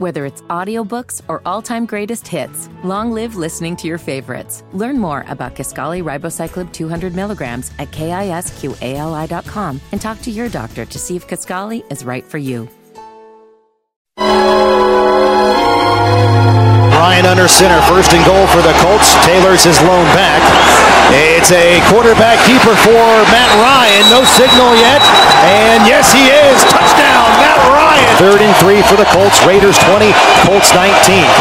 Whether it's audiobooks or all-time greatest hits, long live listening to your favorites. Learn more about Kisqali Ribociclib 200 milligrams at kisqali.com and talk to your doctor to see if Kisqali is right for you. Ryan under center, first and goal for the Colts. Taylor's his lone back. It's a quarterback keeper for Matt Ryan. No signal yet. And yes, he is. Touchdown, Matt Ryan. Third and three for the Colts. Raiders 20, Colts 19.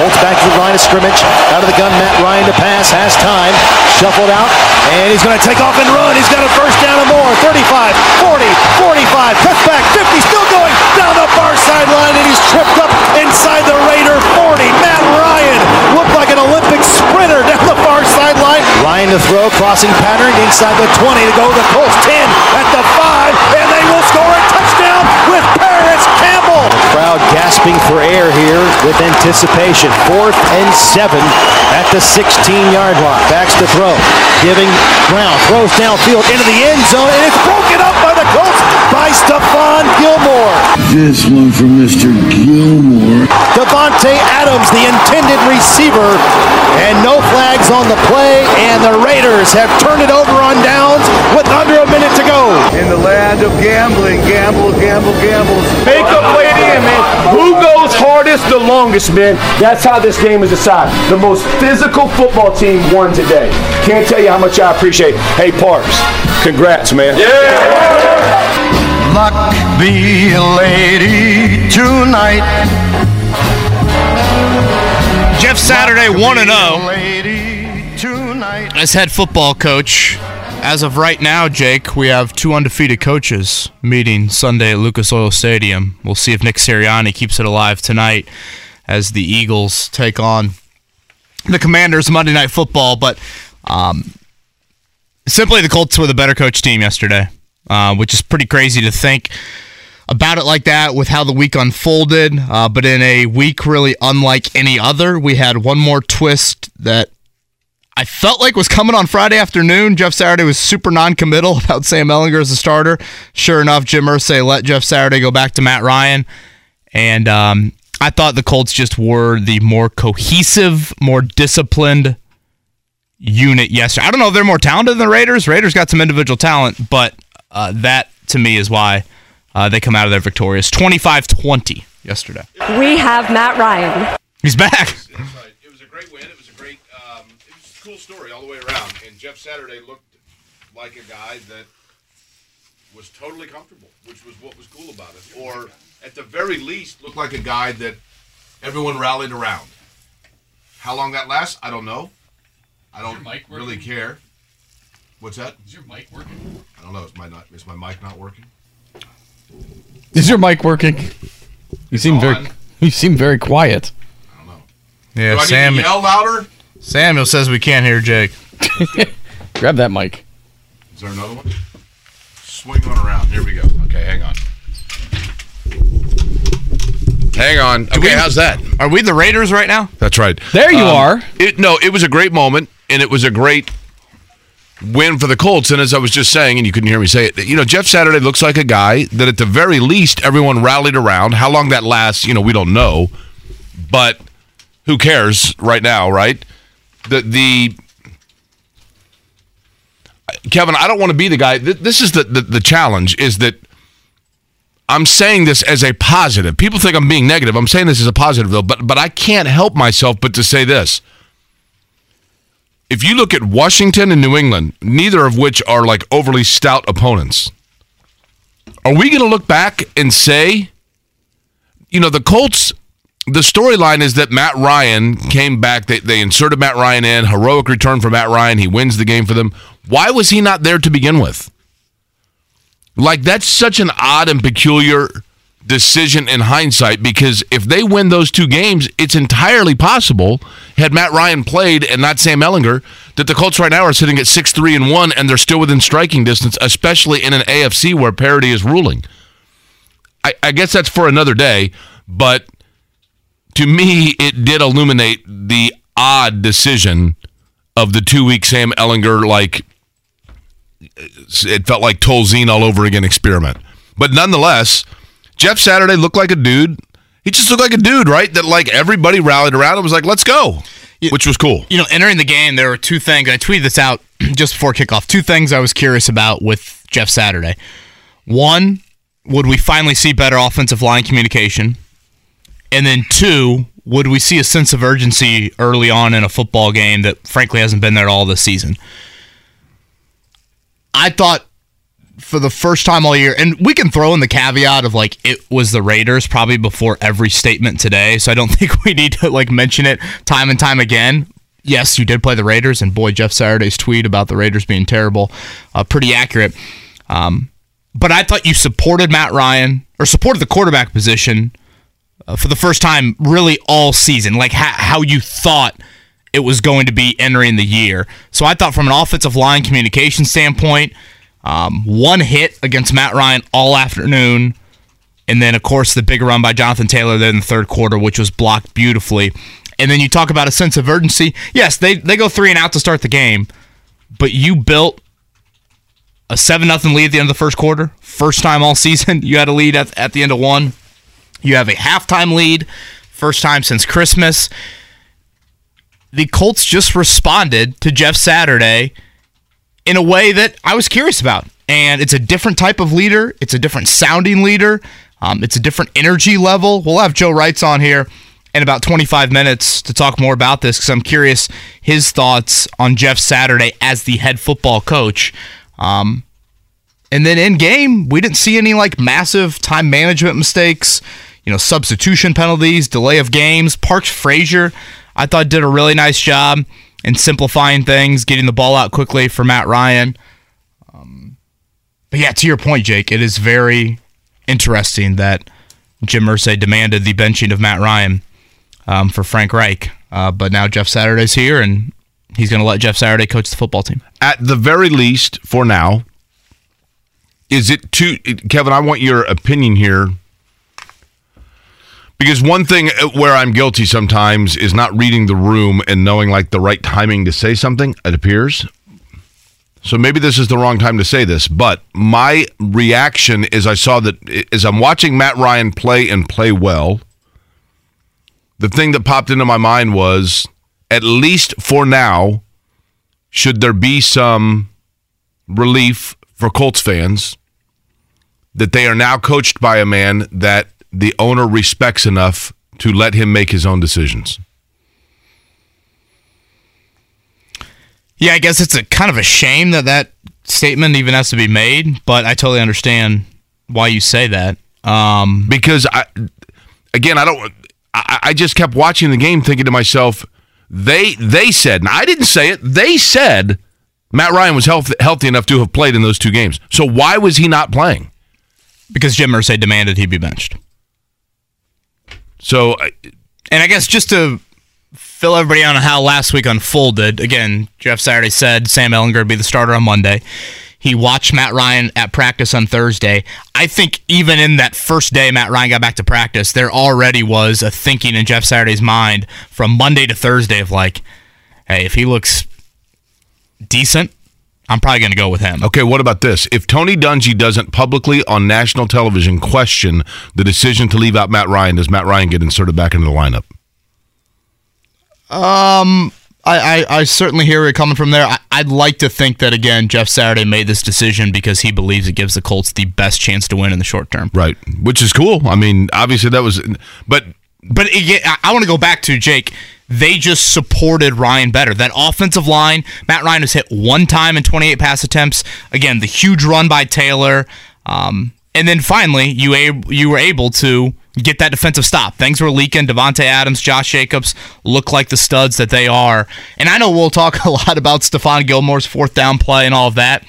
Colts back to the line of scrimmage. Out of the gun, Matt Ryan to pass. Has time. Shuffled out. And he's going to take off and run. He's got a first down and more. 35, 40, 45. Cuts back. 50. Still going down the far sideline. And he's tripped up inside the Raider 40. Matt Ryan looked like an Olympic sprinter down the far. Ryan to throw. Crossing pattern inside the 20 to go to the Colts 10 at the 5. And they will score a touchdown with Parris Campbell. Crowd gasping for air here with anticipation. Fourth and seven at the 16-yard line. Backs to throw. Giving ground. Throws downfield into the end zone. And it's broken up by the Colts by Stephon Gilmore. This one for Mr. Gilmore. Davante Adams, the intended receiver. And no flags on the play. And the Raiders have turned it over on downs with under a minute to go. In the land of gambling, gamble, gamble, gamble. Make up play it in, man. Who goes hardest the longest, man? That's how this game is decided. The most physical football team won today. Can't tell you how much I appreciate. Hey, Parks, congrats, man. Luck be a lady tonight. Jeff Saturday 1 0 Lady as head football coach. As of right now, Jake, we have two undefeated coaches meeting Sunday at Lucas Oil Stadium. We'll see if Nick Sirianni keeps it alive tonight as the Eagles take on the Commanders Monday Night Football. But um, simply, the Colts were the better coach team yesterday, uh, which is pretty crazy to think about it like that with how the week unfolded. Uh, but in a week really unlike any other, we had one more twist that I felt like was coming on Friday afternoon. Jeff Saturday was super non-committal about Sam Ehlinger as a starter. Sure enough, Jim Irsay let Jeff Saturday go back to Matt Ryan, and um, I thought the Colts just were the more cohesive, more disciplined unit yesterday. I don't know if they're more talented than the Raiders. Raiders got some individual talent, but uh, that to me is why uh, they come out of there victorious. 25-20 yesterday. We have Matt Ryan. He's back. That's right. It was a great win. It was a great, um, it was a cool story all the way around. And Jeff Saturday looked like a guy that was totally comfortable, which was what was cool about it. Or at the very least, looked like a guy that everyone rallied around. How long that lasts, I don't know. I don't really care. What's that? Is your mic working? I don't know. Is my not, is my mic not working? Is your mic working? You seem very you seem very quiet. Yeah, Do I Sam. need to yell louder? Samuel says we can't hear Jake. Grab that mic. Is there another one? Swing one around. Here we go. Okay, hang on. Hang on. Okay, we- how's that? Are we the Raiders right now? That's right. There you Um, are. It, no, it was a great moment, and it was a great win for the Colts. And as I was just saying, and you couldn't hear me say it, you know, Jeff Saturday looks like a guy that at the very least everyone rallied around. How long that lasts, you know, we don't know, but who cares right now, right? The the Kevin, I don't want to be the guy. This is the, the the challenge is that I'm saying this as a positive. People think I'm being negative. I'm saying this as a positive though, but but I can't help myself but to say this. If you look at Washington and New England, neither of which are like overly stout opponents, are we going to look back and say, you know, the Colts, the storyline is that Matt Ryan came back, they, they inserted Matt Ryan in, heroic return for Matt Ryan, he wins the game for them. Why was he not there to begin with? Like, that's such an odd and peculiar decision in hindsight because if they win those two games, it's entirely possible, had Matt Ryan played and not Sam Ehlinger, that the Colts right now are sitting at 6 3 and 1 and they're still within striking distance, especially in an AFC where parity is ruling. I, I guess that's for another day, but to me, it did illuminate the odd decision of the two week Sam Ehlinger, like, it felt like Tolzien all over again experiment. But nonetheless, Jeff Saturday looked like a dude, He just looked like a dude, right? That like everybody rallied around and was like, "Let's go," which was cool. You know, entering the game, there were two things. I tweeted this out just before kickoff. Two things I was curious about with Jeff Saturday. One, would we finally see better offensive line communication? And then two, would we see a sense of urgency early on in a football game that frankly hasn't been there all this season? I thought for the first time all year, and we can throw in the caveat of like it was the Raiders probably before every statement today, so I don't think we need to like mention it time and time again. Yes, you did play the Raiders, and boy, Jeff Saturday's tweet about the Raiders being terrible, uh, pretty accurate. Um, but I thought you supported Matt Ryan or supported the quarterback position uh, for the first time really all season, like ha- how you thought it was going to be entering the year. So I thought from an offensive line communication standpoint, um, one hit against Matt Ryan all afternoon. And then, of course, the big run by Jonathan Taylor there in the third quarter, which was blocked beautifully. And then you talk about a sense of urgency. Yes, they, they go three and out to start the game, but you built a 7 nothing lead at the end of the first quarter. First time all season, you had a lead at, at the end of one. You have a halftime lead, first time since Christmas. The Colts just responded to Jeff Saturday in a way that I was curious about. And it's a different type of leader, it's a different sounding leader, um, it's a different energy level. We'll have Joe Reitz on here in about 25 minutes to talk more about this because I'm curious his thoughts on Jeff Saturday as the head football coach. Um, and then in game, we didn't see any like massive time management mistakes, you know, substitution penalties, delay of games. Parks Frazier, I thought did a really nice job in simplifying things, getting the ball out quickly for Matt Ryan. Um, but yeah, to your point, Jake, it is very interesting that Jim Irsay demanded the benching of Matt Ryan um, for Frank Reich. Uh, but now Jeff Saturday's here, and he's going to let Jeff Saturday coach the football team. At the very least, for now, is it too, Kevin? I want your opinion here because one thing uh, where I'm guilty sometimes is not reading the room and knowing like the right timing to say something. It appears. So maybe this is the wrong time to say this, but my reaction is I saw that as I'm watching Matt Ryan play and play well, the thing that popped into my mind was at least for now, should there be some relief for Colts fans that they are now coached by a man that the owner respects enough to let him make his own decisions. Yeah, I guess it's a kind of a shame that that statement even has to be made, but I totally understand why you say that. Um, because I, again, I don't. I, I just kept watching the game, thinking to myself, they they said, and I didn't say it. They said Matt Ryan was health, healthy enough to have played in those two games. So why was he not playing? Because Jim Irsay demanded he be benched. So, and I guess just to fill everybody on how last week unfolded, again, Jeff Saturday said Sam Ehlinger would be the starter on Monday. He watched Matt Ryan at practice on Thursday. I think even in that first day Matt Ryan got back to practice, there already was a thinking in Jeff Saturday's mind from Monday to Thursday of like, hey, if he looks decent, I'm probably going to go with him. Okay, what about this? If Tony Dungy doesn't publicly on national television question the decision to leave out Matt Ryan, does Matt Ryan get inserted back into the lineup? Um, I, I, I certainly hear it coming from there. I, would like to think that again, Jeff Saturday made this decision because he believes it gives the Colts the best chance to win in the short term. Right, which is cool. I mean, obviously that was, but but it, I want to go back to Jake. They just supported Ryan better. That offensive line, Matt Ryan has hit one time in 28 pass attempts. Again, the huge run by Taylor. Um, and then finally, you you were able to get that defensive stop. Things were leaking. Davante Adams, Josh Jacobs look like the studs that they are. And I know we'll talk a lot about Stephon Gilmore's fourth down play and all of that.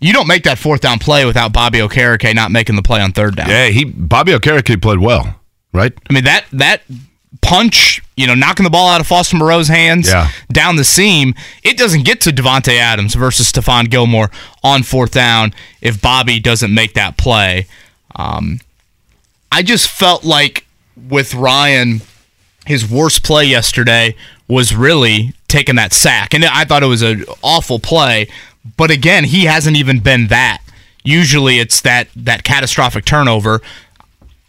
You don't make that fourth down play without Bobby Okereke not making the play on third down. Yeah, he Bobby Okereke played well, right? I mean that that punch, you know, knocking the ball out of Foster Moreau's hands yeah. down the seam, it doesn't get to Davante Adams versus Stephon Gilmore on fourth down if Bobby doesn't make that play. Um, I just felt like with Ryan, his worst play yesterday was really taking that sack, and I thought it was an awful play. But again, he hasn't even been that. Usually, it's that that catastrophic turnover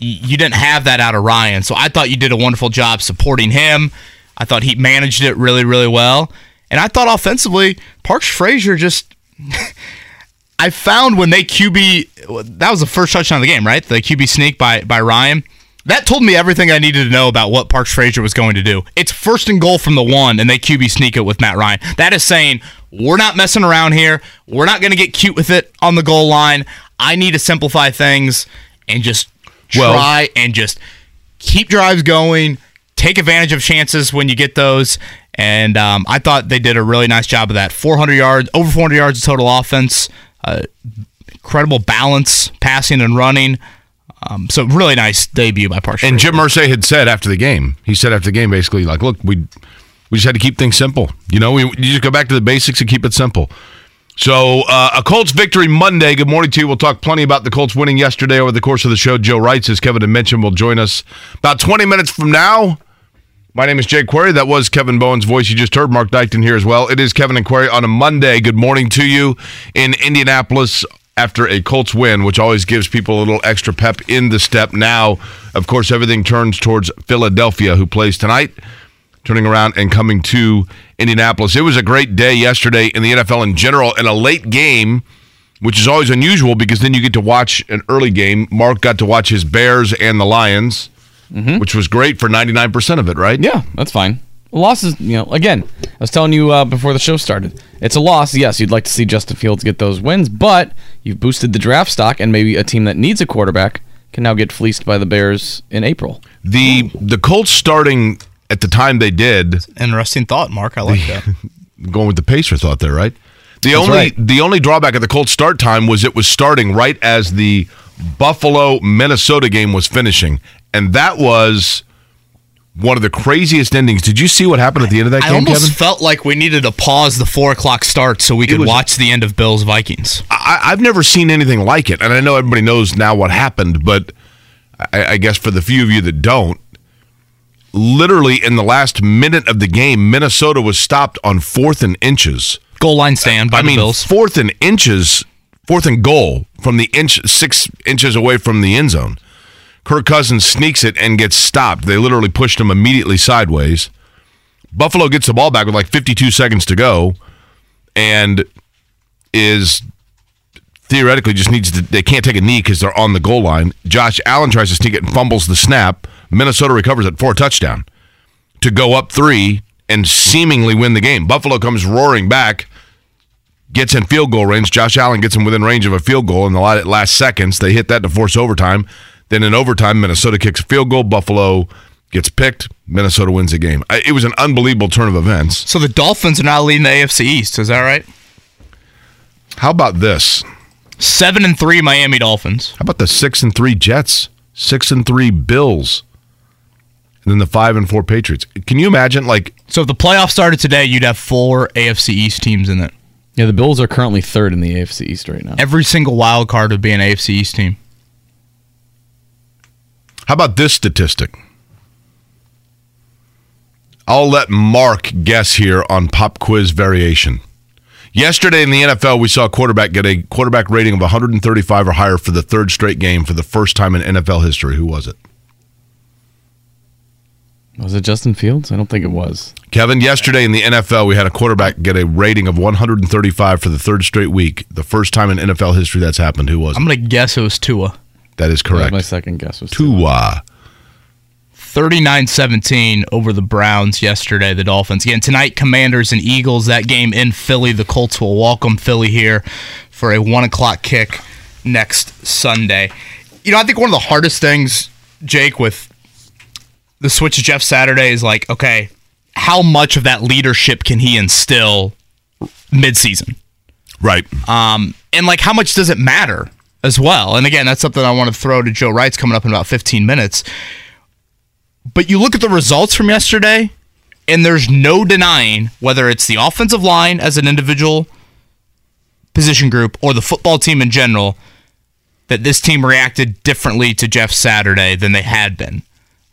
you didn't have that out of Ryan. So I thought you did a wonderful job supporting him. I thought he managed it really, really well. And I thought offensively, Parks Frazier just. I found when they QB. That was the first touchdown of the game, right? The QB sneak by, by Ryan. That told me everything I needed to know about what Parks Frazier was going to do. It's first and goal from the one, and they QB sneak it with Matt Ryan. That is saying, we're not messing around here. We're not going to get cute with it on the goal line. I need to simplify things and just Well- try and just keep drives going, take advantage of chances when you get those. And um, I thought they did a really nice job of that. 400 yards, over 400 yards of total offense, uh, incredible balance, passing and running. Um, so really nice debut by Parks. And Jim Irsay had said after the game, he said after the game, basically, like, look, we we just had to keep things simple. You know, we you just go back to the basics and keep it simple. So uh, a Colts victory Monday. Good morning to you. We'll talk plenty about the Colts winning yesterday over the course of the show. Joe Reitz, as Kevin had mentioned, will join us about 20 minutes from now. My name is Jake Query. That was Kevin Bowen's voice you just heard. Mark Dykton here as well. It is Kevin and Query on a Monday. Good morning to you in Indianapolis after a Colts win, which always gives people a little extra pep in the step. Now, of course, everything turns towards Philadelphia, who plays tonight, turning around and coming to Indianapolis. It was a great day yesterday in the NFL in general, and a late game, which is always unusual because then you get to watch an early game. Mark got to watch his Bears and the Lions, which was great for 99% of it, right? Yeah, that's fine. A loss is, you know, again, I was telling you uh, before the show started. It's a loss. Yes, you'd like to see Justin Fields get those wins, but you've boosted the draft stock, and maybe a team that needs a quarterback can now get fleeced by the Bears in April. The the Colts starting at the time they did, Interesting thought, Mark. I like that. going with the Pacer thought there, right? The That's only right. the only drawback of the Colts start time was it was starting right as the Buffalo Minnesota game was finishing, and that was one of the craziest endings. Did you see what happened at the end of that game? I game, almost Kevin? felt like we needed to pause the four o'clock start so we could was- watch the end of Bills Vikings. I, I've never seen anything like it, and I know everybody knows now what happened, but I, I guess for the few of you that don't, literally in the last minute of the game, Minnesota was stopped on fourth and inches. Goal line uh, stand by I the mean, Bills. fourth and inches, fourth and goal from the inch six inches away from the end zone. Kirk Cousins sneaks it and gets stopped. They literally pushed him immediately sideways. Buffalo gets the ball back with like 52 seconds to go, and is theoretically just needs to. They can't take a knee because they're on the goal line. Josh Allen tries to sneak it and fumbles the snap. Minnesota recovers at four touchdown to go up three and seemingly win the game. Buffalo comes roaring back, gets in field goal range. Josh Allen gets him within range of a field goal in the la- last seconds. They hit that to force overtime. Then in overtime, Minnesota kicks a field goal. Buffalo gets picked. Minnesota wins the game. It was an unbelievable turn of events. So the Dolphins are now leading the AFC East. Is that right? How about this? Seven and three Miami Dolphins. How about the six and three Jets, six and three Bills, and then the five and four Patriots? Can you imagine? Like So if the playoffs started today, you'd have four AFC East teams in it. Yeah, the Bills are currently third in the AFC East right now. Every single wild card would be an AFC East team. How about this statistic? I'll let Mark guess here on pop quiz variation. Yesterday in the NFL, we saw a quarterback get a quarterback rating of 135 or higher for the third straight game for the first time in NFL history. Who was it? Was it Justin Fields? I don't think it was. Kevin, yesterday in the NFL, we had a quarterback get a rating of 135 for the third straight week. The first time in NFL history that's happened. Who was it? I'm gonna guess it was Tua. That is That correct. my second guess was Tua. 39-17 over the Browns yesterday, the Dolphins. Again, tonight, Commanders and Eagles. That game in Philly. The Colts will welcome Philly here for a 1 o'clock kick next Sunday. You know, I think one of the hardest things, Jake, with the switch to Jeff Saturday is like, okay, how much of that leadership can he instill midseason? Right. Um, and like, how much does it matter as well? And again, that's something I want to throw to Joe Reitz coming up in about 15 minutes. But you look at the results from yesterday, and there's no denying whether it's the offensive line as an individual position group or the football team in general that this team reacted differently to Jeff Saturday than they had been.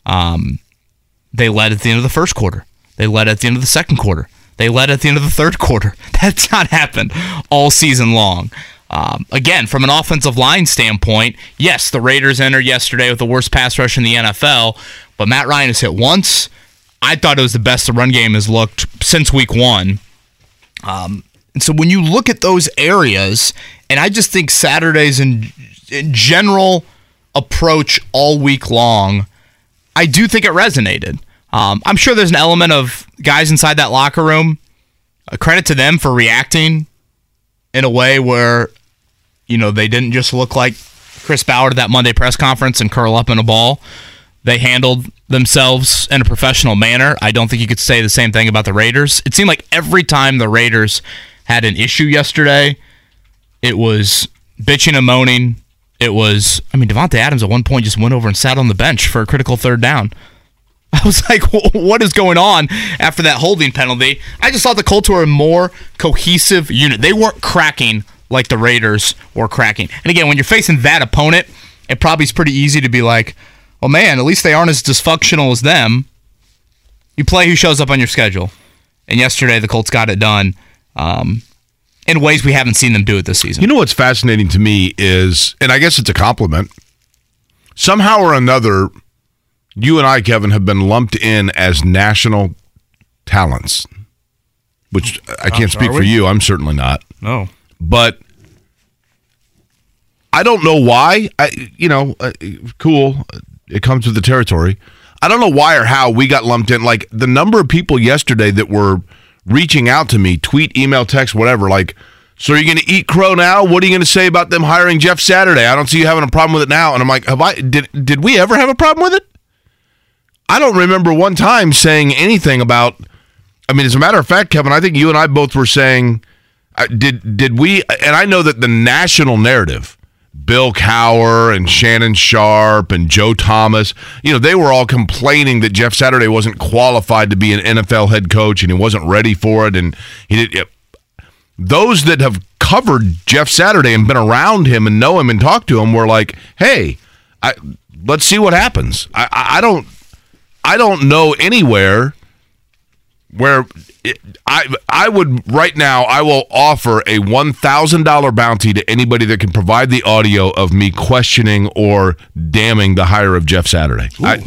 Um, they led at the end of the first quarter. They led at the end of the second quarter. They led at the end of the third quarter. That's not happened all season long. Um, again, from an offensive line standpoint, yes, the Raiders entered yesterday with the worst pass rush in the NFL, but Matt Ryan has hit once. I thought it was the best the run game has looked since week one. Um, and so when you look at those areas, and I just think Saturday's in, in general approach all week long, I do think it resonated. Um, I'm sure there's an element of guys inside that locker room. A credit to them for reacting in a way where, you know, they didn't just look like Chris Ballard at that Monday press conference and curl up in a ball. They handled themselves in a professional manner. I don't think you could say the same thing about the Raiders. It seemed like every time the Raiders had an issue yesterday, it was bitching and moaning. It was, I mean, Davante Adams at one point just went over and sat on the bench for a critical third down. I was like, what is going on after that holding penalty? I just thought the Colts were a more cohesive unit. They weren't cracking like the Raiders were cracking. And again, when you're facing that opponent, it probably is pretty easy to be like, well, man, at least they aren't as dysfunctional as them. You play who shows up on your schedule. And yesterday, the Colts got it done um, in ways we haven't seen them do it this season. You know what's fascinating to me is, and I guess it's a compliment, somehow or another, you and I, Kevin, have been lumped in as national talents, which I can't speak for you. I'm certainly not. No. But I don't know why. I, you know, uh, cool. It comes with the territory. I don't know why or how we got lumped in. Like the number of people yesterday that were reaching out to me, tweet, email, text, whatever. Like, so are you going to eat crow now? What are you going to say about them hiring Jeff Saturday? I don't see you having a problem with it now. And I'm like, have I? Did did we ever have a problem with it? I don't remember one time saying anything about. I mean, as a matter of fact, Kevin, I think you and I both were saying, uh, did did we? And I know that the national narrative, Bill Cowher and Shannon Sharpe and Joe Thomas, you know, they were all complaining that Jeff Saturday wasn't qualified to be an NFL head coach and he wasn't ready for it, and he did. Those that have covered Jeff Saturday and been around him and know him and talked to him were like, "Hey, I, let's see what happens." I, I, I don't. I don't know anywhere where I I would right now I will offer a one thousand dollar bounty to anybody that can provide the audio of me questioning or damning the hire of Jeff Saturday. I,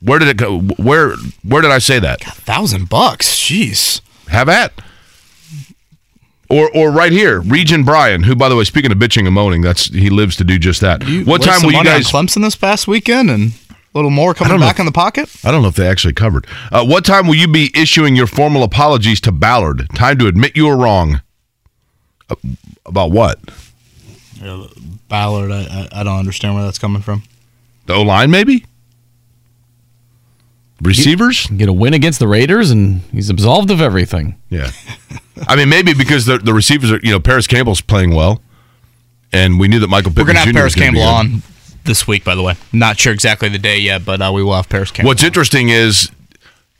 where did it go? Where where did I say that? A thousand bucks. Jeez. Have at. Or, or right here, Region Brian, who, by the way, speaking of bitching and moaning, that's he lives to do just that. what time will you guys? Clemson this past weekend and a little more coming don't know. back in the pocket? I don't know if they actually covered. Uh, what time will you be issuing your formal apologies to Ballard? Time to admit you were wrong. Uh, about what? Ballard, I, I, I don't understand where that's coming from. The O line, maybe? Receivers? Get a win against the Raiders, and he's absolved of everything. Yeah. I mean, maybe because the, the receivers are, you know, Parris Campbell's playing well, and we knew that Michael We're going to have Jr. Parris was gonna be Campbell on this week, by the way. Not sure exactly the day yet, but uh, we will have Parris Campbell. What's interesting is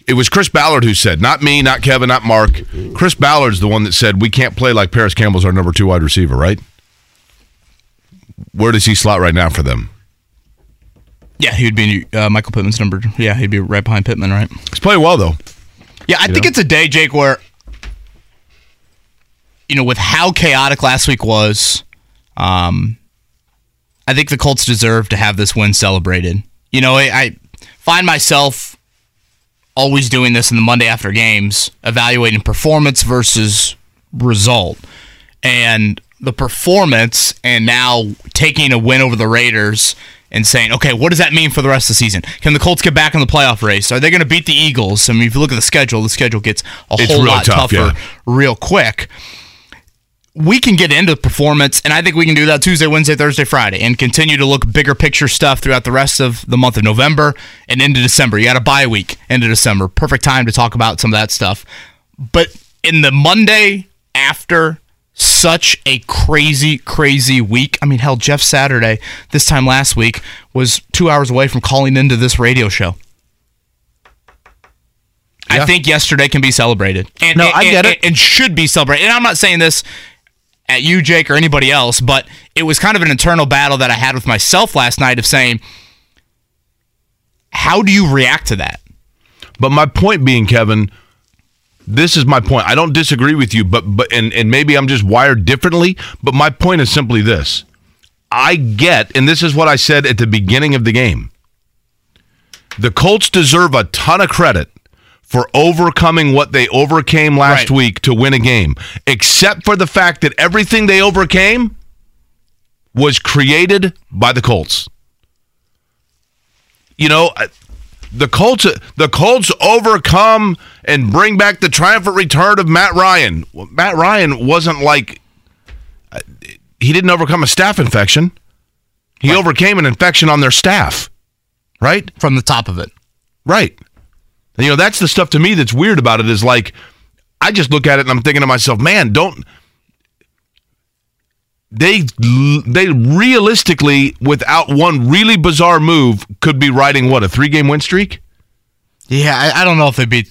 it was Chris Ballard who said, not me, not Kevin, not Mark. Chris Ballard's the one that said we can't play like Parris Campbell's our number two wide receiver, right? Where does he slot right now for them? Yeah, he would be uh, Michael Pittman's number. Yeah, he'd be right behind Pittman, right? He's playing well though. Yeah, I You think know? it's a day, Jake, where you know, with how chaotic last week was, um, I think the Colts deserve to have this win celebrated. You know, I, I find myself always doing this in the Monday after games, evaluating performance versus result, and the performance, and now taking a win over the Raiders. And saying, okay, what does that mean for the rest of the season? Can the Colts get back in the playoff race? Are they going to beat the Eagles? I mean, if you look at the schedule, the schedule gets a It's whole lot tough, tougher yeah. real quick we can get into performance, and I think we can do that Tuesday, Wednesday, Thursday, Friday, and continue to look bigger picture stuff throughout the rest of the month of November and into December. You got a bye week into December. Perfect time to talk about some of that stuff. But in the Monday after such a crazy, crazy week, I mean, hell, Jeff Saturday this time last week was two hours away from calling into this radio show. I think yesterday can be celebrated. And, No, and- I get and- it. And should be celebrated. And I'm not saying this at you, Jake, or anybody else, but it was kind of an internal battle that I had with myself last night of saying, how do you react to that? But my point being, Kevin, This is my point. I don't disagree with you, but but and, and maybe I'm just wired differently, but my point is simply this. I get, and this is what I said at the beginning of the game. The Colts deserve a ton of credit for overcoming what they overcame last Right. week to win a game, except for the fact that everything they overcame was created by the Colts. You know, the Colts the Colts overcome and bring back the triumphant return of Matt Ryan. Well, Matt Ryan wasn't like uh, he didn't overcome a staph infection. He overcame an infection on their staff. Right? From the top of it. Right. And, you know, that's the stuff to me that's weird about it is like I just look at it and I'm thinking to myself, man, don't they they realistically without one really bizarre move could be riding what a three game win streak Yeah, I, I don't know if they beat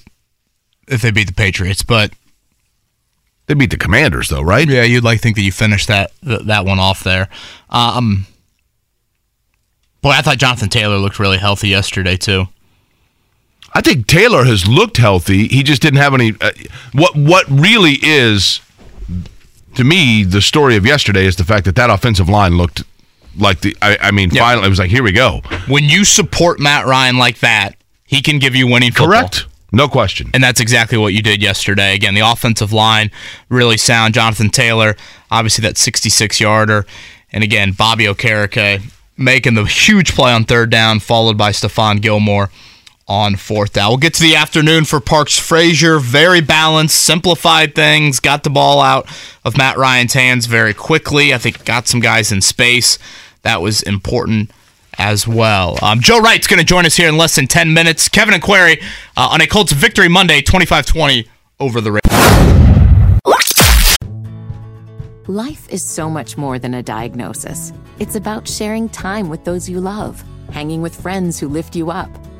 if they beat the Patriots, but they beat the Commanders though, right? Yeah, you'd like think that you finished that th- that one off there. Um, boy, I thought Jonathan Taylor looked really healthy yesterday too. I think Taylor has looked healthy. He just didn't have any. Uh, what what really is, to me, the story of yesterday is the fact that that offensive line looked like the. I, I mean, finally, it was like, here we go. When you support Matt Ryan like that, he can give you winning football. Correct. No question. And that's exactly what you did yesterday. Again, the offensive line really sound. Jonathan Taylor, obviously that 66 yarder. And again, Bobby Okereke making the huge play on third down, followed by Stephon Gilmore on fourth down. We'll get to the afternoon for Parks Frazier. Very balanced, simplified things. Got the ball out of Matt Ryan's hands very quickly. I think got some guys in space. That was important as well. Um, Joe Reitz going to join us here in less than 10 minutes. Kevin and Query uh, on a Colts victory Monday, 25 20 over the Raiders. Life is so much more than a diagnosis. It's about sharing time with those you love, hanging with friends who lift you up,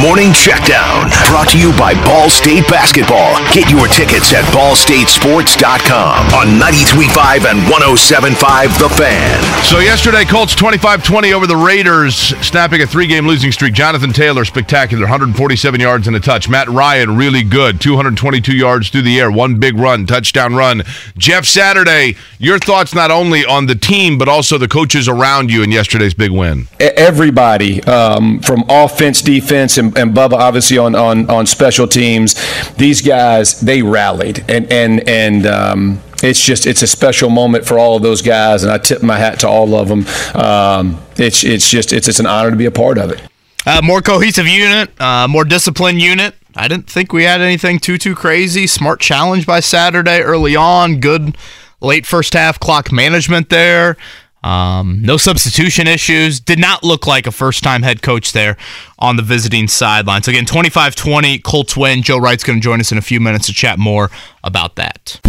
The Morning Checkdown, brought to you by Ball State Basketball. Get your tickets at ballstatesports.com on 93.5 and 107.5 The Fan. So yesterday, Colts 25-20 over the Raiders, snapping a three-game losing streak. Jonathan Taylor, spectacular, 147 yards and a touch. Matt Ryan, really good, 222 yards through the air, one big run, touchdown run. Jeff Saturday, your thoughts not only on the team, but also the coaches around you in yesterday's big win. Everybody um, from offense, defense, and, and Bubba obviously on, on on special teams. These guys they rallied, and and and. Um, it's just it's a special moment for all of those guys, and I tip my hat to all of them. Um, it's it's just it's it's an honor to be a part of it. Uh, more cohesive unit, uh, more disciplined unit. I didn't think we had anything too too crazy. Smart challenge by Saturday early on. Good late first half clock management there. Um, no substitution issues. Did not look like a first time head coach there on the visiting sideline. So again, 25-20, Colts win. Joe Reitz going to join us in a few minutes to chat more about that.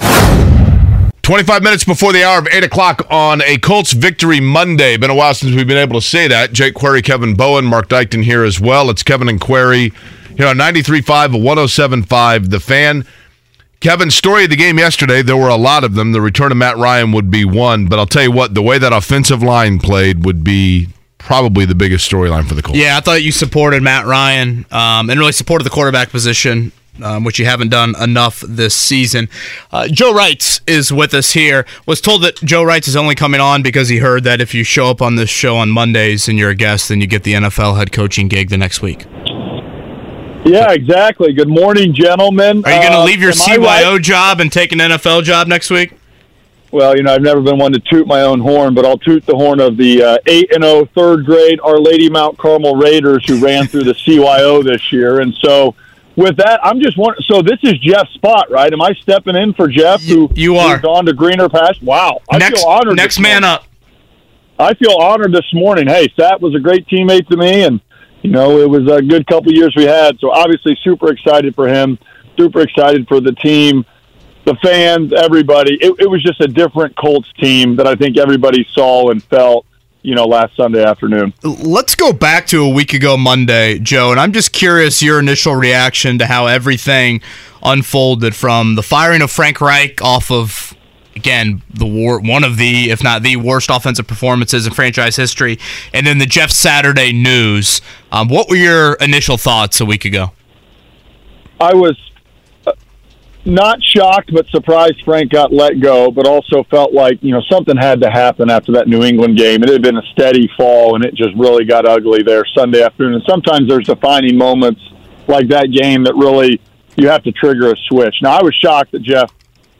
25 minutes before the hour of 8 o'clock on a Colts victory Monday. Been a while since we've been able to say that. Jake Query, Kevin Bowen, Mark Dykton here as well. It's Kevin and Query here on 93.5, 107.5, The Fan. Kevin, story of the game yesterday, there were a lot of them. The return of Matt Ryan would be one, but I'll tell you what, the way that offensive line played would be probably the biggest storyline for the Colts. Yeah, I thought you supported Matt Ryan um, and really supported the quarterback position, um, which you haven't done enough this season. Uh, Joe Reitz is with us here. Was told that Joe Reitz is only coming on because he heard that if you show up on this show on Mondays and you're a guest, then you get the NFL head coaching gig the next week. Yeah, exactly. Good morning, gentlemen. Are you going to Uh, leave your CYO right? job and take an NFL job next week? Well, you know, I've never been one to toot my own horn, but I'll toot the horn of the uh, eight and third grade Our Lady Mount Carmel Raiders who ran through the CYO this year. And so, with that, I'm just wondering. So this is Jeff's spot, right? Am I stepping in for Jeff? Who you are. on to greener past. Wow, I next feel honored. next man morning. up. I feel honored this morning. Hey, Sat was a great teammate to me, and you know it was a good couple years we had. So obviously, super excited for him. Super excited for the team, the fans, everybody. It, it was just a different Colts team that I think everybody saw and felt you know, last Sunday afternoon. Let's go back to a week ago Monday, Joe, and I'm just curious your initial reaction to how everything unfolded from the firing of Frank Reich off of again the war one of the if not the worst offensive performances in franchise history. And then the jeff saturday news. Um, what were your initial thoughts a week ago? I was uh, not shocked but surprised frank got let go but also felt like you know something had to happen after that new england game. It had been a steady fall and it just really got ugly there sunday afternoon. And sometimes there's defining moments like that game that really you have to trigger a switch. Now i was shocked that jeff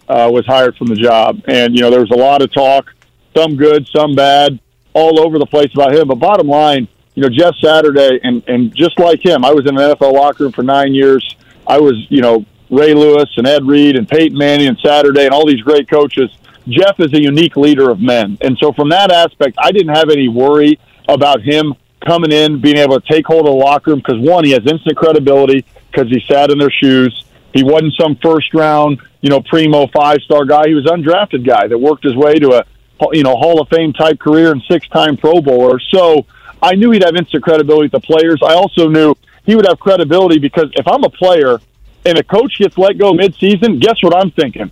uh, was hired from the job. And, you know, there was a lot of talk, some good, some bad, all over the place about him. But bottom line, you know, Jeff Saturday, and, and just like him, I was in an NFL locker room for nine years. I was, you know, Ray Lewis and Ed Reed and Peyton Manning and Saturday and all these great coaches. Jeff is a unique leader of men. And so from that aspect, I didn't have any worry about him coming in, being able to take hold of the locker room because one, he has instant credibility because he sat in their shoes. He wasn't some first round, you know, primo five star guy. He was undrafted guy that worked his way to a, you know, Hall of Fame type career and six time Pro Bowler. So I knew he'd have instant credibility with the players. I also knew he would have credibility because if I'm a player and a coach gets let go mid season, guess what I'm thinking?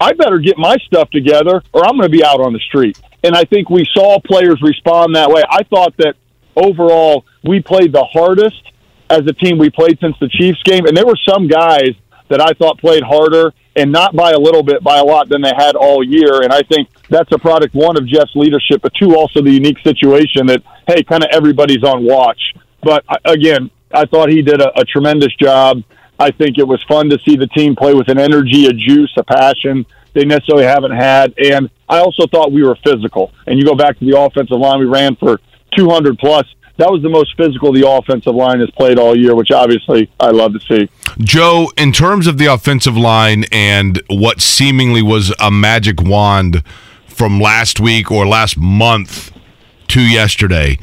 I better get my stuff together or I'm going to be out on the street. And I think we saw players respond that way. I thought that overall we played the hardest as a team we played since the Chiefs game. And there were some guys that I thought played harder and not by a little bit, by a lot than they had all year. And I think that's a product, one, of Jeff's leadership, but two, also the unique situation that, hey, kind of everybody's on watch. But uh, again, I thought he did a, a tremendous job. I think it was fun to see the team play with an energy, a juice, a passion they necessarily haven't had. And I also thought we were physical. And you go back to the offensive line, we ran for 200 plus that was the most physical the offensive line has played all year, which obviously I love to see. Joe, in terms of the offensive line and what seemingly was a magic wand from last week or last month to yesterday,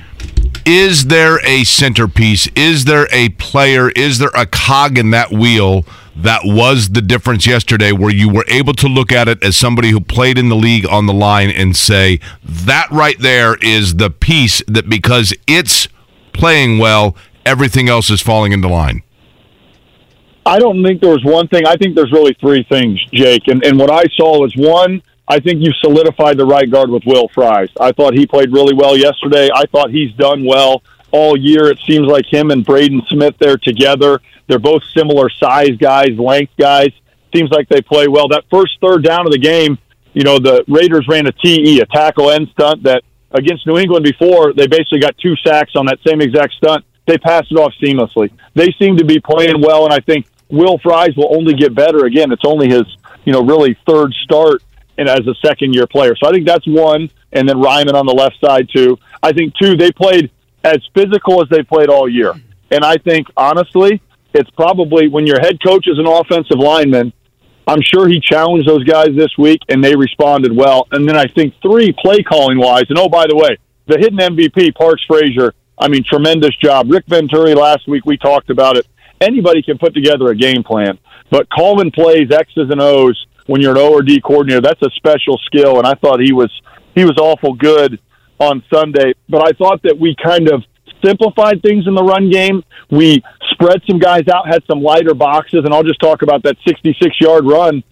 is there a centerpiece? Is there a player? Is there a cog in that wheel that was the difference yesterday where you were able to look at it as somebody who played in the league on the line and say, that right there is the piece that because it's playing well, everything else is falling into line? I don't think there was one thing. I think there's really three things, Jake. And, and what I saw was one, I think you solidified the right guard with Will Fries. I thought he played really well yesterday. I thought he's done well all year. It seems like him and Braden Smith there together. They're both similar size guys, length guys. Seems like they play well. That first third down of the game, you know, the Raiders ran a TE, a tackle end stunt that against New England before, they basically got two sacks on that same exact stunt. They passed it off seamlessly. They seem to be playing well, and I think Will Fries will only get better. Again, it's only his, you know, really third start and as a second year player. So I think that's one. And then Raimann on the left side too. I think two, they played as physical as they played all year. And I think honestly, it's probably when your head coach is an offensive lineman, I'm sure he challenged those guys this week and they responded well. And then I think three play calling wise, and oh by the way, the hidden MVP, Parks Frazier, I mean, tremendous job. Rick Venturi last week we talked about it. Anybody can put together a game plan, but calling plays X's and O's when you're an O or D coordinator, that's a special skill. And I thought he was he was awful good on Sunday. But I thought that we kind of simplified things in the run game. We spread some guys out, had some lighter boxes, and I'll just talk about that 66 yard run.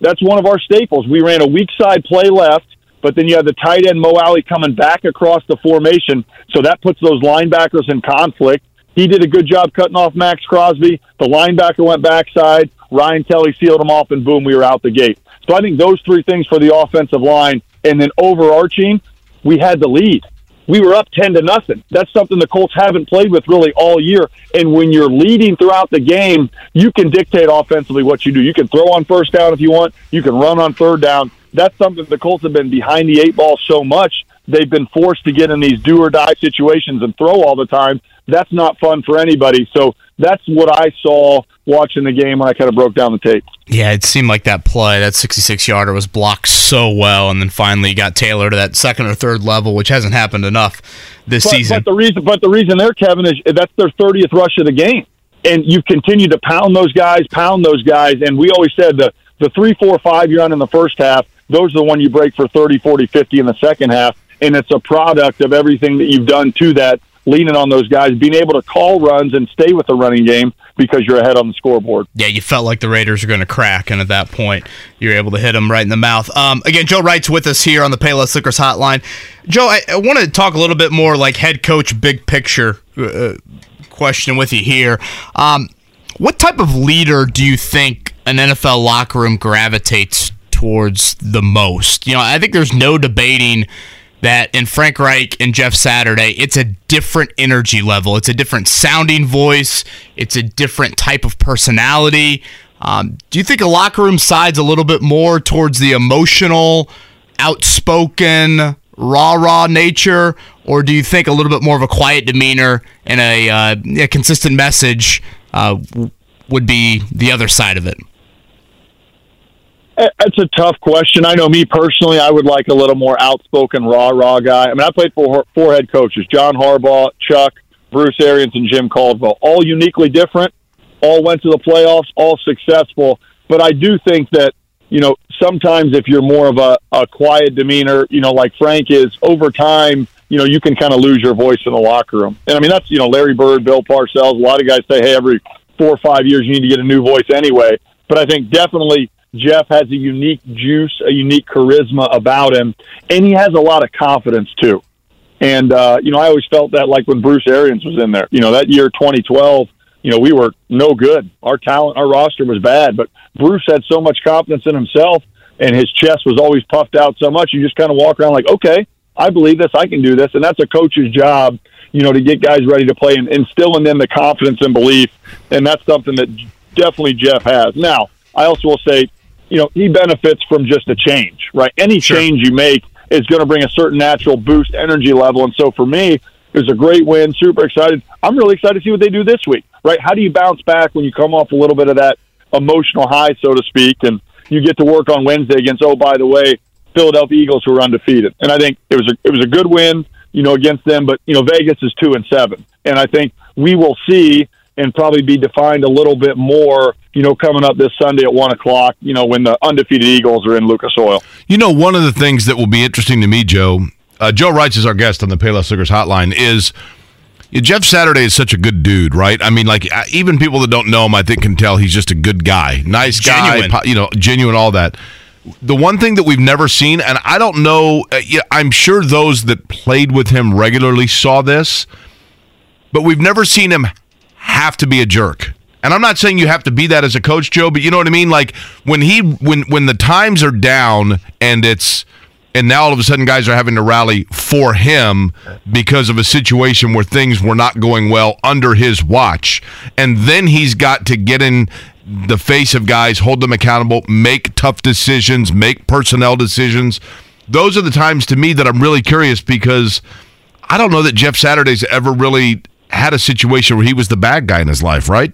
That's one of our staples. We ran a weak side play left, but then you have the tight end Mo Alley coming back across the formation, so that puts those linebackers in conflict. He did a good job cutting off Maxx Crosby. The linebacker went backside. Ryan Kelly sealed him off, and boom, we were out the gate. So I think those three things for the offensive line, and then overarching, we had the lead we were up 10 to nothing. That's something the Colts haven't played with really all year. And when you're leading throughout the game, you can dictate offensively what you do. You can throw on first down if you want, you can run on third down. That's something the Colts have been behind the eight ball so much. They've been forced to get in these do or die situations and throw all the time. That's not fun for anybody. So that's what I saw watching the game when I kind of broke down the tape. Yeah, it seemed like that play, that 66 yarder, was blocked so well, and then finally got Taylor to that second or third level, which hasn't happened enough this but, season. But the reason, but the reason there, Kevin, is that's their 30th rush of the game, and you've continued to pound those guys, pound those guys, and we always said the the three, four, five you're on in the first half, those are the one you break for 30, 40, 50 in the second half. and it's a product of everything that you've done to that, leaning on those guys, being able to call runs and stay with the running game because you're ahead on the scoreboard. Yeah, you felt like the Raiders are going to crack, and at that point, you're able to hit them right in the mouth. Um, again, Joe Reitz with us here on the Payless Liquors Hotline. Joe, I, I want to talk a little bit more like head coach, big picture uh, question with you here. Um, what type of leader do you think an NFL locker room gravitates towards the most? You know, I think there's no debating that in Frank Reich and Jeff Saturday, it's a different energy level. It's a different sounding voice. It's a different type of personality. Um, do you think a locker room sides a little bit more towards the emotional, outspoken, rah rah nature, or do you think a little bit more of a quiet demeanor and a, uh, a consistent message uh, would be the other side of it? It's a tough question. I know me personally, I would like a little more outspoken, raw, raw guy. I mean, I played for four head coaches: John Harbaugh, Chuck, Bruce Arians, and Jim Caldwell. All uniquely different. All went to the playoffs. All successful. But I do think that you know sometimes if you're more of a, a quiet demeanor, you know, like Frank is, over time, you know, you can kind of lose your voice in the locker room. And I mean, that's you know, Larry Bird, Bill Parcells. A lot of guys say, hey, every four or five years you need to get a new voice anyway. But I think definitely Jeff has a unique juice, a unique charisma about him, and he has a lot of confidence too. And uh, you know, I always felt that like when Bruce Arians was in there. You know, that year 2012, you know, we were no good. Our talent, our roster was bad, but Bruce had so much confidence in himself, and his chest was always puffed out so much. You just kind of walk around like, okay, I believe this, I can do this, and that's a coach's job. You know, to get guys ready to play and instill in them the confidence and belief, and that's something that definitely Jeff has. Now, I also will say you know, he benefits from just a change, right? Any sure. change you make is going to bring a certain natural boost energy level. And so for me, it was a great win. Super excited. I'm really excited to see what they do this week, right? How do you bounce back when you come off a little bit of that emotional high, so to speak, and you get to work on Wednesday against, oh, by the way, Philadelphia Eagles who are undefeated. And I think it was a, it was a good win, you know, against them, but, you know, Vegas is two and seven. And I think we will see and probably be defined a little bit more, you know, coming up this Sunday at one o'clock, you know, when the undefeated Eagles are in Lucas Oil. You know, one of the things that will be interesting to me, Joe, uh, Joe Reitz is our guest on the Payless Liquors Hotline, is Jeff Saturday is such a good dude, right? I mean, like even people that don't know him, I think can tell he's just a good guy, nice guy, genuine. you know, genuine, all that. The one thing that we've never seen, and I don't know, uh, I'm sure those that played with him regularly saw this, but we've never seen him have to be a jerk. And I'm not saying you have to be that as a coach, Joe, but you know what I mean? Like when he when when the times are down and it's and now all of a sudden guys are having to rally for him because of a situation where things were not going well under his watch. And then he's got to get in the face of guys, hold them accountable, make tough decisions, make personnel decisions. Those are the times to me that I'm really curious because I don't know that Jeff Saturday's ever really had a situation where he was the bad guy in his life, right?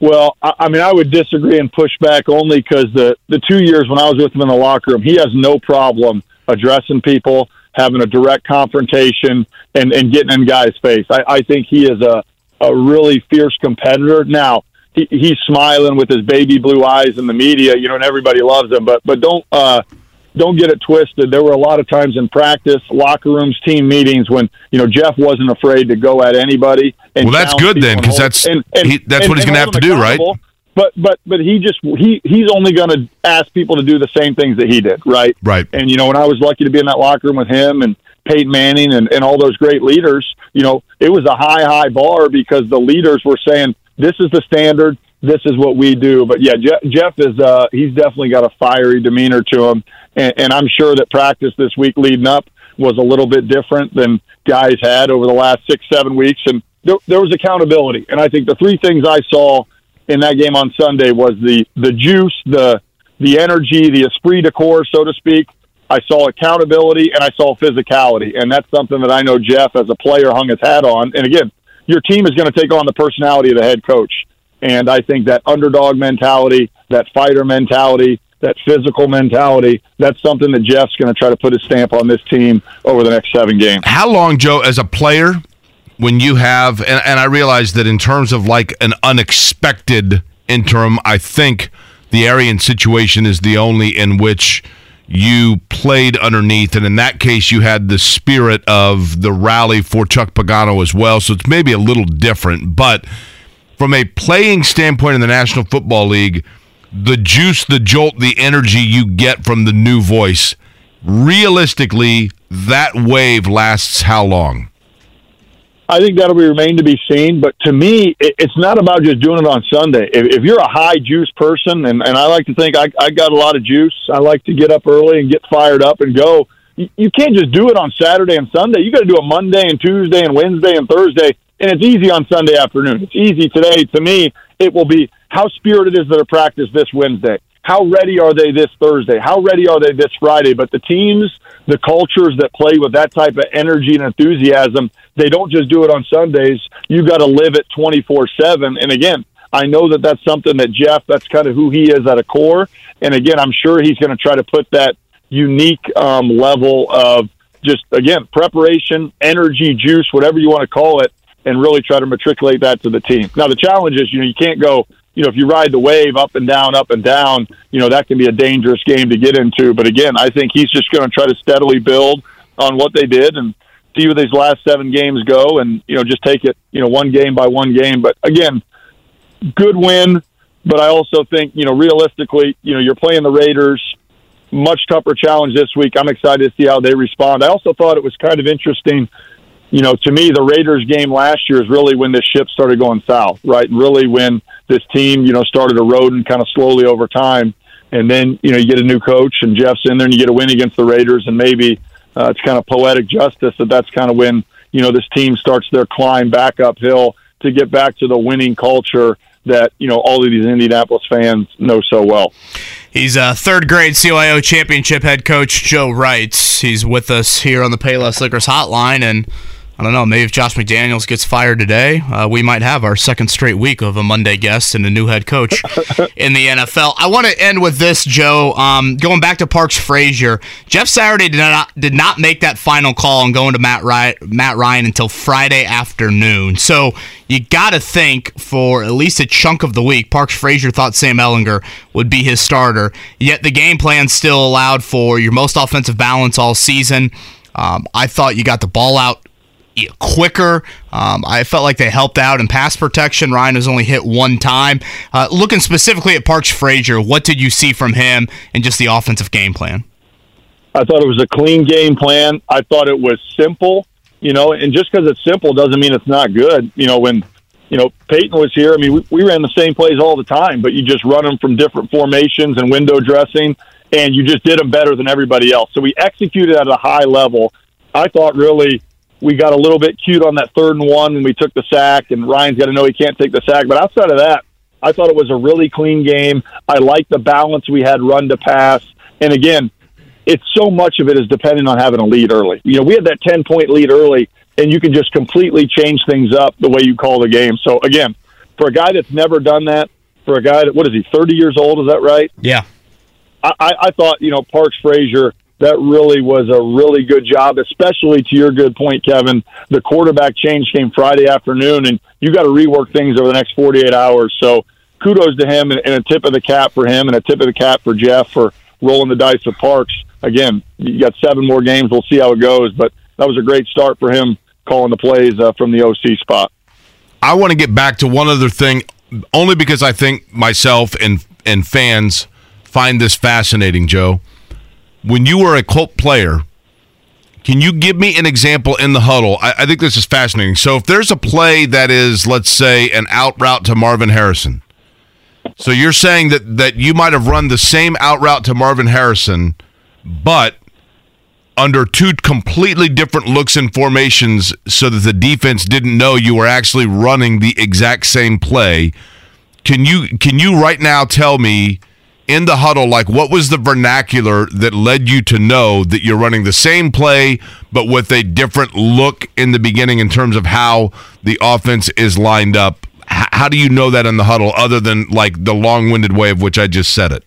Well, I mean, I would disagree and push back only because the the two years when I was with him in the locker room, he has no problem addressing people, having a direct confrontation, and and getting in guys' face. I, I think he is a a really fierce competitor. Now he, he's smiling with his baby blue eyes in the media, you know, and everybody loves him. But but don't uh, don't get it twisted. There were a lot of times in practice, locker rooms, team meetings when you know Jeff wasn't afraid to go at anybody. well, that's good then, because that's and, and, he, that's and, what he's going to have to do, right? But but but he just he he's only going to ask people to do the same things that he did, right? Right. And you know, when I was lucky to be in that locker room with him and Peyton Manning and, and all those great leaders, you know, it was a high high bar because the leaders were saying this is the standard this is what we do. But yeah, Jeff, Jeff is uh, he's definitely got a fiery demeanor to him, and, and I'm sure that practice this week leading up was a little bit different than guys had over the last six seven weeks, and there, there was accountability. And I think the three things I saw in that game on Sunday was the the juice, the the energy, the esprit de corps, so to speak. I saw accountability and I saw physicality, and that's something that I know Jeff, as a player, hung his hat on. And again, your team is going to take on the personality of the head coach. And I think that underdog mentality, that fighter mentality, that physical mentality, that's something that Jeff's going to try to put his stamp on this team over the next seven games. How long, Joe, as a player, when you have, and, and I realize that in terms of like an unexpected interim, I think the Arian situation is the only in which you played underneath, and in that case, you had the spirit of the rally for Chuck Pagano as well. So it's maybe a little different, but from a playing standpoint in the National Football League, the juice, the jolt, the energy you get from the new voice, realistically, that wave lasts how long? I think that'll be remain to be seen. But to me, it, it's not about just doing it on Sunday. If, if you're a high juice person, and, and I like to think I, I got a lot of juice, I like to get up early and get fired up and go. You, you can't just do it on Saturday and Sunday. You got to do it Monday and Tuesday and Wednesday and Thursday, and it's easy on Sunday afternoon. It's easy today. To me, it will be how spirited is their practice this Wednesday how ready are they this Thursday? How ready are they this Friday? But the teams, the cultures that play with that type of energy and enthusiasm, they don't just do it on Sundays. You got to live it 24 7. And again, I know that that's something that Jeff, that's kind of who he is at a core. And again, I'm sure he's going to try to put that unique um, level of just, again, preparation, energy, juice, whatever you want to call it, and really try to matriculate that to the team. Now, the challenge is, you know, you can't go you know, if you ride the wave up and down, up and down, you know, that can be a dangerous game to get into. But again, I think he's just going to try to steadily build on what they did and see where these last seven games go and, you know, just take it, you know, one game by one game. But again, good win. But I also think, you know, realistically, you know, you're playing the Raiders, much tougher challenge this week. I'm excited to see how they respond. I also thought it was kind of interesting you know, to me, the Raiders game last year is really when this ship started going south, right? Really when this team, you know, started eroding kind of slowly over time. And then, you know, you get a new coach and Jeff's in there and you get a win against the Raiders. And maybe uh, it's kind of poetic justice that that's kind of when, you know, this team starts their climb back uphill to get back to the winning culture that you know all of these Indianapolis fans know so well. He's a third grade CYO championship head coach Joe Reitz. He's with us here on the Payless Liquors hotline and I don't know. Maybe if Josh McDaniels gets fired today, uh, we might have our second straight week of a Monday guest and a new head coach in the NFL. I want to end with this, Joe. Um, going back to Parks Frazier, Jeff Saturday did not did not make that final call on going to Matt Ryan, Matt Ryan until Friday afternoon. So you got to think for at least a chunk of the week, Parks Frazier thought Sam Ehlinger would be his starter. Yet the game plan still allowed for your most offensive balance all season. Um, I thought you got the ball out quicker. Um, I felt like they helped out in pass protection. Ryan was only hit one time. Uh, looking specifically at Parks Frazier, what did you see from him and just the offensive game plan? I thought it was a clean game plan. I thought it was simple, you know, and just because it's simple doesn't mean it's not good. You know, when you know Peyton was here, I mean, we, we ran the same plays all the time, but you just run them from different formations and window dressing, and you just did them better than everybody else. So we executed at a high level. I thought really we got a little bit cute on that third and one when we took the sack, and Ryan's got to know he can't take the sack. But outside of that, I thought it was a really clean game. I like the balance we had run to pass. And again, it's so much of it is dependent on having a lead early. You know, we had that 10 point lead early, and you can just completely change things up the way you call the game. So, again, for a guy that's never done that, for a guy that, what is he, 30 years old? Is that right? Yeah. I, I thought, you know, Parks Frazier that really was a really good job, especially to your good point, Kevin. The quarterback change came Friday afternoon, and you got to rework things over the next 48 hours. So kudos to him and, a tip of the cap for him and a tip of the cap for Jeff for rolling the dice with Parks. Again, you got seven more games. We'll see how it goes, but that was a great start for him calling the plays uh, from the OC spot. I want to get back to one other thing, only because I think myself and and fans find this fascinating, Joe when you were a Colt player, can you give me an example in the huddle? I, I, think this is fascinating. So if there's a play that is, let's say, an out route to Marvin Harrison, so you're saying that that you might have run the same out route to Marvin Harrison, but under two completely different looks and formations, so that the defense didn't know you were actually running the exact same play. Can you can you right now tell me? In the huddle, like what was the vernacular that led you to know that you're running the same play, but with a different look in the beginning in terms of how the offense is lined up? H- how do you know that in the huddle, other than like the long winded way of which I just said it?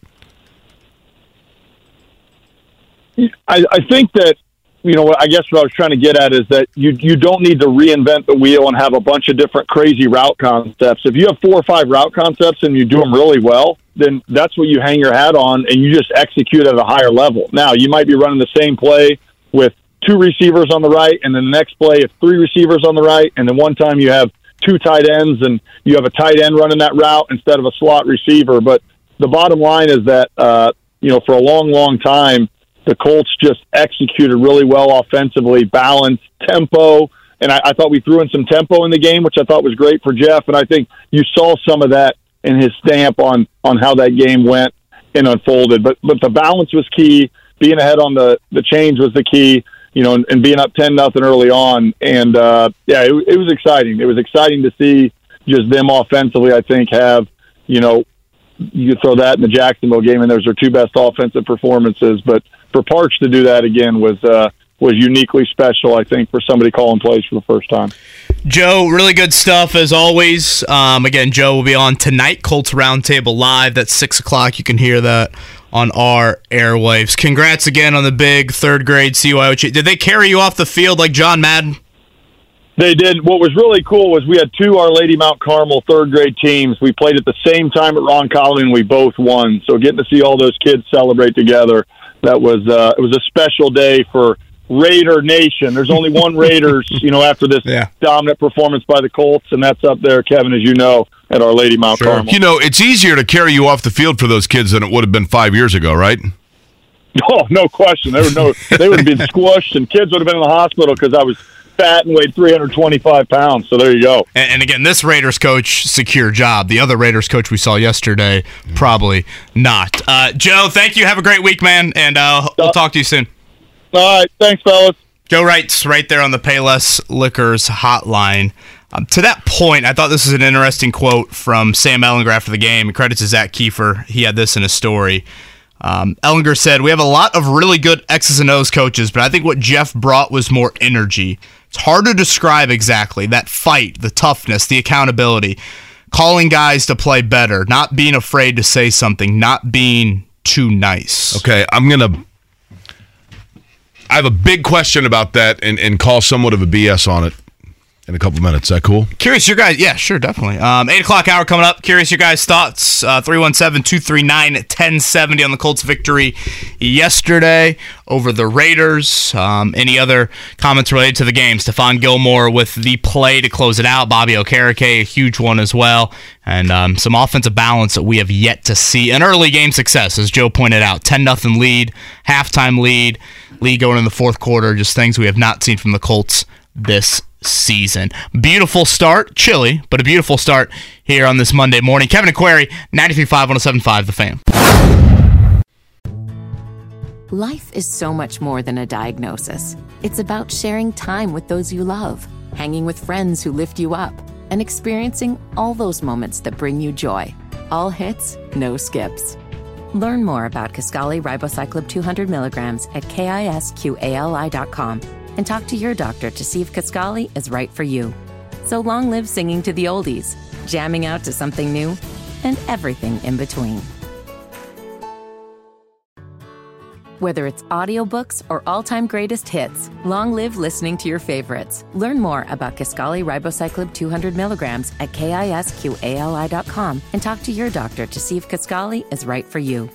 I, I think that you know, I guess what I was trying to get at is that you you don't need to reinvent the wheel and have a bunch of different crazy route concepts. If you have four or five route concepts and you do them really well, then that's what you hang your hat on and you just execute at a higher level. Now, you might be running the same play with two receivers on the right, and then the next play it's three receivers on the right, and then one time you have two tight ends and you have a tight end running that route instead of a slot receiver. But the bottom line is that uh, you know for a long, long time the Colts just executed really well offensively, balanced tempo. And I, I thought we threw in some tempo in the game, which I thought was great for Jeff. And I think you saw some of that in his stamp on on how that game went and unfolded. But but the balance was key. Being ahead on the the change was the key. You know, and, and being up ten nothing early on. And uh, yeah, it, it was exciting. It was exciting to see just them offensively. I think have you know you throw that in the Jacksonville game, and those are two best offensive performances. But for Parks to do that again was uh, was uniquely special, I think, for somebody calling plays for the first time. Joe, really good stuff as always. Um, again, Joe will be on tonight, Colts Roundtable Live. That's 6 o'clock. You can hear that on our airwaves. Congrats again on the big third grade CYO. Did they carry you off the field like John Madden? They did. What was really cool was we had two Our Lady Mount Carmel third grade teams. We played at the same time at Roncalli, and we both won. So getting to see all those kids celebrate together, that was uh, it was a special day for Raider Nation. There's only one Raiders, you know, after this Yeah. dominant performance by the Colts, and that's up there, Kevin, as you know, at Our Lady Mount Carmel. You know, it's easier to carry you off the field for those kids than it would have been five years ago, right? Oh, no question. They would no, they would have been squished, and kids would have been in the hospital because I was fat and weighed 325 pounds. So there you go. And, and again, this Raiders coach secure job. The other Raiders coach we saw yesterday, probably not. Uh, Joe, thank you. Have a great week, man, and uh, we'll talk to you soon. All right, thanks, fellas. Joe Reitz right there on the Payless Liquors hotline. Um, to that point, I thought this was an interesting quote from Sam Ehlinger after the game. It credits to Zach Kiefer. He had this in his story. Um, Ehlinger said, We have a lot of really good X's and O's coaches, but I think what Jeff brought was more energy. It's hard to describe exactly that fight, the toughness, the accountability, calling guys to play better, not being afraid to say something, not being too nice. Okay, I'm gonna. I have a big question about that, and, and call somewhat of a BS on it in a couple minutes. Is that cool? Curious your guys, yeah, sure, definitely. Um, 8 o'clock hour coming up. Curious your guys' thoughts. Uh, 317 239 1070 on the Colts' victory yesterday over the Raiders. Um, any other comments related to the game? Stephon Gilmore with the play to close it out. Bobby Okereke, a huge one as well. And um, some offensive balance that we have yet to see. An early game success, as Joe pointed out 10 0 lead, halftime lead, lead going in the fourth quarter. Just things we have not seen from the Colts this season. Beautiful start, chilly, but a beautiful start here on this Monday morning. Kevin Aquari, 93.5, 107.5, The Fan. Life is so much more than a diagnosis. It's about sharing time with those you love, hanging with friends who lift you up, and experiencing all those moments that bring you joy. All hits, no skips. Learn more about Kisqali Ribociclib 200 milligrams at kisqali.com and talk to your doctor to see if Kisqali is right for you. So long live singing to the oldies, jamming out to something new, and everything in between. Whether it's audiobooks or all-time greatest hits, long live listening to your favorites. Learn more about Kisqali Ribociclib 200 milligrams at kisqali.com and talk to your doctor to see if Kisqali is right for you.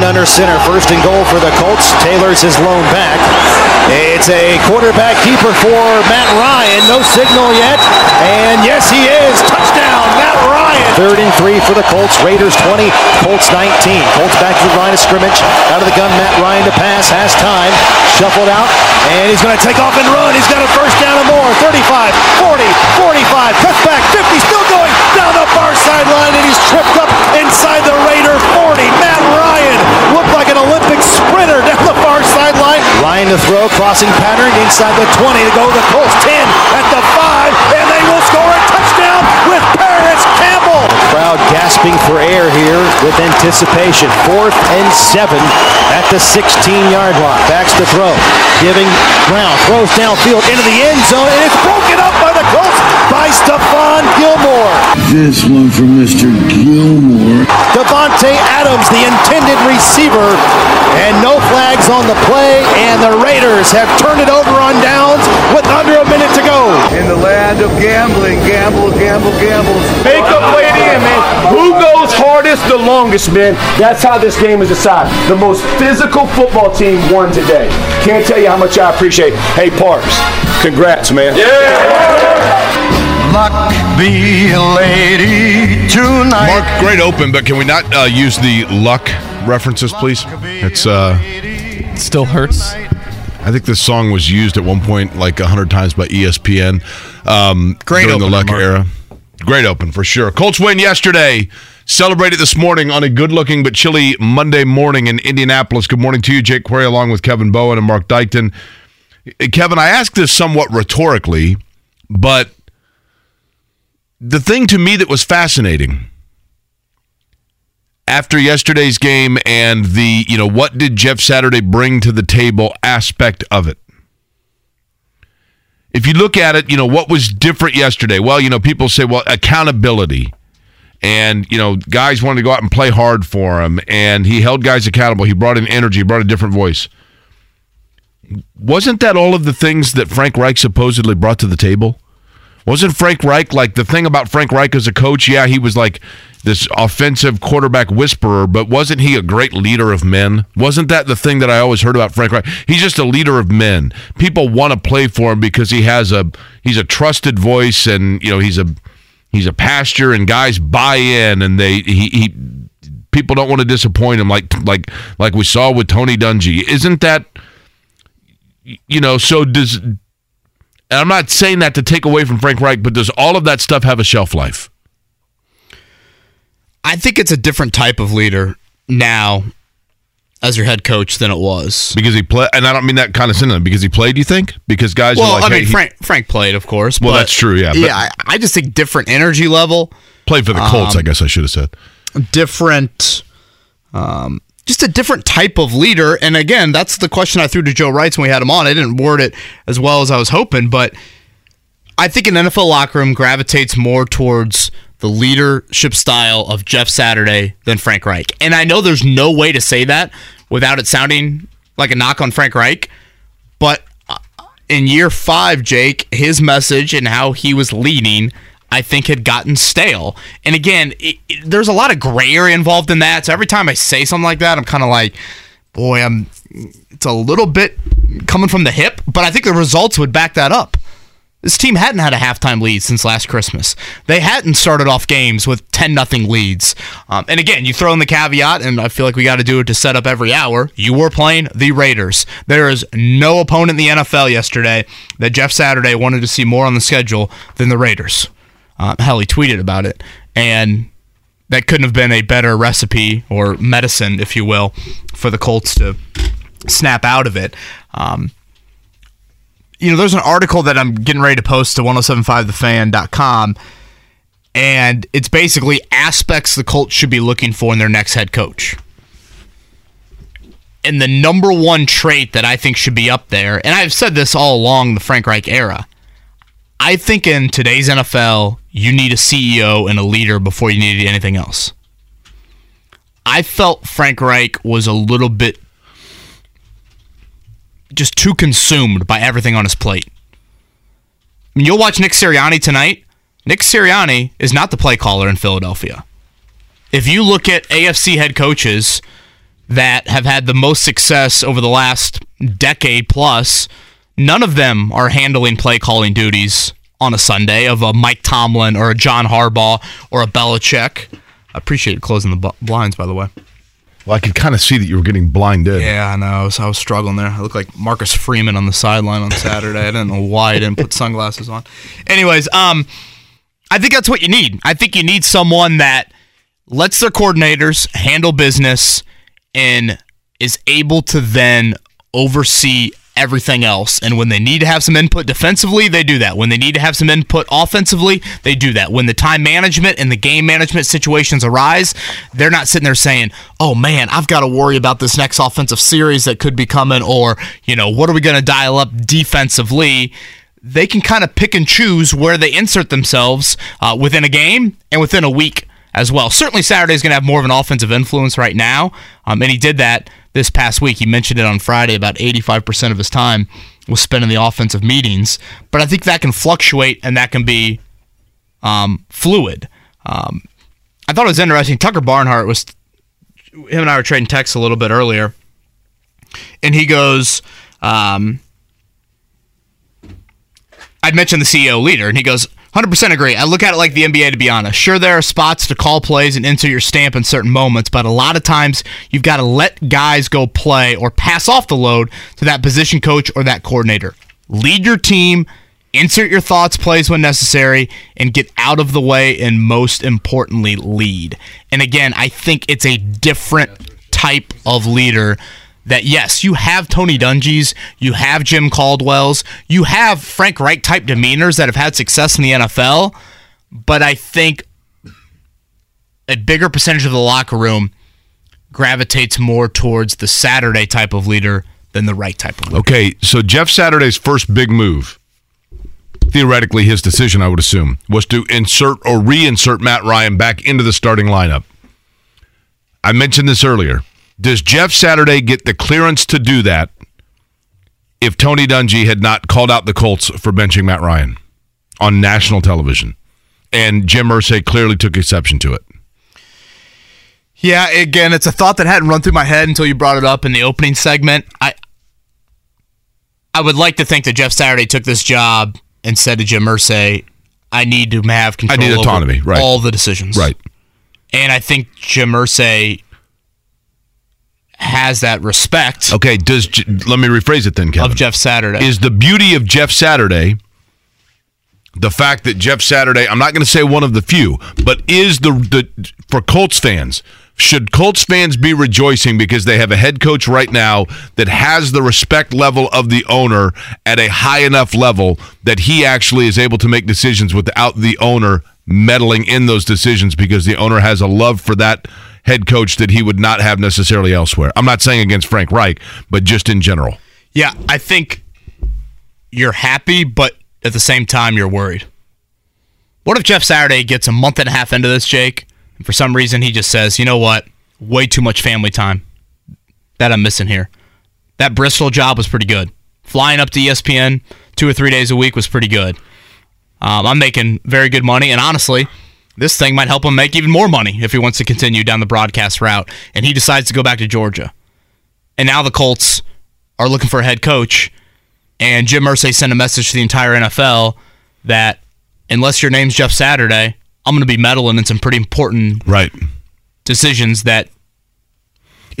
Ryan under center, first and goal for the Colts. Taylor's his lone back. It's a quarterback keeper for Matt Ryan. No signal yet. And yes, he is. Touchdown, Matt Ryan. Third and three for the Colts. Raiders 20, Colts 19. Colts back to the line of scrimmage. Out of the gun, Matt Ryan to pass. Has time. Shuffled out. And he's going to take off and run. He's got a first down and more. 35, 40, 45. Cuts back. 50. Still going down the far sideline. And he's tripped up inside the Raider 40. Matt Ryan looked like an Olympic sprinter down. Ryan to throw, crossing pattern inside the 20 to go the Colts 10 at the 5, and they will score The crowd gasping for air here with anticipation. Fourth and seven at the 16-yard line. Backs to throw, giving ground, throws downfield into the end zone, and it's broken up by the Colts by Stephon Gilmore. This one for Mr. Gilmore. Davante Adams, the intended receiver, and no flags on the play, and the Raiders have turned it over on downs with under a minute to go. In the land of gambling, gamble, gamble, gamble. Make up play it in, man. Who goes hardest the longest, man? That's how this game is decided. The most physical football team won today. Can't tell you how much I appreciate. Hey, Parks, congrats, man. Yeah. Luck be a lady tonight. Mark, great open, but can we not uh, use the luck references, please? It's uh, still hurts. I think this song was used at one point like a hundred times by ESPN. Um, Great during the luck Mark. era. Great open for sure. Colts win yesterday. Celebrated this morning on a good-looking but chilly Monday morning in Indianapolis. Good morning to you, Jake Query, along with Kevin Bowen and Mark Dykton. Uh, Kevin, I ask this somewhat rhetorically, but the thing to me that was fascinating after yesterday's game and the, you know, what did Jeff Saturday bring to the table aspect of it? If you look at it, you know, what was different yesterday? Well, you know, people say, well, accountability. And, you know, guys wanted to go out and play hard for him. And he held guys accountable. He brought in energy, brought a different voice. Wasn't that all of the things that Frank Reich supposedly brought to the table? Wasn't Frank Reich like the thing about Frank Reich as a coach? Yeah, he was like this offensive quarterback whisperer, but wasn't he a great leader of men? Wasn't that the thing that I always heard about Frank Reich? He's just a leader of men. People want to play for him because he has a he's a trusted voice and you know he's a he's a pasture and guys buy in and they he, he people don't want to disappoint him like like like we saw with Tony Dungy. Isn't that you know, so does and I'm not saying that to take away from Frank Reich, but does all of that stuff have a shelf life? I think it's a different type of leader now as your head coach than it was. Because he played, and I don't mean that kind of sentiment. Because he played, you think? Because guys, Well, are like, I hey, mean, he Frank Frank played, of course. Well, that's true, yeah, but- yeah, I, I just think different energy level, played for the Colts. Um, I guess I should have said. different, um, just a different type of leader. And again, that's the question I threw to Joe Reitz when we had him on. I didn't word it as well as I was hoping, but I think an NFL locker room gravitates more towards the leadership style of Jeff Saturday than Frank Reich. And I know there's no way to say that without it sounding like a knock on Frank Reich, but uh, in year five, Jake, his message and how he was leading, I think had gotten stale. And again, it, it- there's a lot of gray area involved in that. So every time I say something like that, I'm kind of like, boy, I'm. It's a little bit coming from the hip, but I think the results would back that up. This team hadn't had a halftime lead since last Christmas. They hadn't started off games with 10 nothing leads. Um, and again, you throw in the caveat, and I feel like we got to do it to set up every hour. You were playing the Raiders. There is no opponent in the NFL yesterday that Jeff Saturday wanted to see more on the schedule than the Raiders. Uh, hell, he tweeted about it. And that couldn't have been a better recipe or medicine, if you will, for the Colts to snap out of it. Um, you know, there's an article that I'm getting ready to post to 1075thefan.com, and it's basically aspects the Colts should be looking for in their next head coach. And the number one trait that I think should be up there, and I've said this all along the Frank Reich era, I think in today's NFL, you need a CEO and a leader before you need anything else. I felt Frank Reich was a little bit just too consumed by everything on his plate. I mean, you'll watch Nick Sirianni tonight. Nick Sirianni is not the play caller in Philadelphia. If you look at AFC head coaches that have had the most success over the last decade plus, none of them are handling play calling duties on a Sunday of a Mike Tomlin or a John Harbaugh or a Belichick. I appreciate closing the blinds, by the way. Well, I could kind of see that you were getting blinded. Yeah, I know. Was, I was struggling there. I looked like Marcus Freeman on the sideline on Saturday. I didn't know why I didn't put sunglasses on. Anyways, um, I think that's what you need. I think you need someone that lets their coordinators handle business and is able to then oversee everything else. And when they need to have some input defensively, they do that. When they need to have some input offensively, they do that. When the time management and the game management situations arise, they're not sitting there saying, oh man, I've got to worry about this next offensive series that could be coming, or, you know, what are we going to dial up defensively? They can kind of pick and choose where they insert themselves uh, within a game and within a week as well. Certainly, Saturday is going to have more of an offensive influence right now, um, and he did that this past week. He mentioned it on Friday. About 85% of his time was spent in the offensive meetings, but I think that can fluctuate and that can be um, fluid. Um, I thought it was interesting. Tucker Barnhart was him and I were trading texts a little bit earlier, and he goes. Um, I'd mentioned the CEO leader, and he goes, 100% agree. I look at it like the NBA, to be honest. Sure, there are spots to call plays and insert your stamp in certain moments, but a lot of times you've got to let guys go play or pass off the load to that position coach or that coordinator. Lead your team, insert your thoughts, plays when necessary, and get out of the way, and most importantly, lead. And again, I think it's a different type of leader that yes, you have Tony Dungy's, you have Jim Caldwell's, you have Frank Reich type demeanors that have had success in the NFL, but I think a bigger percentage of the locker room gravitates more towards the Saturday type of leader than the Reich type of leader. Okay, so Jeff Saturday's first big move, theoretically his decision, I would assume, was to insert or reinsert Matt Ryan back into the starting lineup. I mentioned this earlier. Does Jeff Saturday get the clearance to do that if Tony Dungy had not called out the Colts for benching Matt Ryan on national television? And Jim Irsay clearly took exception to it. Yeah, again, it's a thought that hadn't run through my head until you brought it up in the opening segment. I I would like to think that Jeff Saturday took this job and said to Jim Irsay, I need to have control I need autonomy, right. all the decisions. Right. And I think Jim Irsay has that respect Okay, does let me rephrase it then, Kevin. of Jeff Saturday. is the beauty of Jeff Saturday the fact that Jeff Saturday, I'm not going to say one of the few, but is the the for Colts fans, should Colts fans be rejoicing because they have a head coach right now that has the respect level of the owner at a high enough level that he actually is able to make decisions without the owner meddling in those decisions because the owner has a love for that head coach that he would not have necessarily elsewhere. I'm not saying against Frank Reich, but just in general. Yeah, I think you're happy, but at the same time, you're worried. What if Jeff Saturday gets a month and a half into this, Jake, and for some reason he just says, you know what, way too much family time that I'm missing here. That Bristol job was pretty good. Flying up to ESPN two or three days a week was pretty good. Um, I'm making very good money, and honestly, this thing might help him make even more money if he wants to continue down the broadcast route. And he decides to go back to Georgia. And now the Colts are looking for a head coach, and Jim Irsay sent a message to the entire NFL that unless your name's Jeff Saturday, I'm going to be meddling in some pretty important right decisions that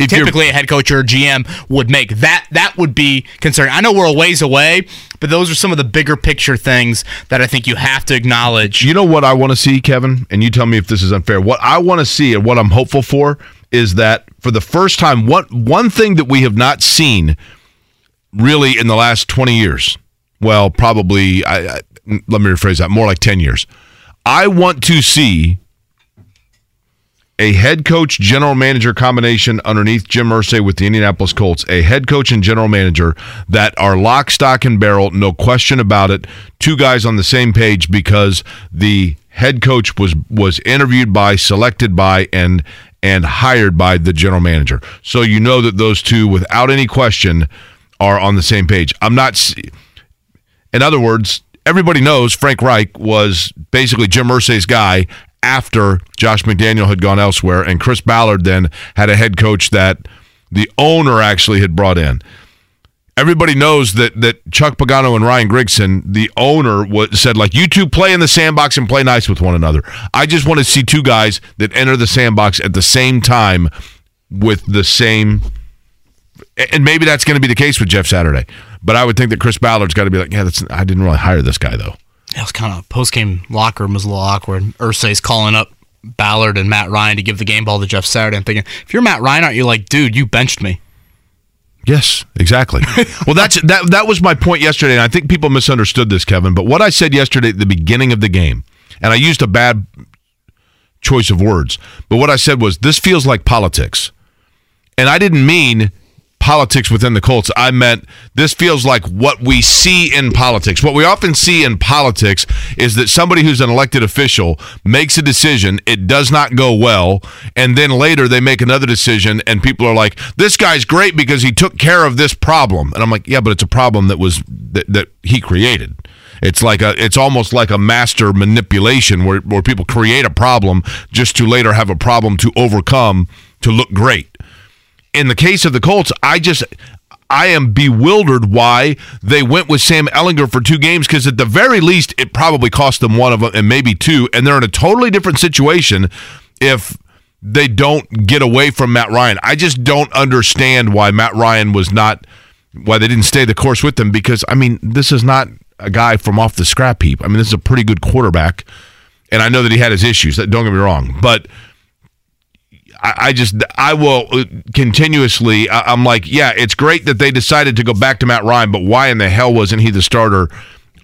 If typically a head coach or a GM would make. That that would be concerning. I know we're a ways away, but those are some of the bigger picture things that I think you have to acknowledge. You know what I want to see, Kevin, and you tell me if this is unfair. What I want to see and what I'm hopeful for is that for the first time, what one thing that we have not seen really in the last 20 years. Well, probably. I, I let me rephrase that. More like 10 years. I want to see a head coach general manager combination underneath Jim Irsay with the Indianapolis Colts, a head coach and general manager that are lock, stock, and barrel, no question about it. Two guys on the same page because the head coach was was interviewed by, selected by, and and hired by the general manager. So you know that those two, without any question, are on the same page. I'm not. In other words, everybody knows Frank Reich was basically Jim Irsay's guy after Josh McDaniel had gone elsewhere, and Chris Ballard then had a head coach that the owner actually had brought in. Everybody knows that that Chuck Pagano and Ryan Grigson, the owner, was, said like you two play in the sandbox and play nice with one another. I just want to see two guys that enter the sandbox at the same time with the same and maybe that's going to be the case with Jeff Saturday. But I would think that Chris Ballard's got to be like, yeah, that's I didn't really hire this guy though. It was kind of post game locker room was a little awkward. Irsay's calling up Ballard and Matt Ryan to give the game ball to Jeff Saturday. I'm thinking, if you're Matt Ryan, aren't you like, dude, you benched me? Yes, exactly. well, that's that. That was my point yesterday, and I think people misunderstood this, Kevin. But what I said yesterday at the beginning of the game, and I used a bad choice of words, but what I said was this feels like politics, and I didn't mean politics within the Colts. I meant this feels like what we see in politics. What we often see in politics is that somebody who's an elected official makes a decision, it does not go well, and then later they make another decision and people are like, "This guy's great because he took care of this problem." And I'm like, "Yeah, but it's a problem that was that, that he created." It's like a it's almost like a master manipulation where where people create a problem just to later have a problem to overcome to look great in the case of the Colts, I just I am bewildered why they went with Sam Ehlinger for two games because at the very least it probably cost them one of them and maybe two, and they're in a totally different situation if they don't get away from Matt Ryan. I just don't understand why Matt Ryan was not why they didn't stay the course with them because I mean this is not a guy from off the scrap heap. I mean this is a pretty good quarterback, and I know that he had his issues. Don't get me wrong, but I, I just I will uh, continuously. I, I'm like, yeah, it's great that they decided to go back to Matt Ryan, but why in the hell wasn't he the starter?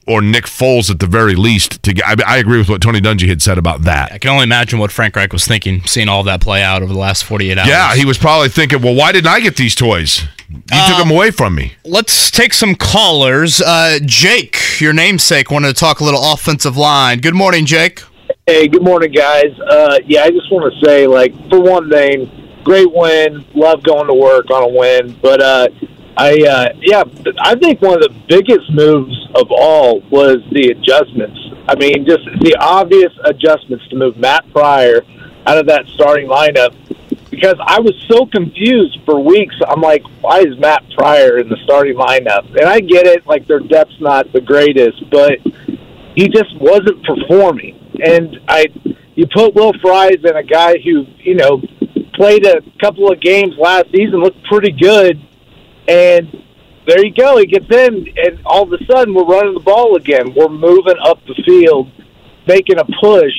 Or Nick Foles at the very least. To get, I, I agree with what Tony Dungy had said about that. I can only imagine what Frank Reich was thinking, seeing all that play out over the last 48 hours. Yeah, he was probably thinking, well, why didn't I get these toys? You uh, took them away from me. Let's take some callers. Uh, Jake, your namesake, wanted to talk a little offensive line. Good morning, Jake. Hey, good morning, guys. Uh, yeah, I just want to say, like, for one thing, great win. Love going to work on a win. But uh, I, uh, yeah, I think one of the biggest moves of all was the adjustments. I mean, just the obvious adjustments to move Matt Pryor out of that starting lineup because I was so confused for weeks. I'm like, why is Matt Pryor in the starting lineup? And I get it, like their depth's not the greatest, but he just wasn't performing and I you put Will Fries in a guy who you know played a couple of games last season, looked pretty good, and there you go. He gets in, and all of a sudden we're running the ball again. We're moving up the field, making a push.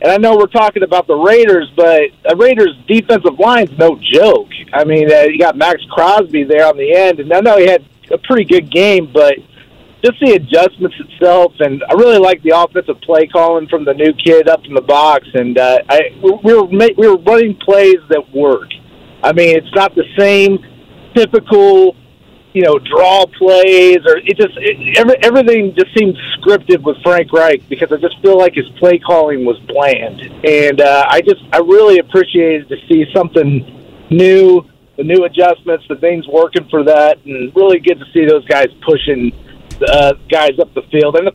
And I know we're talking about the Raiders, but the Raiders' defensive line's no joke. I mean, uh, you got Maxx Crosby there on the end, and I know he had a pretty good game, but just the adjustments itself, and I really like the offensive play calling from the new kid up in the box. And uh, I we were we were running plays that work. I mean, it's not the same typical, you know, draw plays or it just it, every, everything just seemed scripted with Frank Reich because I just feel like his play calling was bland. And uh, I just I really appreciated to see something new, the new adjustments, the things working for that, and really good to see those guys pushing uh, guys up the field. And the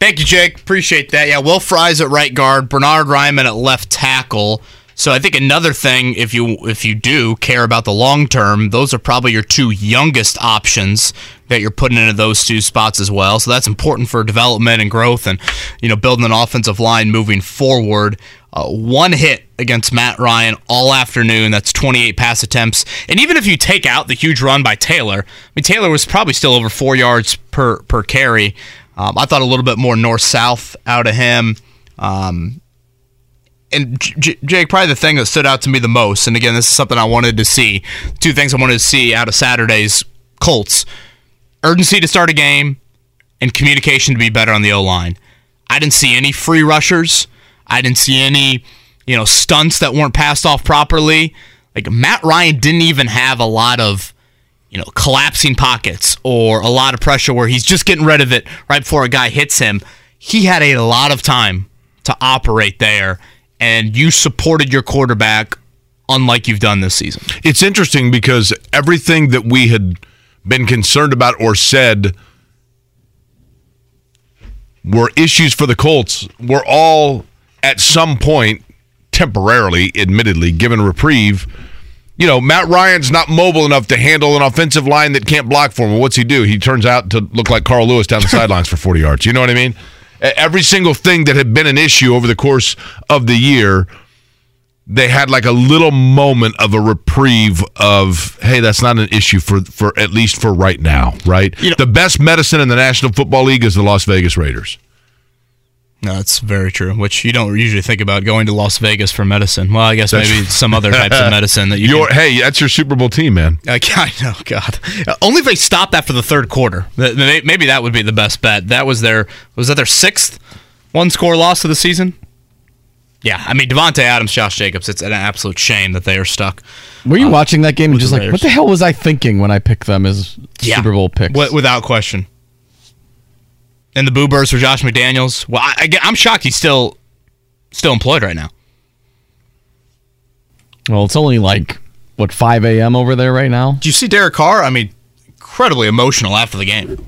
Thank you, Jake. Appreciate that. Yeah, Will Fries at right guard, Bernard Raimann at left tackle. So I think another thing, if you if you do care about the long term, those are probably your two youngest options that you're putting into those two spots as well. So that's important for development and growth, and you know building an offensive line moving forward. Uh, one hit against Matt Ryan all afternoon. That's 28 pass attempts. And even if you take out the huge run by Taylor, I mean Taylor was probably still over four yards per per carry. Um, I thought a little bit more north south out of him. Um, and J- Jake, probably the thing that stood out to me the most, and again, this is something I wanted to see. Two things I wanted to see out of Saturday's Colts: urgency to start a game, and communication to be better on the O line. I didn't see any free rushers. I didn't see any, you know, stunts that weren't passed off properly. Like Matt Ryan didn't even have a lot of, you know, collapsing pockets or a lot of pressure where he's just getting rid of it right before a guy hits him. He had a lot of time to operate there, and you supported your quarterback unlike you've done this season. It's interesting because everything that we had been concerned about or said were issues for the Colts were all at some point, temporarily, admittedly, given reprieve. You know, Matt Ryan's not mobile enough to handle an offensive line that can't block for him. What's he do? He turns out to look like Carl Lewis down the sidelines for 40 yards. You know what I mean? Every single thing that had been an issue over the course of the year, they had like a little moment of a reprieve of, hey, that's not an issue for, for at least for right now, right? You know, the best medicine in the National Football League is the Las Vegas Raiders. No, that's very true. Which you don't usually think about going to Las Vegas for medicine. Well, I guess maybe some other types of medicine that you. Your, can, hey, that's your Super Bowl team, man. I, I know, God. Only if they stopped after the third quarter. Maybe that would be the best bet. That was their was that their sixth one score loss of the season. Yeah, I mean Davante Adams, Josh Jacobs. It's an absolute shame that they are stuck. Were you uh, watching that game and just like, what the hell was I thinking when I picked them as yeah, Super Bowl picks? W- without question. And the Boo Birds for Josh McDaniels. Well, I, I, I'm shocked he's still still employed right now. Well, it's only like what 5 a.m. over there right now. Do you see Derek Carr? I mean, incredibly emotional after the game.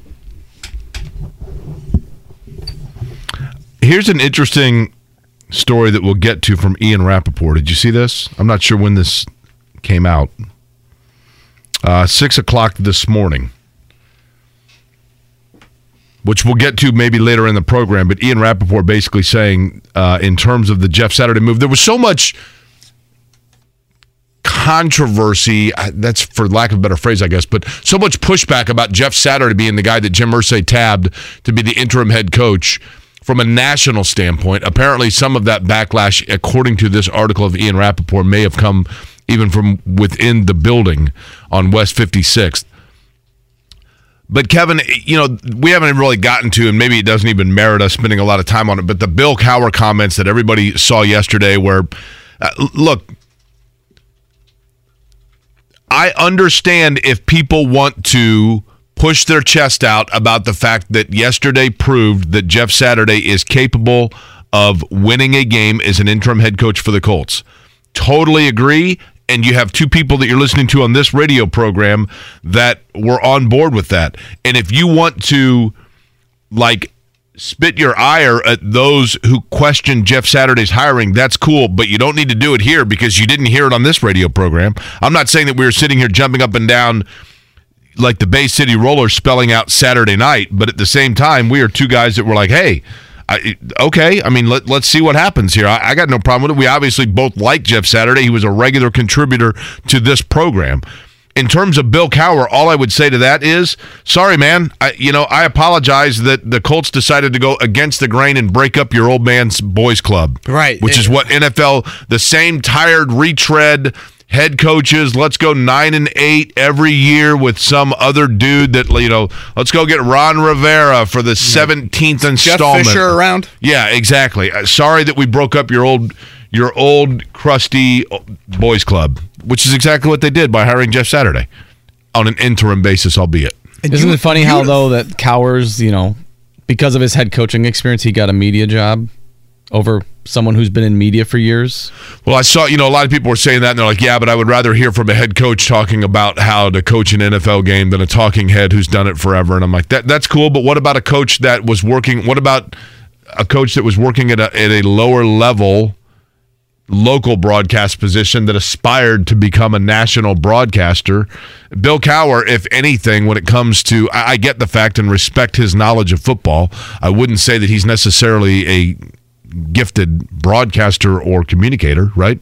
Here's an interesting story that we'll get to from Ian Rapoport. Did you see this? I'm not sure when this came out. Uh, six o'clock this morning which we'll get to maybe later in the program. But Ian Rapoport basically saying, uh, in terms of the Jeff Saturday move, there was so much controversy. That's for lack of a better phrase, I guess, but so much pushback about Jeff Saturday being the guy that Jim Irsay tabbed to be the interim head coach from a national standpoint. Apparently, some of that backlash, according to this article of Ian Rapoport, may have come even from within the building on West 56th. But Kevin, you know, we haven't really gotten to, and maybe it doesn't even merit us spending a lot of time on it. But the Bill Cowher comments that everybody saw yesterday, where uh, look, I understand if people want to push their chest out about the fact that yesterday proved that Jeff Saturday is capable of winning a game as an interim head coach for the Colts. Totally agree and you have two people that you're listening to on this radio program that were on board with that. And if you want to like spit your ire at those who question Jeff Saturday's hiring, that's cool, but you don't need to do it here because you didn't hear it on this radio program. I'm not saying that we were sitting here jumping up and down like the Bay City Rollers spelling out Saturday night, but at the same time, we are two guys that were like, hey, I, okay, I mean, let, let's see what happens here. I, I, got no problem with it. We obviously both like Jeff Saturday. He was a regular contributor to this program. In terms of Bill Cowher, all I would say to that is, sorry, man. I, you know, I apologize that the Colts decided to go against the grain and break up your old man's boys club. Right. Which is eh. what NFL, the same tired retread – head coaches. Let's go nine and eight every year with some other dude that you know. Let's go get Ron Rivera for the seventeenth installment. Jeff Fisher around. Yeah, exactly. Uh, sorry that we broke up your old your old crusty boys club, which is exactly what they did by hiring Jeff Saturday on an interim basis, albeit. Isn't it funny how though that Cowher's, you know because of his head coaching experience, he got a media job over someone who's been in media for years? Well, I saw, you know, a lot of people were saying that, and they're like, yeah, but I would rather hear from a head coach talking about how to coach an NFL game than a talking head who's done it forever. And I'm like, that that's cool, but what about a coach that was working? What about a coach that was working at a, at a lower level? local broadcast position that aspired to become a national broadcaster. Bill Cowher, if anything, when it comes to, I, I, get the fact and respect his knowledge of football. I wouldn't say that he's necessarily a gifted broadcaster or communicator, right?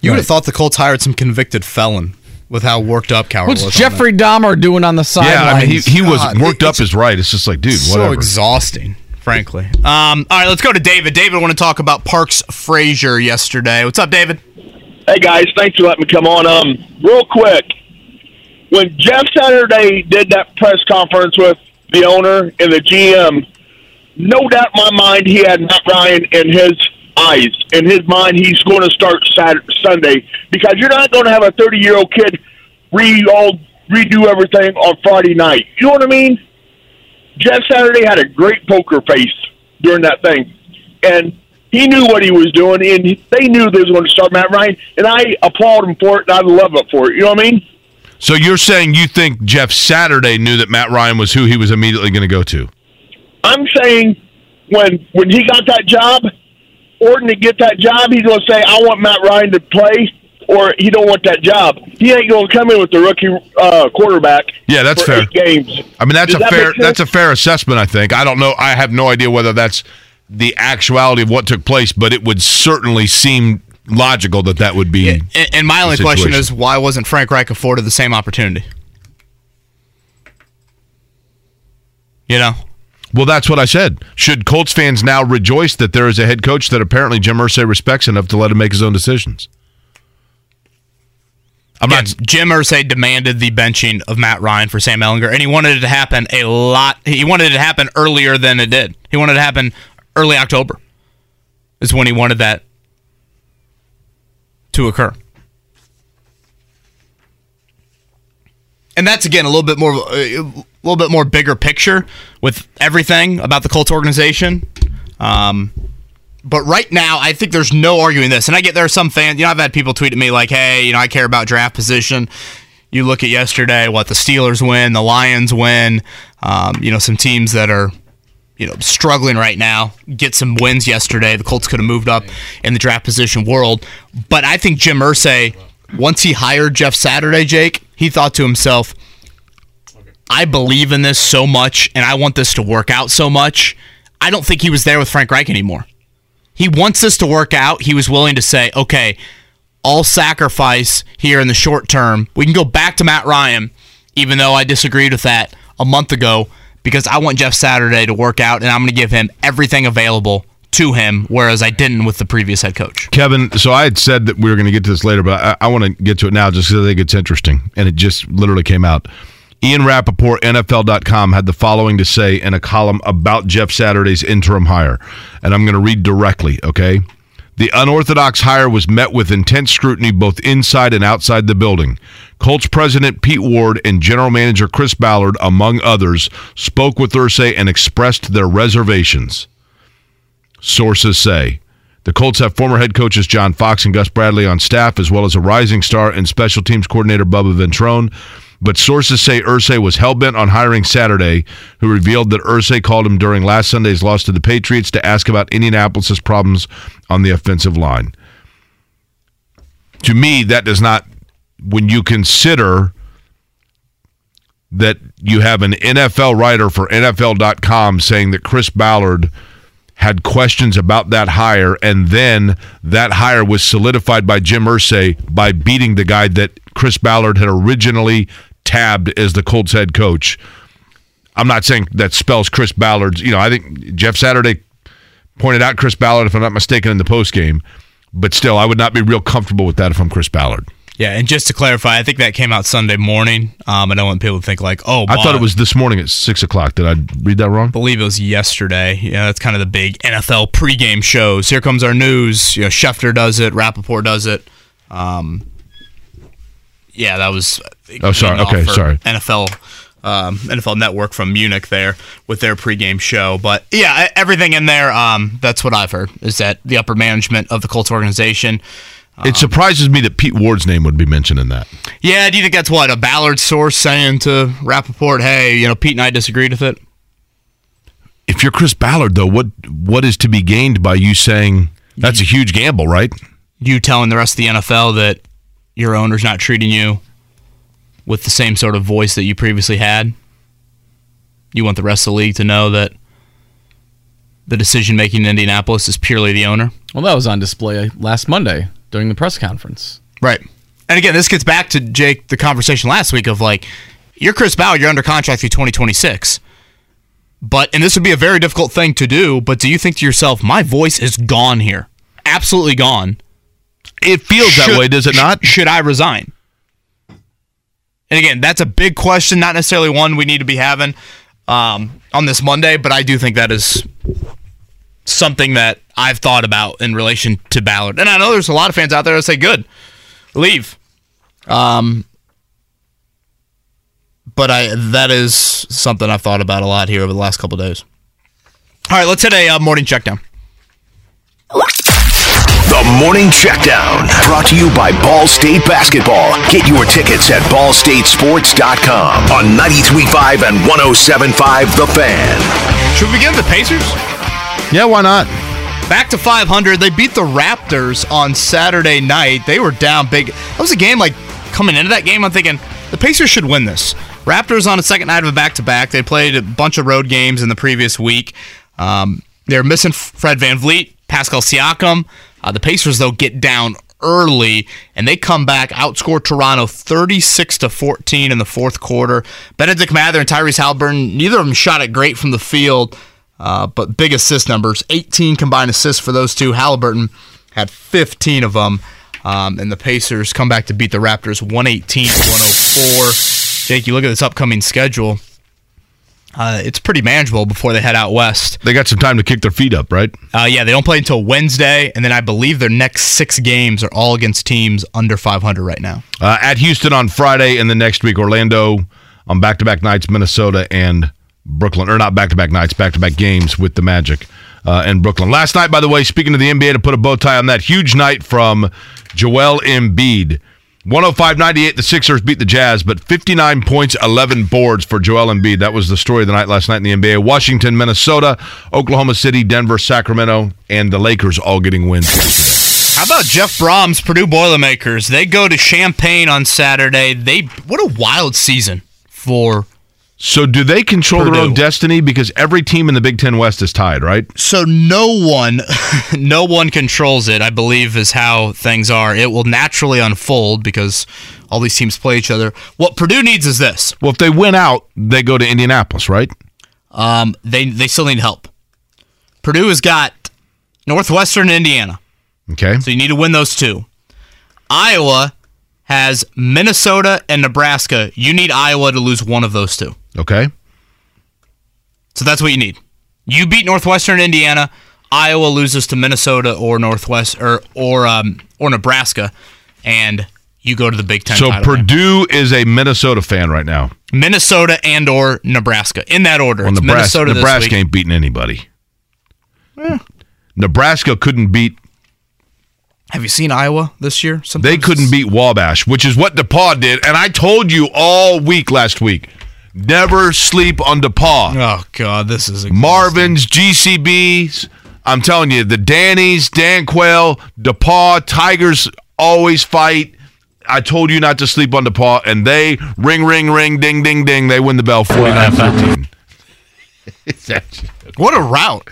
You would have thought the Colts hired some convicted felon with how worked up Cowher What's was. Jeffrey Dahmer doing on the sideline? Yeah, I mean, he, he was worked up is right. It's just like, dude, so whatever. exhausting, frankly. Um, all right, let's go to David. David, I want to talk about Parks Frazier yesterday. What's up, David? Hey guys, thanks for letting me come on. Um, real quick, when Jeff Saturday did that press conference with the owner and the GM, no doubt in my mind he had Matt Ryan in his eyes. In his mind, he's going to start Saturday, Sunday because you're not going to have a 30 year old kid re all redo everything on Friday night. You know what I mean? Jeff Saturday had a great poker face during that thing, and he knew what he was doing, and they knew they was going to start Matt Ryan, and I applaud him for it, and I love it for it. You know what I mean? So you're saying you think Jeff Saturday knew that Matt Ryan was who he was immediately going to go to? I'm saying when when he got that job, Orton to get that job, he's going to say, "I want Matt Ryan to play." Or he don't want that job. He ain't going to come in with the rookie uh, quarterback. Yeah, that's fair. games. I mean, that's Does a that fair that's a fair assessment. I think. I don't know. I have no idea whether that's the actuality of what took place, but it would certainly seem logical that that would be. And, and my only question is, why wasn't Frank Reich afforded the same opportunity? You know, Well, that's what I said. Should Colts fans now rejoice that there is a head coach that apparently Jim Irsay respects enough to let him make his own decisions? I'm not. Jim Irsay demanded the benching of Matt Ryan for Sam Ehlinger, and he wanted it to happen a lot. He wanted it to happen earlier than it did. He wanted it to happen early October. Is when he wanted that to occur. And that's again a little bit more, a little bit more bigger picture with everything about the Colts organization. Um, but right now, I think there's no arguing this. And I get there are some fans, you know, I've had people tweet at me like, hey, you know, I care about draft position. You look at yesterday, what the Steelers win, the Lions win, um, you know, some teams that are, you know, struggling right now get some wins yesterday. The Colts could have moved up in the draft position world. But I think Jim Irsay, once he hired Jeff Saturday, Jake, he thought to himself, I believe in this so much and I want this to work out so much. I don't think he was there with Frank Reich anymore. He wants this to work out. He was willing to say, okay, I'll sacrifice here in the short term. We can go back to Matt Ryan, even though I disagreed with that a month ago, because I want Jeff Saturday to work out and I'm going to give him everything available to him, whereas I didn't with the previous head coach. Kevin, so I had said that we were going to get to this later, but I, I want to get to it now just because I think it's interesting. And it just literally came out. Ian Rapoport, NFL.com, had the following to say in a column about Jeff Saturday's interim hire. And I'm going to read directly, okay? The unorthodox hire was met with intense scrutiny both inside and outside the building. Colts president Pete Ward and general manager Chris Ballard, among others, spoke with Irsay and expressed their reservations. Sources say the Colts have former head coaches John Fox and Gus Bradley on staff, as well as a rising star and special teams coordinator Bubba Ventrone. But sources say Irsay was hell-bent on hiring Saturday, who revealed that Irsay called him during last Sunday's loss to the Patriots to ask about Indianapolis' problems on the offensive line. To me, that does not, when you consider that you have an NFL writer for NFL.com saying that Chris Ballard had questions about that hire, and then that hire was solidified by Jim Irsay by beating the guy that Chris Ballard had originally tabbed as the Colts head coach. I'm not saying that spells Chris Ballard's. You know, I think Jeff Saturday pointed out Chris Ballard, if I'm not mistaken, in the post game. But still, I would not be real comfortable with that if I'm Chris Ballard. Yeah, and just to clarify, I think that came out Sunday morning. Um, I don't want people to think like, oh, I thought it was this morning at six o'clock. Did I read that wrong? I believe it was yesterday. Yeah, that's kind of the big NFL pregame shows. Here comes our news. You know, Schefter does it, Rapoport does it. Um, yeah, that was. Oh, sorry. Okay, sorry. NFL. Um, NFL Network from Munich there with their pregame show, but yeah, everything in there. Um, that's what I've heard is that the upper management of the Colts organization it um, surprises me that Pete Ward's name would be mentioned in that. Yeah, do you think that's what a Ballard source saying to Rapoport? Hey, you know, Pete and I disagreed with it. If you're Chris Ballard, though, what what is to be gained by you saying that's a huge gamble, right? You telling the rest of the NFL that your owner's not treating you with the same sort of voice that you previously had. You want the rest of the league to know that the decision making in Indianapolis is purely the owner. Well, that was on display last Monday during the press conference. Right. And again, this gets back to Jake the conversation last week of like, you're Chris Ballard, you're under contract through 2026. But and this would be a very difficult thing to do, but do you think to yourself, my voice is gone here? Absolutely gone. It feels should, that way, does it not? Should I resign? And again, that's a big question, not necessarily one we need to be having um, on this Monday, but I do think that is something that I've thought about in relation to Ballard. And I know there's a lot of fans out there that say, good, leave. Um, but I that is something I've thought about a lot here over the last couple days. All right, let's hit a uh, morning check down. The Morning Checkdown, brought to you by Ball State Basketball. Get your tickets at ballstatesports.com on 93.5 and 107.5 The Fan. Should we begin the Pacers? Yeah, why not? Back to 500. They beat the Raptors on Saturday night. They were down big. That was a game like coming into that game. I'm thinking the Pacers should win this. Raptors on a second night of a back to back. They played a bunch of road games in the previous week. Um, they're missing Fred Van VanVleet, Pascal Siakam. Uh, the Pacers, though, get down early, and they come back, outscore Toronto 36 to 14 in the fourth quarter. Bennedict Mathurin and Tyrese Halliburton, neither of them shot it great from the field, uh, but big assist numbers 18 combined assists for those two. Halliburton had 15 of them. Um, and the Pacers come back to beat the Raptors 118 104. Jake, you look at this upcoming schedule. Uh, it's pretty manageable before they head out west. They got some time to kick their feet up, right? Uh, yeah, they don't play until Wednesday, and then I believe their next six games are all against teams under 500 right now. Uh, at Houston on Friday, and the next week Orlando on back-to-back nights, Minnesota and Brooklyn, or not back-to-back nights, back-to-back games with the Magic uh, and Brooklyn. Last night, by the way, speaking to the NBA, to put a bow tie on that huge night from Joel Embiid. 105-98, the Sixers beat the Jazz, but 59 points, 11 boards for Joel Embiid. That was the story of the night last night in the NBA. Washington, Minnesota, Oklahoma City, Denver, Sacramento, and the Lakers all getting wins. How about Jeff Brohm's, Purdue Boilermakers? They go to Champaign on Saturday. They what a wild season for So do they control their own destiny? Because every team in the Big Ten West is tied, right? So no one, no one controls it. I believe is how things are. It will naturally unfold because all these teams play each other. What Purdue needs is this. Well, if they win out, they go to Indianapolis, right? Um, they they still need help. Purdue has got Northwestern Indiana, Okay. so you need to win those two. Iowa has Minnesota and Nebraska. You need Iowa to lose one of those two. Okay. So that's what you need. You beat Northwestern Indiana. Iowa loses to Minnesota or Northwest or or um, or Nebraska, and you go to the Big Ten. So title game. Purdue is a Minnesota fan right now. Minnesota and or Nebraska in that order. Well, It's Nebraska, Minnesota this Nebraska ain't beating anybody. Nebraska couldn't beat. Have you seen Iowa this year? They couldn't beat Wabash, which is what DePauw did. And I told you all week last week, never sleep on DePauw. Oh God, this is Marvin's, GCBs. I'm telling you, the Dannies, Dan Quayle, DePauw, Tigers always fight. I told you not to sleep on DePauw, and they ring, ring, ring, ding, ding, ding. They win the bell 49 14. What a route.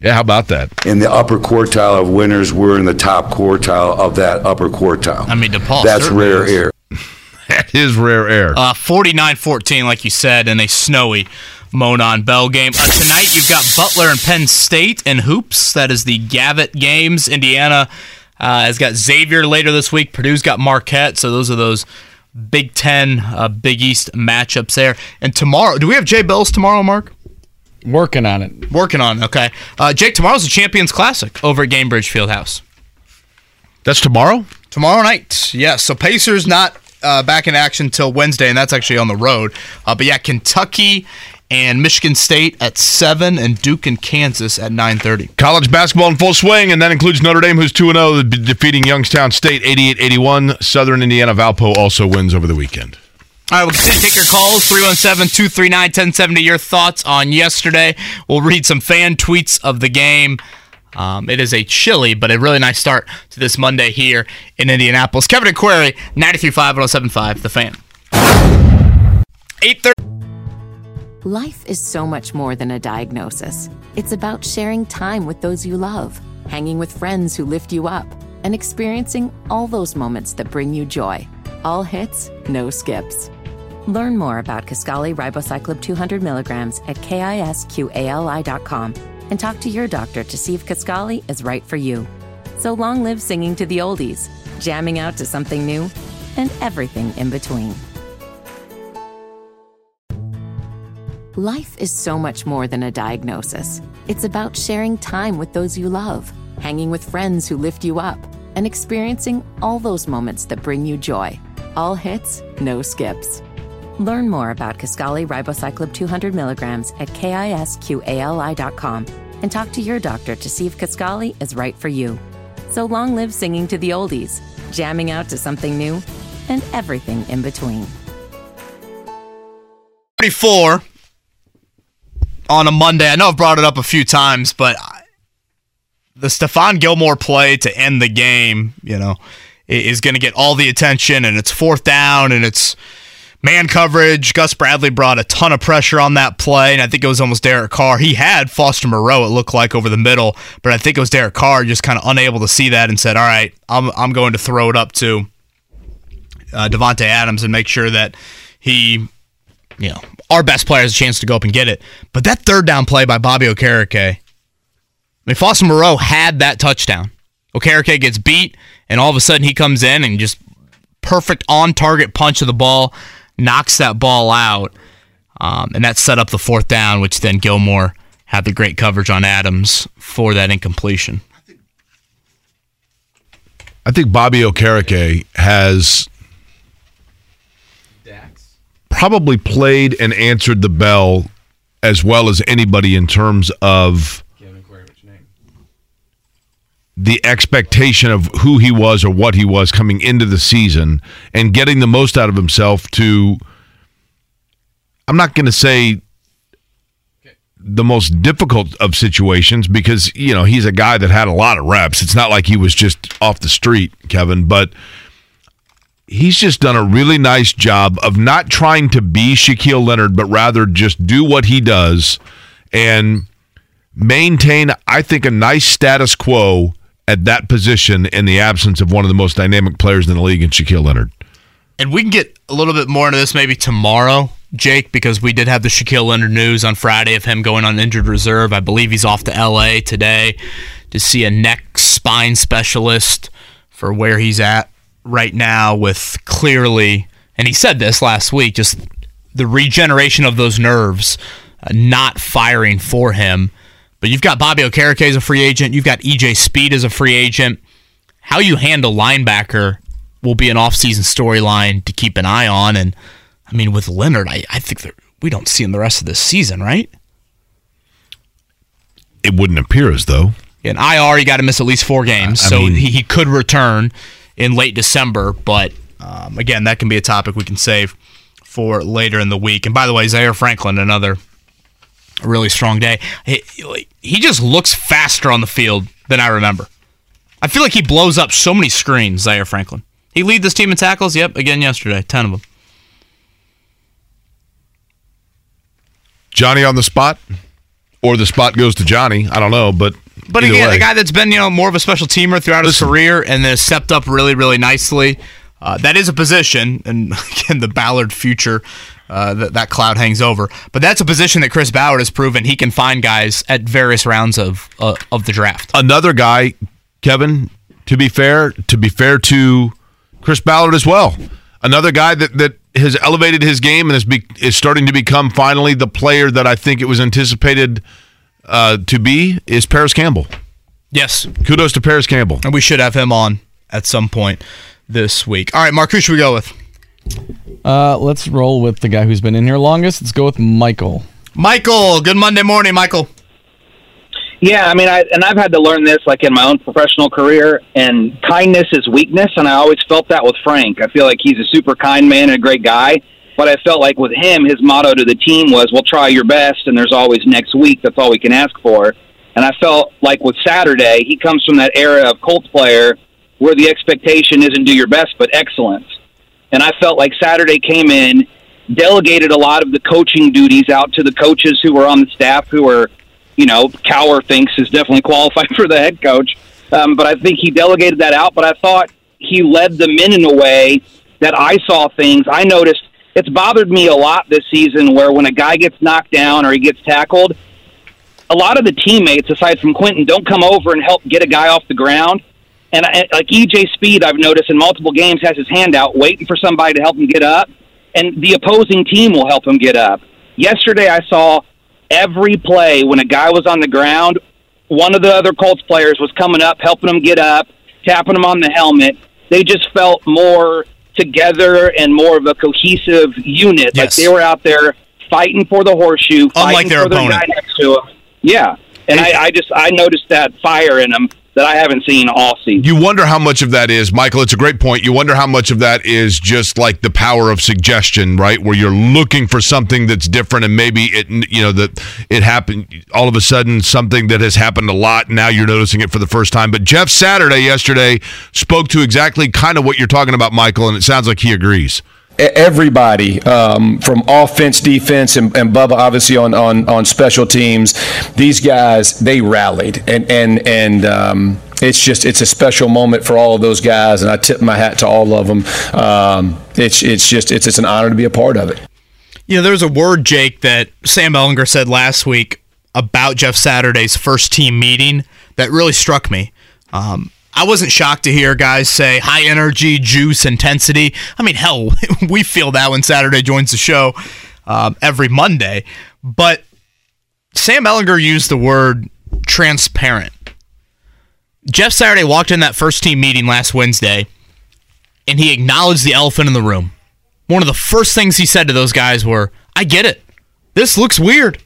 Yeah, how about that? In the upper quartile of winners, we're in the top quartile of that upper quartile. I mean, DePauw. That's rare is. air. That is rare air. Uh, 49-14, like you said, in a snowy Monon Bell game. Uh, tonight, you've got Butler and Penn State and hoops. That is the Gavitt games. Indiana uh, has got Xavier later this week. Purdue's got Marquette. So those are those Big Ten, uh, Big East matchups there. And tomorrow, do we have Jay Bilas tomorrow, Mark? Working on it. Working on it. Okay. Uh, Jake, tomorrow's the Champions Classic over at Gainbridge Fieldhouse. That's tomorrow? Tomorrow night. Yes. So Pacers not uh, back in action till Wednesday, and that's actually on the road. Uh, but yeah, Kentucky and Michigan State at seven, and Duke and Kansas at nine thirty. College basketball in full swing, and that includes Notre Dame, who's 2 0, defeating Youngstown State 88 81. Southern Indiana Valpo also wins over the weekend. All right, we'll continue to take your calls 317 239 1070. Your thoughts on yesterday. We'll read some fan tweets of the game. Um, it is a chilly, but a really nice start to this Monday here in Indianapolis. Kevin and Query, 93.5 1075, The Fan. 830. Life is so much more than a diagnosis. It's about sharing time with those you love, hanging with friends who lift you up, and experiencing all those moments that bring you joy. All hits, no skips. Learn more about Kisqali Ribociclib 200 milligrams at kisqali.com and talk to your doctor to see if Kisqali is right for you. So long live singing to the oldies, jamming out to something new, and everything in between. Life is so much more than a diagnosis. It's about sharing time with those you love, hanging with friends who lift you up, and experiencing all those moments that bring you joy. All hits, no skips. Learn more about Kisqali Ribociclib 200 milligrams at kisqali.com and talk to your doctor to see if Kisqali is right for you. So long live singing to the oldies, jamming out to something new, and everything in between. 34 on a Monday. I know I've brought it up a few times, but the Stephon Gilmore play to end the game, you know, is going to get all the attention, and it's fourth down, and it's man coverage. Gus Bradley brought a ton of pressure on that play, and I think it was almost Derek Carr. He had Foster Moreau, it looked like, over the middle, but I think it was Derek Carr just kind of unable to see that and said, All right, I'm, I'm going to throw it up to uh, Davante Adams and make sure that he, you know, our best player has a chance to go up and get it. But that third down play by Bobby Okereke, I mean, Foster Moreau had that touchdown. Okereke gets beat, and all of a sudden he comes in and just perfect on target punch of the ball, knocks that ball out, um, and that set up the fourth down, which then Gilmore had the great coverage on Adams for that incompletion. I think Bobby Okereke has probably played and answered the bell as well as anybody in terms of the expectation of who he was or what he was coming into the season and getting the most out of himself to I'm not going to say the most difficult of situations because you know he's a guy that had a lot of reps. It's not like he was just off the street, Kevin, but he's just done a really nice job of not trying to be Shaquille Leonard, but rather just do what he does and maintain, I think, a nice status quo at that position in the absence of one of the most dynamic players in the league in Shaquille Leonard. And we can get a little bit more into this maybe tomorrow, Jake, because we did have the Shaquille Leonard news on Friday of him going on injured reserve. I believe he's off to LA today to see a neck spine specialist for where he's at right now with clearly, and he said this last week, just the regeneration of those nerves uh, not firing for him. But you've got Bobby Okereke as a free agent. You've got EJ Speed as a free agent. How you handle linebacker will be an offseason storyline to keep an eye on. And I mean, with Leonard, I, I think we don't see him the rest of this season, right? It wouldn't appear as though. In IR, you got to miss at least four games, I so mean- he, he could return in late December. But um, again, that can be a topic we can save for later in the week. And by the way, Zaire Franklin, another really strong day. He, he just looks faster on the field than I remember. I feel like he blows up so many screens, Zaire Franklin. He lead this team in tackles. Yep, again yesterday, ten of them. Johnny on the spot, or the spot goes to Johnny. I don't know, but But again, way. a guy that's been you know more of a special teamer throughout his career and has stepped up really, really nicely. Uh, that is a position, and again, the Ballard future uh, that that cloud hangs over. But that's a position that Chris Ballard has proven he can find guys at various rounds of uh, of the draft. another guy, Kevin. To be fair, to be fair to Chris Ballard as well, another guy that that has elevated his game and is be, is starting to become finally the player that I think it was anticipated uh, to be is Parris Campbell. Yes, kudos to Parris Campbell, and we should have him on at some point this week. All right, Mark, who should we go with? Uh, let's roll with the guy who's been in here longest. Let's go with Michael. Michael, good Monday morning, Michael. Yeah, I mean, I and I've had to learn this like in my own professional career. And kindness is weakness, and I always felt that with Frank. I feel like he's a super kind man and a great guy. But I felt like with him, his motto to the team was, "Well, try your best, and there's always next week. That's all we can ask for." And I felt like with Saturday, he comes from that era of Colts player where the expectation isn't do your best, but excellence. And I felt like Saturday came in, delegated a lot of the coaching duties out to the coaches who were on the staff who were you know, Cowher thinks is definitely qualified for the head coach. Um, but I think he delegated that out. But I thought he led them in in a way that I saw things. I noticed it's bothered me a lot this season where when a guy gets knocked down or he gets tackled, a lot of the teammates, aside from Quenton, don't come over and help get a guy off the ground. And I, like EJ Speed, I've noticed in multiple games has his hand out waiting for somebody to help him get up, and the opposing team will help him get up. Yesterday, I saw every play when a guy was on the ground, one of the other Colts players was coming up, helping him get up, tapping him on the helmet. They just felt more together and more of a cohesive unit. Like they were out there fighting for the horseshoe, Unlike fighting their for their opponent. guy next to him. Yeah, and I, I just I noticed that fire in them that I haven't seen all season. You wonder how much of that is, Michael. It's a great point. You wonder how much of that is just like the power of suggestion, right? Where you're looking for something that's different, and maybe it, you know, that it happened all of a sudden, something that has happened a lot. And now you're noticing it for the first time. But Jeff Saturday yesterday spoke to exactly kind of what you're talking about, Michael, and it sounds like he agrees. Everybody um, from offense, defense, and, and Bubba obviously on, on, on special teams. These guys they rallied, and and and um, it's just it's a special moment for all of those guys, and I tip my hat to all of them. Um, it's it's just it's it's an honor to be a part of it. You know, there was a word, Jake, that Sam Ehlinger said last week about Jeff Saturday's first team meeting that really struck me. Um, I wasn't shocked to hear guys say high energy, juice, intensity. I mean, hell, we feel that when Saturday joins the show um, every Monday. But Sam Ehlinger used the word transparent. Jeff Saturday walked in that first team meeting last Wednesday and he acknowledged the elephant in the room. One of the first things he said to those guys were, I get it. This looks weird.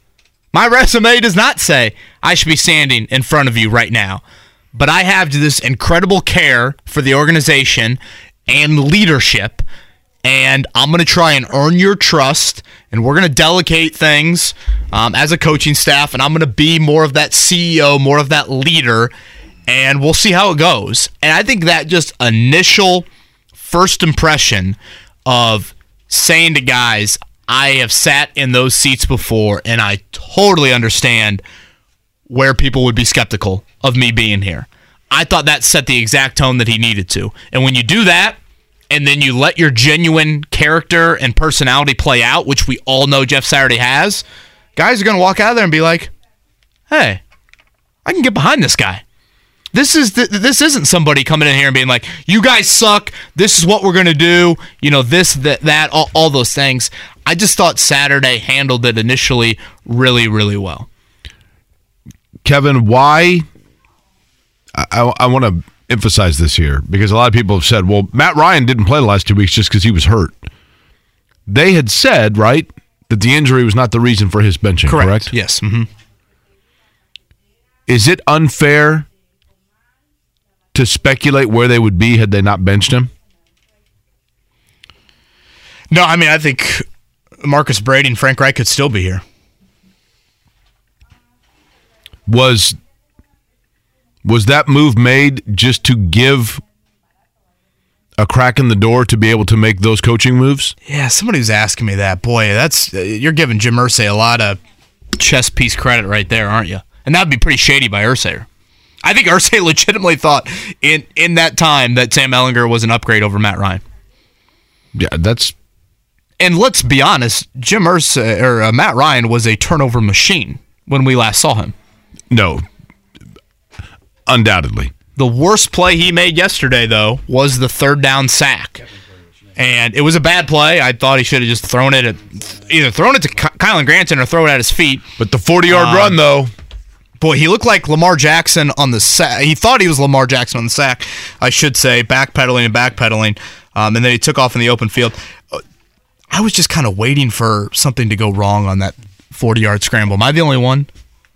My resume does not say I should be standing in front of you right now. But I have this incredible care for the organization and leadership. And I'm going to try and earn your trust. And we're going to delegate things um, as a coaching staff. And I'm going to be more of that CEO, more of that leader. And we'll see how it goes. And I think that just initial first impression of saying to guys, I have sat in those seats before and I totally understand where people would be skeptical of me being here. I thought that set the exact tone that he needed to. And when you do that, and then you let your genuine character and personality play out, which we all know Jeff Saturday has, guys are going to walk out of there and be like, hey, I can get behind this guy. This is th- this isn't somebody coming in here and being like, "You guys suck. This is what we're gonna do." You know, this, that, that, all, all those things. I just thought Saturday handled it initially really, really well. Kevin, why? I, I, I want to emphasize this here because a lot of people have said, well, Matt Ryan didn't play the last two weeks just because he was hurt. They had said, right, that the injury was not the reason for his benching, correct? correct? Yes. Mm-hmm. Is it unfair to speculate where they would be had they not benched him? No, I mean, I think Marcus Brady and Frank Reich could still be here. Was was that move made just to give a crack in the door to be able to make those coaching moves? Yeah, somebody was asking me that. Boy, that's you're giving Jim Irsay a lot of chess piece credit right there, aren't you? And that'd be pretty shady by Irsay. I think Irsay legitimately thought in in that time that Sam Ehlinger was an upgrade over Matt Ryan. Yeah, that's. And let's be honest, Jim Irsay or uh, Matt Ryan was a turnover machine when we last saw him. No, undoubtedly. The worst play he made yesterday, though, was the third down sack. And it was a bad play. I thought he should have just thrown it at either thrown it to Kylen Granson or thrown it at his feet. But the 40 yard um, run, though. Boy, he looked like Lamar Jackson on the sack. He thought he was Lamar Jackson on the sack, I should say, backpedaling and backpedaling. Um, and then he took off in the open field. I was just kind of waiting for something to go wrong on that 40 yard scramble. Am I the only one?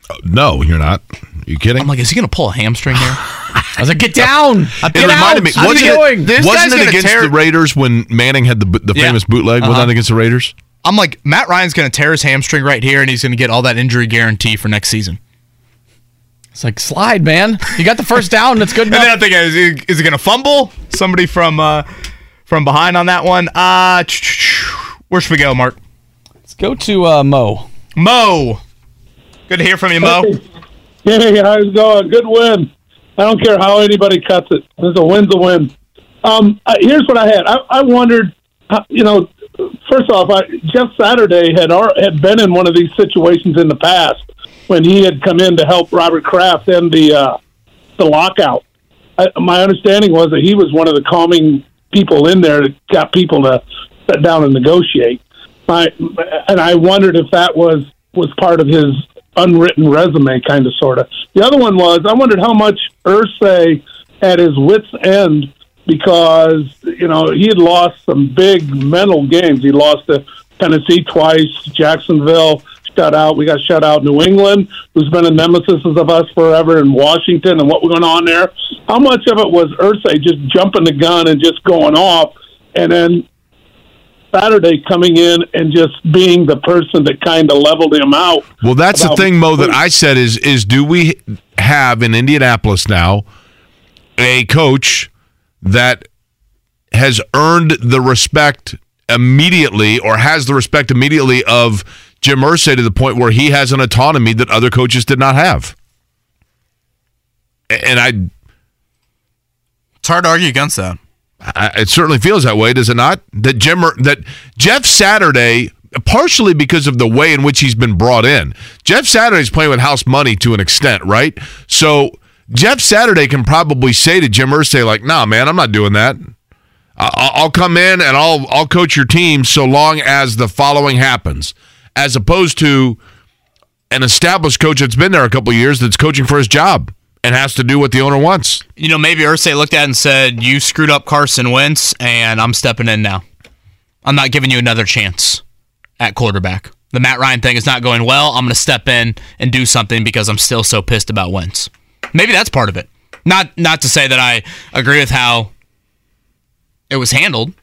Uh, no, you're not. Are you kidding? I'm like, is he going to pull a hamstring here? I was like, get down. It reminded out. me. Wasn't it, wasn't it against tear- the Raiders when Manning had the the yeah. famous bootleg? Uh-huh. Was that against the Raiders? I'm like, Matt Ryan's going to tear his hamstring right here, and he's going to get all that injury guarantee for next season. It's like slide, man. You got the first down. That's good enough. and then I think is he, is he going to fumble? Somebody from uh, from behind on that one. Uh, where should we go, Mark? Let's go to uh, Mo. Mo, good to hear from you, Mo. Hey, how's it going? Good win. I don't care how anybody cuts it. This a win's a win. Um, here's what I had. I, I wondered, uh, you know, first off, I, Jeff Saturday had had been in one of these situations in the past when he had come in to help Robert Kraft end the uh, the lockout. I, my understanding was that he was one of the calming people in there that got people to sit down and negotiate. I, and I wondered if that was was part of his unwritten resume, kind of, sort of. The other one was I wondered how much Irsay at his wits' end because you know he had lost some big mental games. He lost to Tennessee twice, Jacksonville shut out. We got shut out New England, who's been a nemesis of us forever, in Washington, and what was going on there. How much of it was Irsay just jumping the gun and just going off, and then Saturday coming in and just being the person that kind of leveled him out. Well, that's the thing, Mo, that I said is is do we have in Indianapolis now a coach that has earned the respect immediately or has the respect immediately of Jim Irsay to the point where he has an autonomy that other coaches did not have. And I, it's hard to argue against that. I, it certainly feels that way, does it not? That Jim, that Jeff Saturday, partially because of the way in which he's been brought in. Jeff Saturday's playing with house money to an extent, right? So Jeff Saturday can probably say to Jim Irsay, like, "Nah, man, I'm not doing that. I'll come in and I'll I'll coach your team so long as the following happens." As opposed to an established coach that's been there a couple years that's coaching for his job and has to do what the owner wants. You know, maybe Irsay looked at and said, "You screwed up Carson Wentz, and I'm stepping in now. I'm not giving you another chance at quarterback. The Matt Ryan thing is not going well. I'm going to step in and do something because I'm still so pissed about Wentz. Maybe that's part of it. Not not to say that I agree with how it was handled,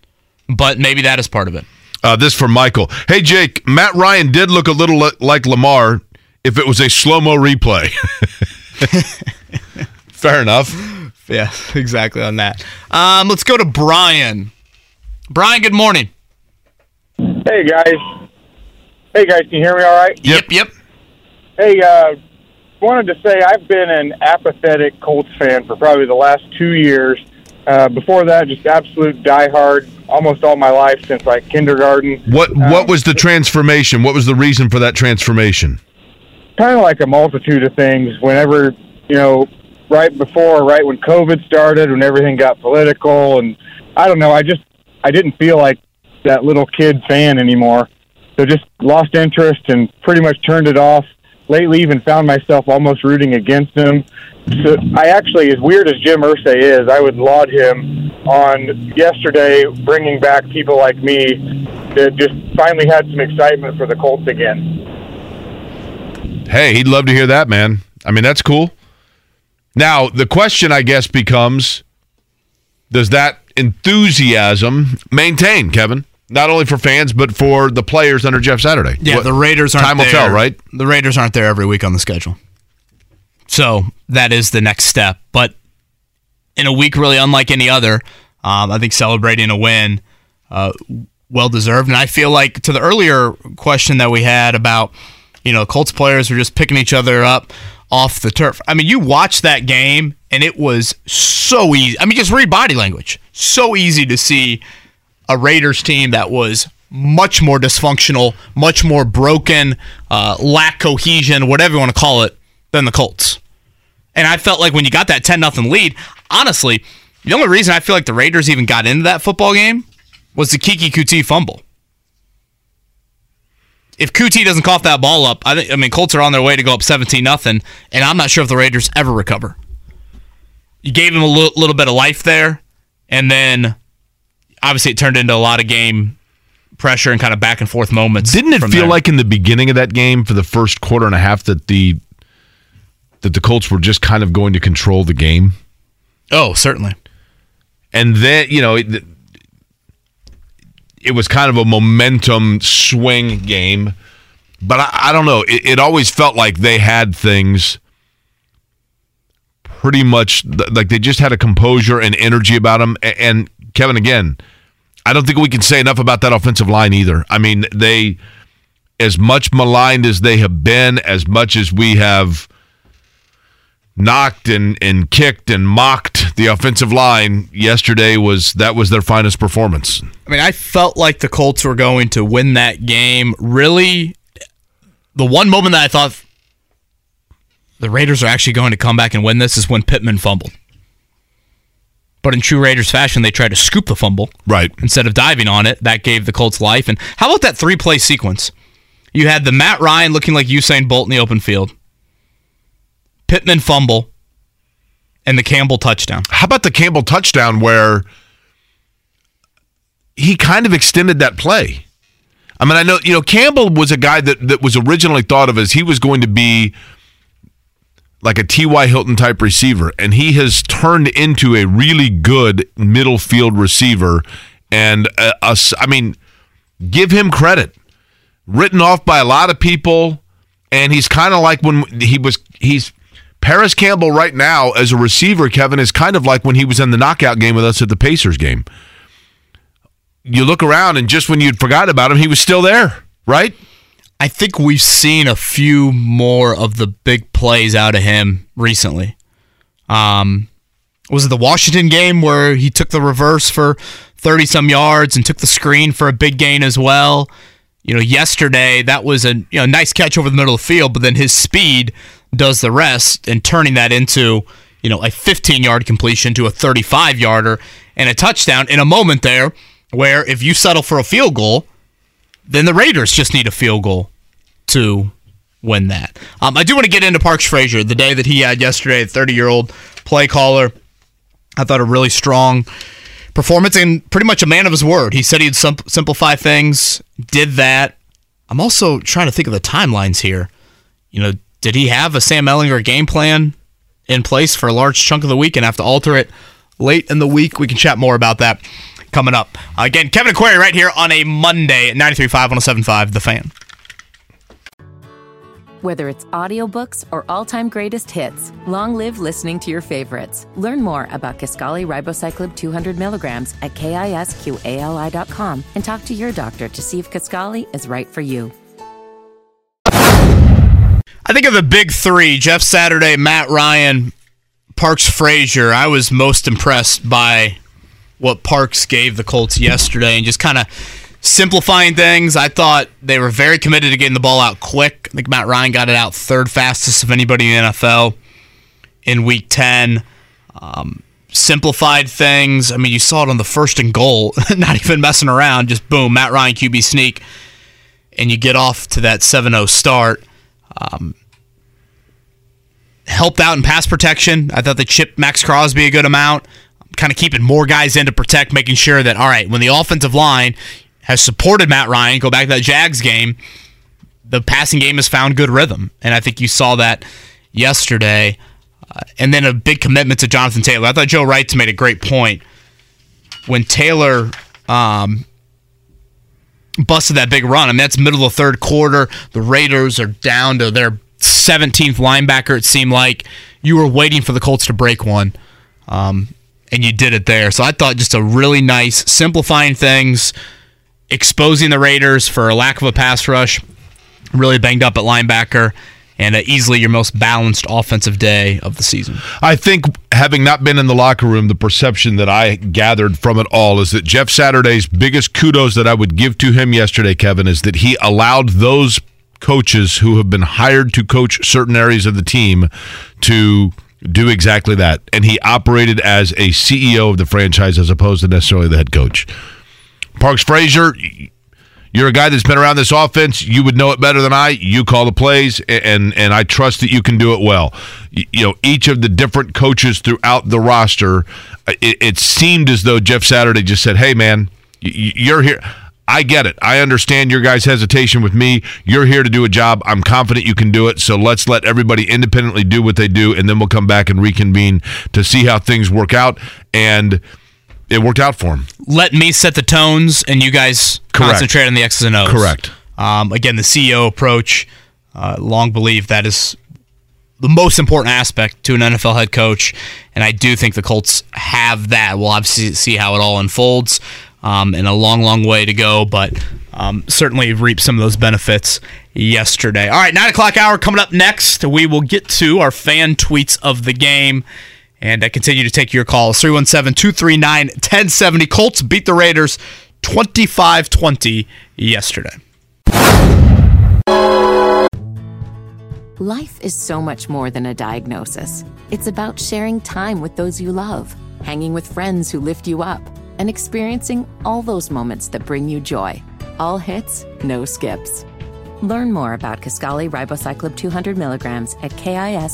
but maybe that is part of it. Uh, this from Michael. Hey Jake, Matt Ryan did look a little like Lamar if it was a slow mo replay. Fair enough. Yeah, exactly on that. Um, let's go to Brian. Brian, good morning. Hey guys. Hey guys, can you hear me all right? Yep, yep. Hey, uh, wanted to say I've been an apathetic Colts fan for probably the last two years. Uh, before that, just absolute diehard almost all my life since like kindergarten. What What was the transformation? What was the reason for that transformation? Kind of like a multitude of things. Whenever you know, right before, right when COVID started, when everything got political, and I don't know, I just I didn't feel like that little kid fan anymore. So just lost interest and pretty much turned it off. Lately, even found myself almost rooting against him. So I actually, as weird as Jim Irsay is, I would laud him on yesterday bringing back people like me that just finally had some excitement for the Colts again. Hey, he'd love to hear that, man. I mean, that's cool. Now, the question, I guess, becomes does that enthusiasm maintain, Kevin? Not only for fans, but for the players under Jeff Saturday. Yeah, What- the Raiders aren't Time will there. tell, right? The Raiders aren't there every week on the schedule. So that is the next step. But in a week really unlike any other, um, I think celebrating a win, uh, well deserved. And I feel like to the earlier question that we had about, you know, Colts players were just picking each other up off the turf. I mean, you watch that game and it was so easy. I mean, just read body language. So easy to see a Raiders team that was much more dysfunctional, much more broken, uh, lack cohesion, whatever you want to call it, than the Colts. And I felt like when you got that 10 nothing lead, honestly, the only reason I feel like the Raiders even got into that football game was the Keke Coutee fumble. If Coutee doesn't cough that ball up, I think I mean Colts are on their way to go up 17 nothing, and I'm not sure if the Raiders ever recover. You gave him a little, little bit of life there, and then obviously it turned into a lot of game pressure and kind of back and forth moments. Didn't it feel there. like in the beginning of that game for the first quarter and a half that the that the Colts were just kind of going to control the game? Oh, certainly. And then, you know, it, it was kind of a momentum swing game. But I, I don't know. It, it always felt like they had things pretty much like they just had a composure and energy about them. A- And Kevin, again, I don't think we can say enough about that offensive line either. I mean, they, as much maligned as they have been, as much as we have knocked and, and kicked and mocked the offensive line yesterday was that was their finest performance. I mean, I felt like the Colts were going to win that game. Really, the one moment that I thought the Raiders are actually going to come back and win this is when Pittman fumbled. But in true Raiders fashion, they tried to scoop the fumble. Right. Instead of diving on it, that gave the Colts life. And how about that three play sequence? You had the Matt Ryan looking like Usain Bolt in the open field, Pittman fumble, and the Campbell touchdown. How about the Campbell touchdown where he kind of extended that play? I mean, I know, you know, Campbell was a guy that, that was originally thought of as he was going to be like a T.Y. Hilton type receiver, and he has turned into a really good middle field receiver. And, uh, us, I mean, give him credit. Written off by a lot of people, and he's kind of like when he was, he's, Parris Campbell right now as a receiver, Kevin, is kind of like when he was in the knockout game with us at the Pacers game. you look around and just when you'd forgot about him, he was still there, right? I think we've seen a few more of the big plays out of him recently. Um, was it the Washington game where he took the reverse for 30 some yards and took the screen for a big gain as well? You know, yesterday that was a you know nice catch over the middle of the field, but then his speed does the rest and turning that into, you know, a 15-yard completion to a 35-yarder and a touchdown in a moment there where if you settle for a field goal, then the Raiders just need a field goal to win that. Um, I do want to get into Parks Frazier, the day that he had yesterday, 30 year old play caller. I thought a really strong performance and pretty much a man of his word. He said he'd sim- simplify things, did that. I'm also trying to think of the timelines here. You know, did he have a Sam Ehlinger game plan in place for a large chunk of the week and have to alter it late in the week? We can chat more about that coming up. Again, Kevin and Query right here on a Monday at 93.5, 107.5, The Fan. Whether it's audiobooks or all-time greatest hits, long live listening to your favorites. Learn more about Kisqali Ribociclib 200 milligrams at kisqali.com and talk to your doctor to see if Kisqali is right for you. I think of the big three: Jeff Saturday, Matt Ryan, Parks Frazier. I was most impressed by what Parks gave the Colts yesterday, and just kind of simplifying things. I thought they were very committed to getting the ball out quick. I think Matt Ryan got it out third fastest of anybody in the NFL in Week Ten. Um, simplified things. I mean, you saw it on the first and goal, not even messing around. Just boom, Matt Ryan QB sneak, and you get off to that 7-0 start. Um, helped out in pass protection. I thought they chipped Maxx Crosby a good amount. Kind of keeping more guys in to protect, making sure that all right, when the offensive line has supported Matt Ryan, go back to that Jags game, the passing game has found good rhythm, and I think you saw that yesterday. Uh, and then a big commitment to Jonathan Taylor. I thought Joe Reitz made a great point when Taylor um, busted that big run. I mean, that's middle of the third quarter. The Raiders are down to their 17th linebacker. It seemed like you were waiting for the Colts to break one, um, and you did it there. So I thought just a really nice simplifying things, exposing the Raiders for a lack of a pass rush, really banged up at linebacker. And uh, easily your most balanced offensive day of the season. I think, having not been in the locker room, the perception that I gathered from it all is that Jeff Saturday's biggest kudos that I would give to him yesterday, Kevin, is that he allowed those coaches who have been hired to coach certain areas of the team to do exactly that. And he operated as a CEO of the franchise as opposed to necessarily the head coach. Parks Frazier, you're a guy that's been around this offense. You would know it better than I. You call the plays, and and I trust that you can do it well. You know, each of the different coaches throughout the roster, uh, it, it seemed as though Jeff Saturday just said, "Hey, man, you're here." I get it. I understand your guys' hesitation with me. You're here to do a job. I'm confident you can do it. So let's let everybody independently do what they do, and then we'll come back and reconvene to see how things work out. And it worked out for him. Let me set the tones, and you guys Correct. concentrate on the X's and O's. Correct. Um, again, the CEO approach. Uh, long believe that is the most important aspect to an NFL head coach, and I do think the Colts have that. We'll obviously see how it all unfolds, um, and a long, long way to go, but um, certainly reap some of those benefits yesterday. All right, nine o'clock hour coming up next. We will get to our fan tweets of the game. And I continue to take your calls 317 239 1070. Colts beat the Raiders 25 20 yesterday. Life is so much more than a diagnosis. It's about sharing time with those you love, hanging with friends who lift you up, and experiencing all those moments that bring you joy. All hits, no skips. Learn more about Kisqali Ribociclib 200 milligrams at kisqali.com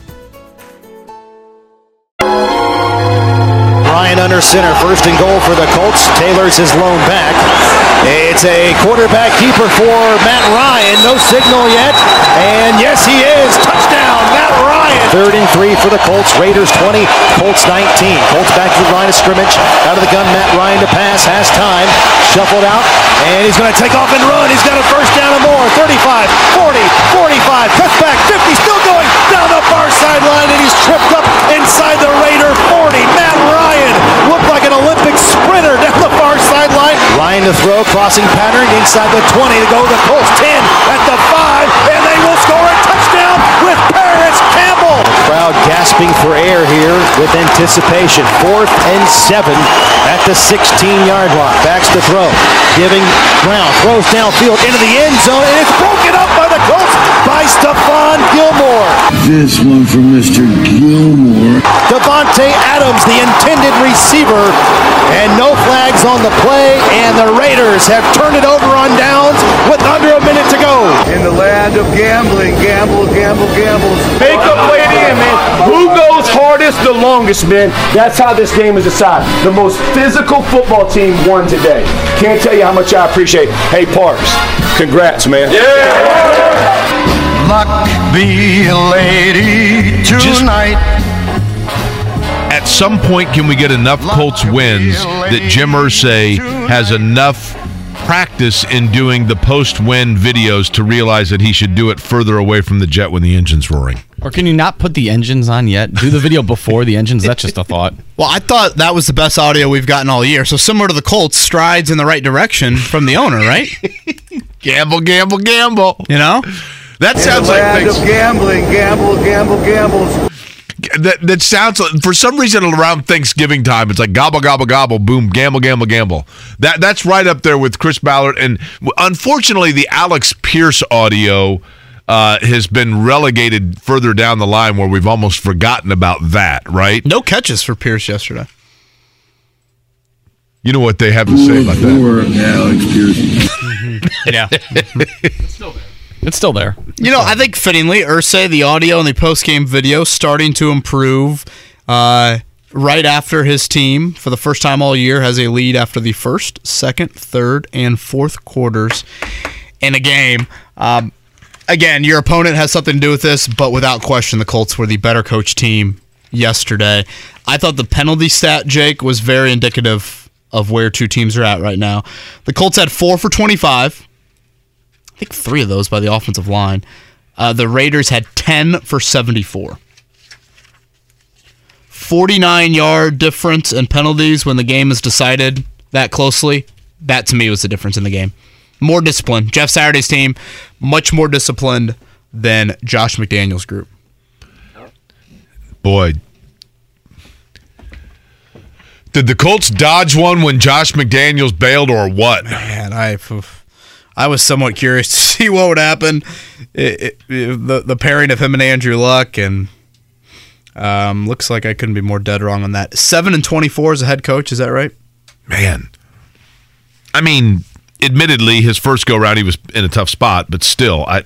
Ryan under center, first and goal for the Colts. Taylor's his lone back. It's a quarterback keeper for Matt Ryan. No signal yet. And yes, he is. Touchdown, Matt Ryan. Third and three for the Colts. Raiders 20, Colts 19. Colts back to the line of scrimmage. Out of the gun, Matt Ryan to pass. Has time. Shuffled out. And he's going to take off and run. He's got a first down and more. 35, 40, 45. Cuts back. 50. Still going down the far sideline. And he's tripped up inside the Raider 40. Matt Ryan looked like an Olympic sprinter down the far sideline. Ryan to throw. Crossing pattern inside the 20 to go to the Colts. 10 at the 5. And they will score a touchdown with Parris Campbell. The crowd gasping for air here with anticipation. Fourth and seven at the 16-yard line. Backs to throw. Giving ground. Throws downfield into the end zone. And it's broken up by the Colts by Stephon Gilmore. This one from Mr. Gilmore. Davante Adams, the intended receiver. And no flags on the play. And the Raiders have turned it over on downs with under a minute to go. In the land of gambling, gamble, gamble, gamble. Make a play at the man. Who goes hardest the longest, man? That's how this game is decided. The most physical football team won today. Can't tell you how much I appreciate. Hey, Parks, congrats, man. Luck be a lady tonight. At some point, can we get enough Colts wins that Jim Irsay has enough practice in doing the post-win videos to realize that he should do it further away from the jet when the engine's roaring? Or can you not put the engines on yet? Do the video before the engines. That's just a thought. Well, I thought that was the best audio we've gotten all year. So similar to the Colts, strides in the right direction from the owner, right? gamble, gamble, gamble. You know, that In sounds the like land things- of gambling, gamble, gamble, gamble. that that sounds like, for some reason around Thanksgiving time it's like gobble gobble gobble boom gamble gamble gamble that that's right up there with Chris Ballard and unfortunately the Alex Pierce audio uh, has been relegated further down the line where we've almost forgotten about that right no catches for Pierce yesterday you know what they have to say about that Poor Alex Pierce. yeah. It's still there. You know, I think fittingly, Irsay, the audio and the post game video starting to improve uh, right after his team, for the first time all year, has a lead after the first, second, third, and fourth quarters in a game. Um, again, your opponent has something to do with this, but without question, the Colts were the better coach team yesterday. I thought the penalty stat, Jake, was very indicative of where two teams are at right now. The Colts had four for 25. I think three of those by the offensive line. Uh, the Raiders had 10 for 74. 49 yard difference in penalties when the game is decided that closely. That to me was the difference in the game. More discipline. Jeff Saturday's team, much more disciplined than Josh McDaniels' group. boy did the Colts dodge one when Josh McDaniels bailed or what Man, I I was somewhat curious to see what would happen. It, it, it- the the pairing of him and Andrew Luck, and um, looks like I couldn't be more dead wrong on that. Seven and twenty four as a head coach, is that right? man I mean admittedly his first go round he was in a tough spot but still I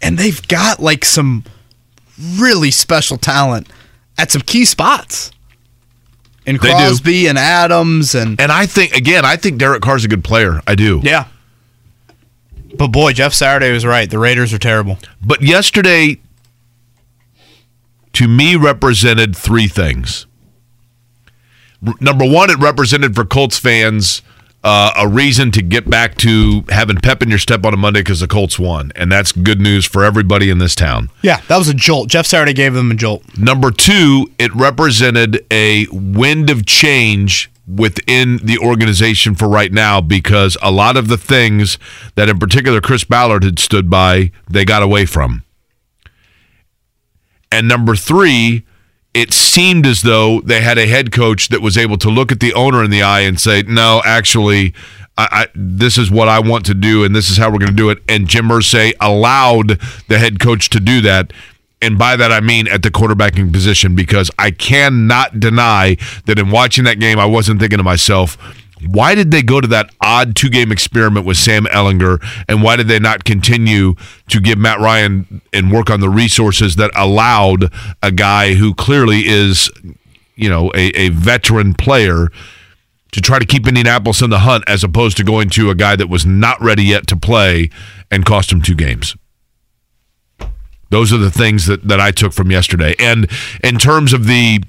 And they've got like some really special talent at some key spots. In Crosby and Adams and And I think again, I think Derek Carr's a good player. I do. Yeah. But boy, Jeff Saturday was right. The Raiders are terrible. But yesterday to me represented three things. R- Number one, it represented for Colts fans uh, a reason to get back to having pep in your step on a Monday because the Colts won, and that's good news for everybody in this town. Yeah, that was a jolt. Jeff Saturday gave them a jolt. Number two, it represented a wind of change within the organization for right now because a lot of the things that, in particular, Chris Ballard had stood by, they got away from. And number three, it seemed as though they had a head coach that was able to look at the owner in the eye and say, "No, actually, I, I, this is what I want to do, and this is how we're going to do it." And Jim Irsay allowed the head coach to do that. And by that I mean at the quarterbacking position, because I cannot deny that in watching that game, I wasn't thinking to myself, why did they go to that odd two game experiment with Sam Ehlinger? And why did they not continue to give Matt Ryan and work on the resources that allowed a guy who clearly is, you know, a, a veteran player to try to keep Indianapolis in the hunt as opposed to going to a guy that was not ready yet to play and cost him two games. Those are the things that, that I took from yesterday. And in terms of the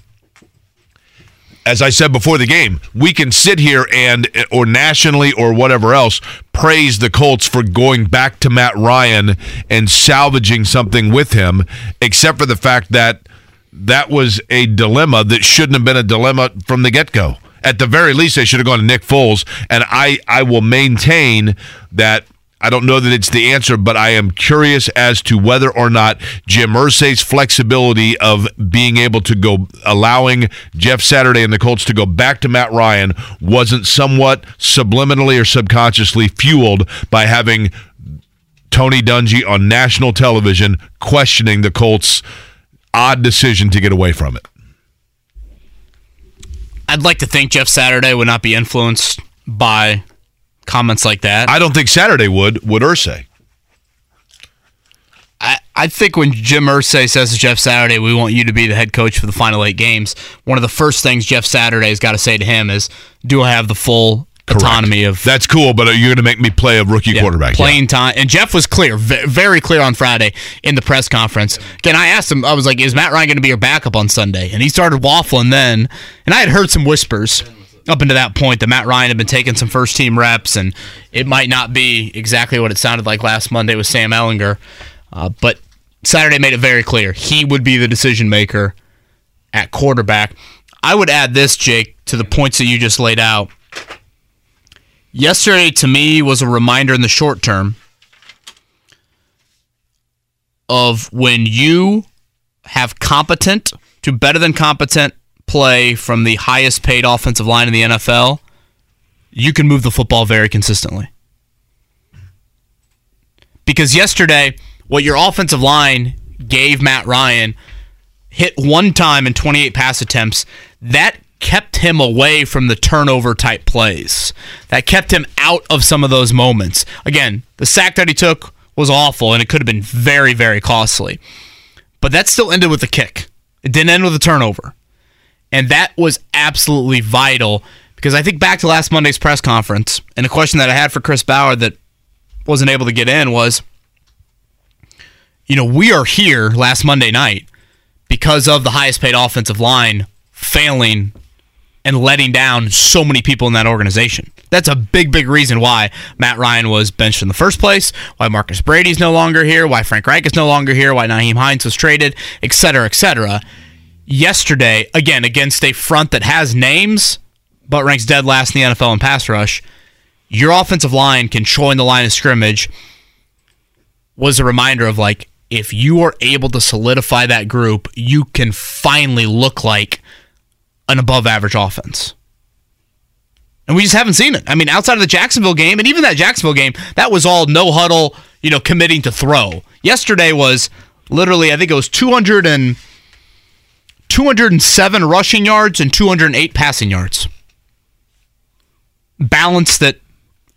as I said before the game, we can sit here and or nationally or whatever else praise the Colts for going back to Matt Ryan and salvaging something with him, except for the fact that that was a dilemma that shouldn't have been a dilemma from the get go. At the very least, they should have gone to Nick Foles, and I I will maintain that I don't know that it's the answer, but I am curious as to whether or not Jim Irsay's flexibility of being able to go, allowing Jeff Saturday and the Colts to go back to Matt Ryan wasn't somewhat subliminally or subconsciously fueled by having Tony Dungy on national television questioning the Colts' odd decision to get away from it. I'd like to think Jeff Saturday would not be influenced by comments like that. I don't think Saturday would. Would Irsay? I, I think when Jim Irsay says to Jeff Saturday, "We want you to be the head coach for the final eight games," one of the first things Jeff Saturday's got to say to him is, "Do I have the full Correct. autonomy of?" That's cool, but are you going to make me play a rookie yeah, quarterback? Playing yeah. time, and Jeff was clear, very clear on Friday in the press conference. Again, I asked him, I was like, "Is Matt Ryan going to be your backup on Sunday?" And he started waffling then, and I had heard some whispers up until that point that Matt Ryan had been taking some first team reps, and it might not be exactly what it sounded like last Monday with Sam Ehlinger. Uh, but Saturday made it very clear he would be the decision maker at quarterback. I would add this, Jake, to the points that you just laid out. Yesterday, to me, was a reminder in the short term of when you have competent to better than competent play from the highest paid offensive line in the NFL, you can move the football very consistently. Because yesterday, what your offensive line gave Matt Ryan hit one time in 28 pass attempts, that kept him away from the turnover type plays. That kept him out of some of those moments. Again, the sack that he took was awful and it could have been very, very costly. But that still ended with a kick. It didn't end with a turnover. And that was absolutely vital because I think back to last Monday's press conference, and a question that I had for Chris Ballard that wasn't able to get in was you know, we are here last Monday night because of the highest paid offensive line failing and letting down so many people in that organization. That's a big, big reason why Matt Ryan was benched in the first place, why Marcus Brady's no longer here, why Frank Reich is no longer here, why Nyheim Hines was traded, et cetera, et cetera yesterday, again, against a front that has names, but ranks dead last in the NFL in pass rush, your offensive line controlling the line of scrimmage was a reminder of like, if you are able to solidify that group, you can finally look like an above average offense. And we just haven't seen it. I mean, outside of the Jacksonville game, and even that Jacksonville game, that was all no huddle, you know, committing to throw. Yesterday was literally, I think it was 200 and 207 rushing yards and 208 passing yards. Balance that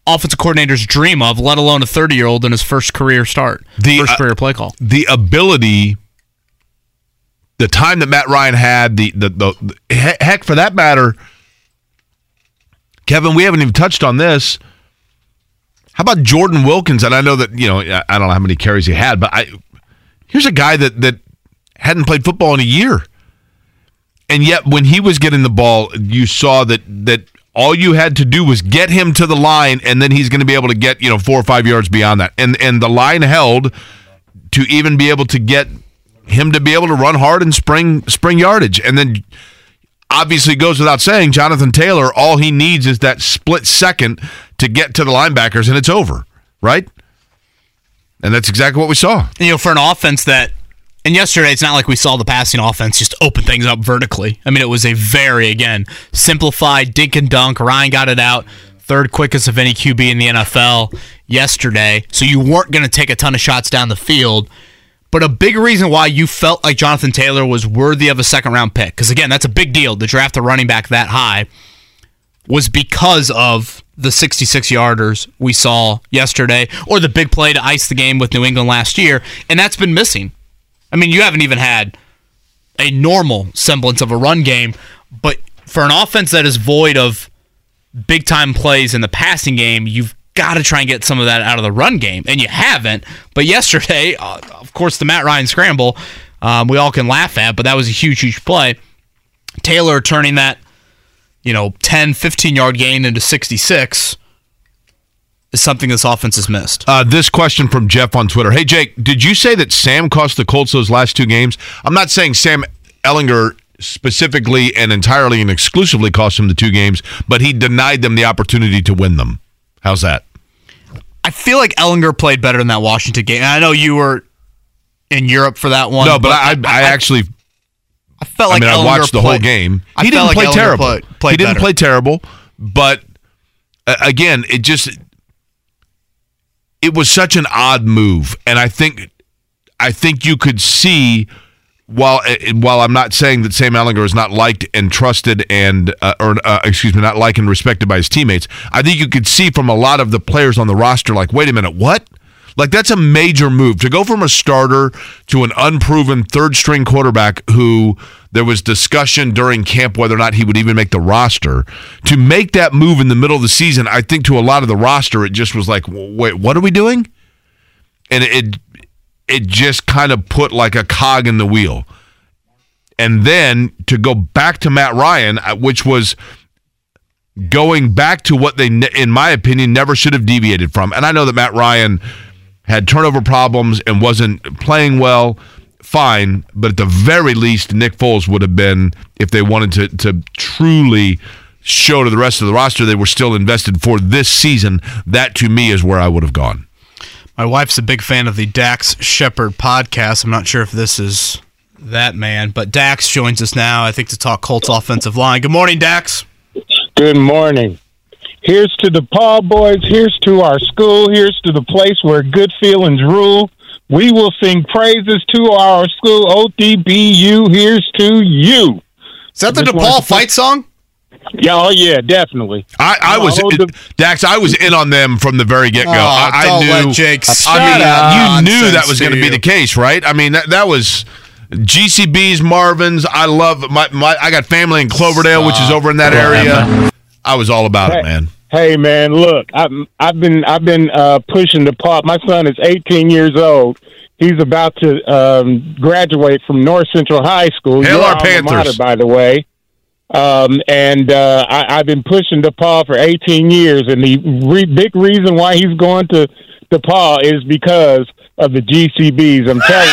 offensive coordinators dream of, let alone a 30 year old in his first career start, the first uh, career play call. The ability, the time that Matt Ryan had, the, the, the, the heck, for that matter, Kevin, we haven't even touched on this. How about Jordan Wilkins? And I know that, you know, I don't know how many carries he had, but I here's a guy that that hadn't played football in a year and yet when he was getting the ball, you saw that that all you had to do was get him to the line, and then he's going to be able to get you know four or five yards beyond that. And and the line held to even be able to get him to be able to run hard and spring spring yardage, and then obviously goes without saying, Jonathan Taylor, all he needs is that split second to get to the linebackers, and it's over, right? And that's exactly what we saw. You know, for an offense that and yesterday, it's not like we saw the passing offense just open things up vertically. I mean, it was a very, again, simplified dink and dunk. Ryan got it out, third quickest of any QB in the NFL yesterday. So you weren't going to take a ton of shots down the field. But a big reason why you felt like Jonathan Taylor was worthy of a second round pick, because again, that's a big deal to draft a running back that high, was because of the 66 yarders we saw yesterday, or the big play to ice the game with New England last year. And that's been missing I mean, you haven't even had a normal semblance of a run game, but for an offense that is void of big time plays in the passing game, you've got to try and get some of that out of the run game, and you haven't. But yesterday, uh, of course, the Matt Ryan scramble, um, we all can laugh at, but that was a huge, huge play. Taylor turning that, you know, 10, 15 yard gain into 66 is something this offense has missed. Uh, this question from Jeff on Twitter. Hey, Jake, did you say that Sam cost the Colts those last two games? I'm not saying Sam Ehlinger specifically and entirely and exclusively cost him the two games, but he denied them the opportunity to win them. How's that? I feel like Ehlinger played better in that Washington game. And I know you were in Europe for that one. No, but, I, I, I, actually. I felt like I mean, Ehlinger I watched the played, whole game. He didn't like play terrible. Played he didn't better. play terrible, but uh, again, it just it was such an odd move, and I think I think you could see while uh, while I'm not saying that Sam Ehlinger is not liked and trusted and uh, or uh, excuse me, not liked and respected by his teammates, I think you could see from a lot of the players on the roster, like, wait a minute, what? Like that's a major move to go from a starter to an unproven third string quarterback who there was discussion during camp whether or not he would even make the roster. To make that move in the middle of the season, I think to a lot of the roster it just was like, wait, what are we doing? And it it just kind of put like a cog in the wheel. And then to go back to Matt Ryan, uh, which was going back to what they, in my opinion, never should have deviated from. And I know that Matt Ryan had turnover problems and wasn't playing well. Fine, but at the very least, Nick Foles would have been if they wanted to to truly show to the rest of the roster they were still invested for this season. That to me is where I would have gone. My wife's a big fan of the Dax Shepard podcast. I'm not sure if this is that man, but Dax joins us now, I think, to talk Colts offensive line. Good morning, Dax. Good morning. Here's to the Paul boys. Here's to our school. Here's to the place where good feelings rule. We will sing praises to our school. ODBU. Here's to you. Is that the Just DePauw fight song? Yeah, oh yeah, definitely. I, I No, was hold the- Dax. I was in on them from the very get go. Oh, I, I don't knew. let Jake I mean, you knew that was going to be the case, right? I mean, that, that was GCB's, Marvin's. I love my, my. I got family in Cloverdale, which is over in that area. I was all about it, man. Hey man, look, I've I've been I've been uh, pushing the pop. My son is 18 years old. He's about to um, graduate from North Central High School. Your our Panthers. mater, by the way. Um, and uh, I, I've been pushing DePauw for 18 years, and the re- big reason why he's going to DePauw is because of the GCBs. I'm telling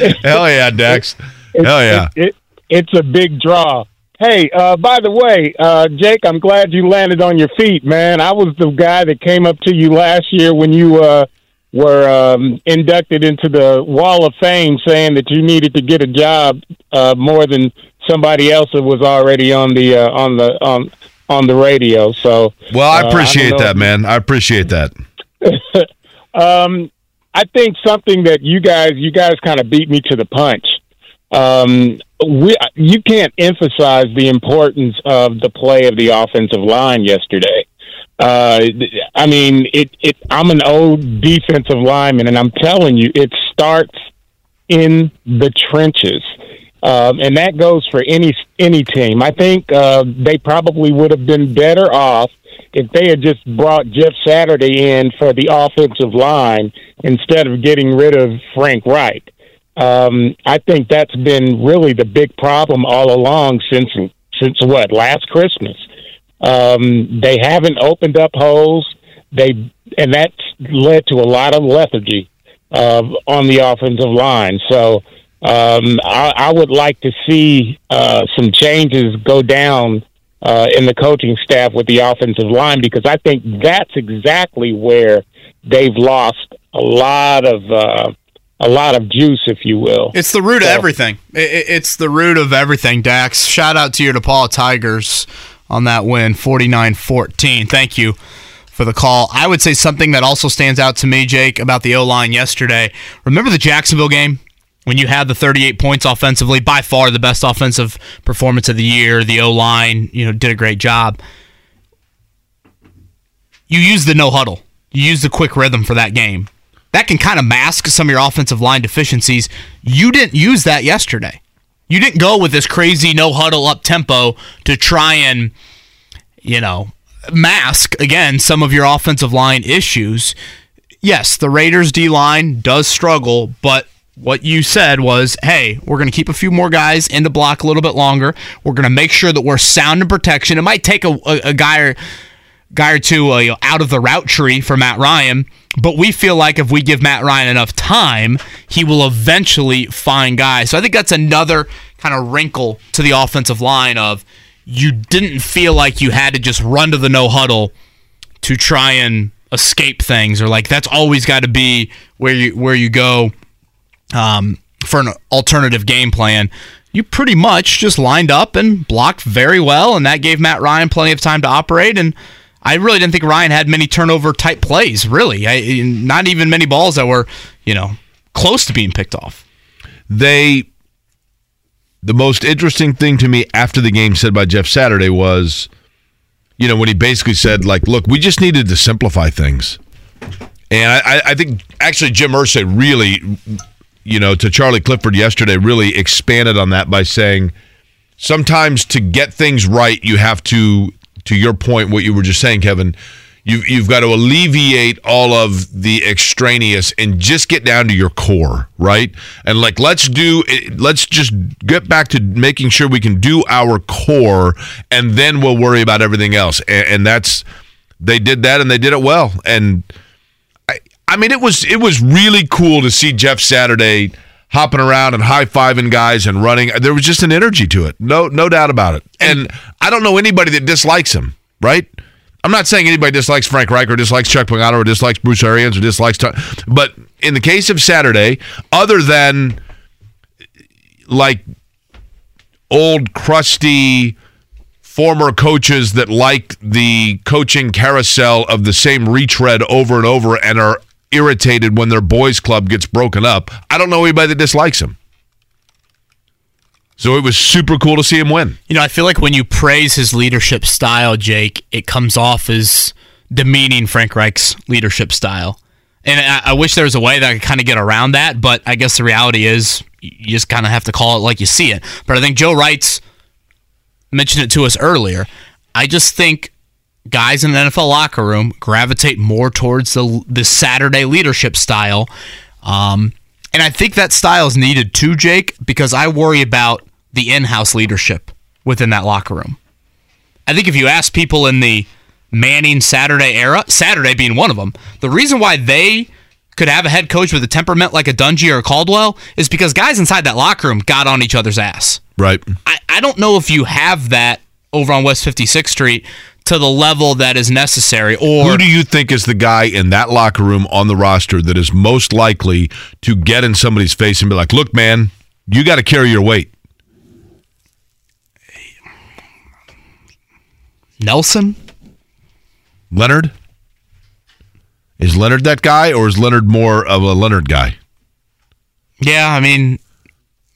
you, it, it, Hell yeah, Dex. It's- Hell yeah. It, it, it's a big draw. Hey, uh, by the way, uh, Jake, I'm glad you landed on your feet, man. I was the guy that came up to you last year when you uh, were um, inducted into the Wall of Fame, saying that you needed to get a job uh, more than somebody else that was already on the uh, on the on on the radio. So, Well, I uh, appreciate don't know that, man. I appreciate that. um, I think something that you guys you guys kind of beat me to the punch. Um, we you can't emphasize the importance of the play of the offensive line yesterday. Uh, I mean, it, it. I'm an old defensive lineman, and I'm telling you, it starts in the trenches, um, and that goes for any any team. I think uh, they probably would have been better off if they had just brought Jeff Saturday in for the offensive line instead of getting rid of Frank Reich. Um, I think that's been really the big problem all along since since what last Christmas. Um, they haven't opened up holes. They and that's led to a lot of lethargy uh, on the offensive line. So um, I, I would like to see uh, some changes go down uh, in the coaching staff with the offensive line because I think that's exactly where they've lost a lot of uh, a lot of juice, if you will. It's the root of everything. I- I- It's the root of everything, Dax. Shout out to your DePauw Tigers on that win, 49-14. Thank you for the call. I would say something that also stands out to me, Jake, about the O-line yesterday. Remember the Jacksonville game? When you had the 38 points offensively, by far the best offensive performance of the year. The O-line, you know, did a great job. You use the no huddle. You use the quick rhythm for that game. That can kind of mask some of your offensive line deficiencies. You didn't use that yesterday. You didn't go with this crazy no huddle up tempo to try and you know, mask again some of your offensive line issues. Yes, the Raiders D line does struggle, but what you said was, hey, we're going to keep a few more guys in the block a little bit longer. We're going to make sure that we're sound in protection. It might take a, a, a guy or guy or two uh, you know, out of the route tree for Matt Ryan, but we feel like if we give Matt Ryan enough time, he will eventually find guys. So I think that's another kind of wrinkle to the offensive line of you didn't feel like you had to just run to the no huddle to try and escape things or like that's always got to be where you where you go um, for an alternative game plan. You pretty much just lined up and blocked very well, and that gave Matt Ryan plenty of time to operate. And I really didn't think Ryan had many turnover type plays. Really, I, not even many balls that were you know close to being picked off. They the most interesting thing to me after the game said by Jeff Saturday was, you know, when he basically said, like, look, we just needed to simplify things. And I, I think actually Jim Irsay really, you know, to Charlie Clifford yesterday, really expanded on that by saying sometimes to get things right, you have to, to your point, what you were just saying, Kevin, You've, you've got to alleviate all of the extraneous and just get down to your core, right? And like, let's do, let's just get back to making sure we can do our core, and then we'll worry about everything else. And, and that's, they did that and they did it well. And I, I mean, it was, it was really cool to see Jeff Saturday hopping around and high fiving guys and running. There was just an energy to it. No, no doubt about it. And I don't know anybody that dislikes him, right? I'm not saying anybody dislikes Frank Reich or dislikes Chuck Pagano or dislikes Bruce Arians or dislikes, but in the case of Saturday, other than like old crusty former coaches that like the coaching carousel of the same retread over and over and are irritated when their boys club gets broken up. I don't know anybody that dislikes him. So it was super cool to see him win. You know, I feel like when you praise his leadership style, Jake, it comes off as demeaning Frank Reich's leadership style. And I, I wish there was a way that I could kind of get around that, but I guess the reality is you just kind of have to call it like you see it. But I think Joe Reitz mentioned it to us earlier. I just think guys in the NFL locker room gravitate more towards the the Saturday leadership style. Um, and I think that style is needed too, Jake, because I worry about the in house leadership within that locker room. I think if you ask people in the Manning Saturday era, Saturday being one of them, the reason why they could have a head coach with a temperament like a Dungy or a Caldwell is because guys inside that locker room got on each other's ass. Right. I, I don't know if you have that over on West 56th Street to the level that is necessary or who do you think is the guy in that locker room on the roster that is most likely to get in somebody's face and be like look man you got to carry your weight. Nelson? Leonard? Is Leonard that guy or is Leonard more of a Leonard guy? Yeah I mean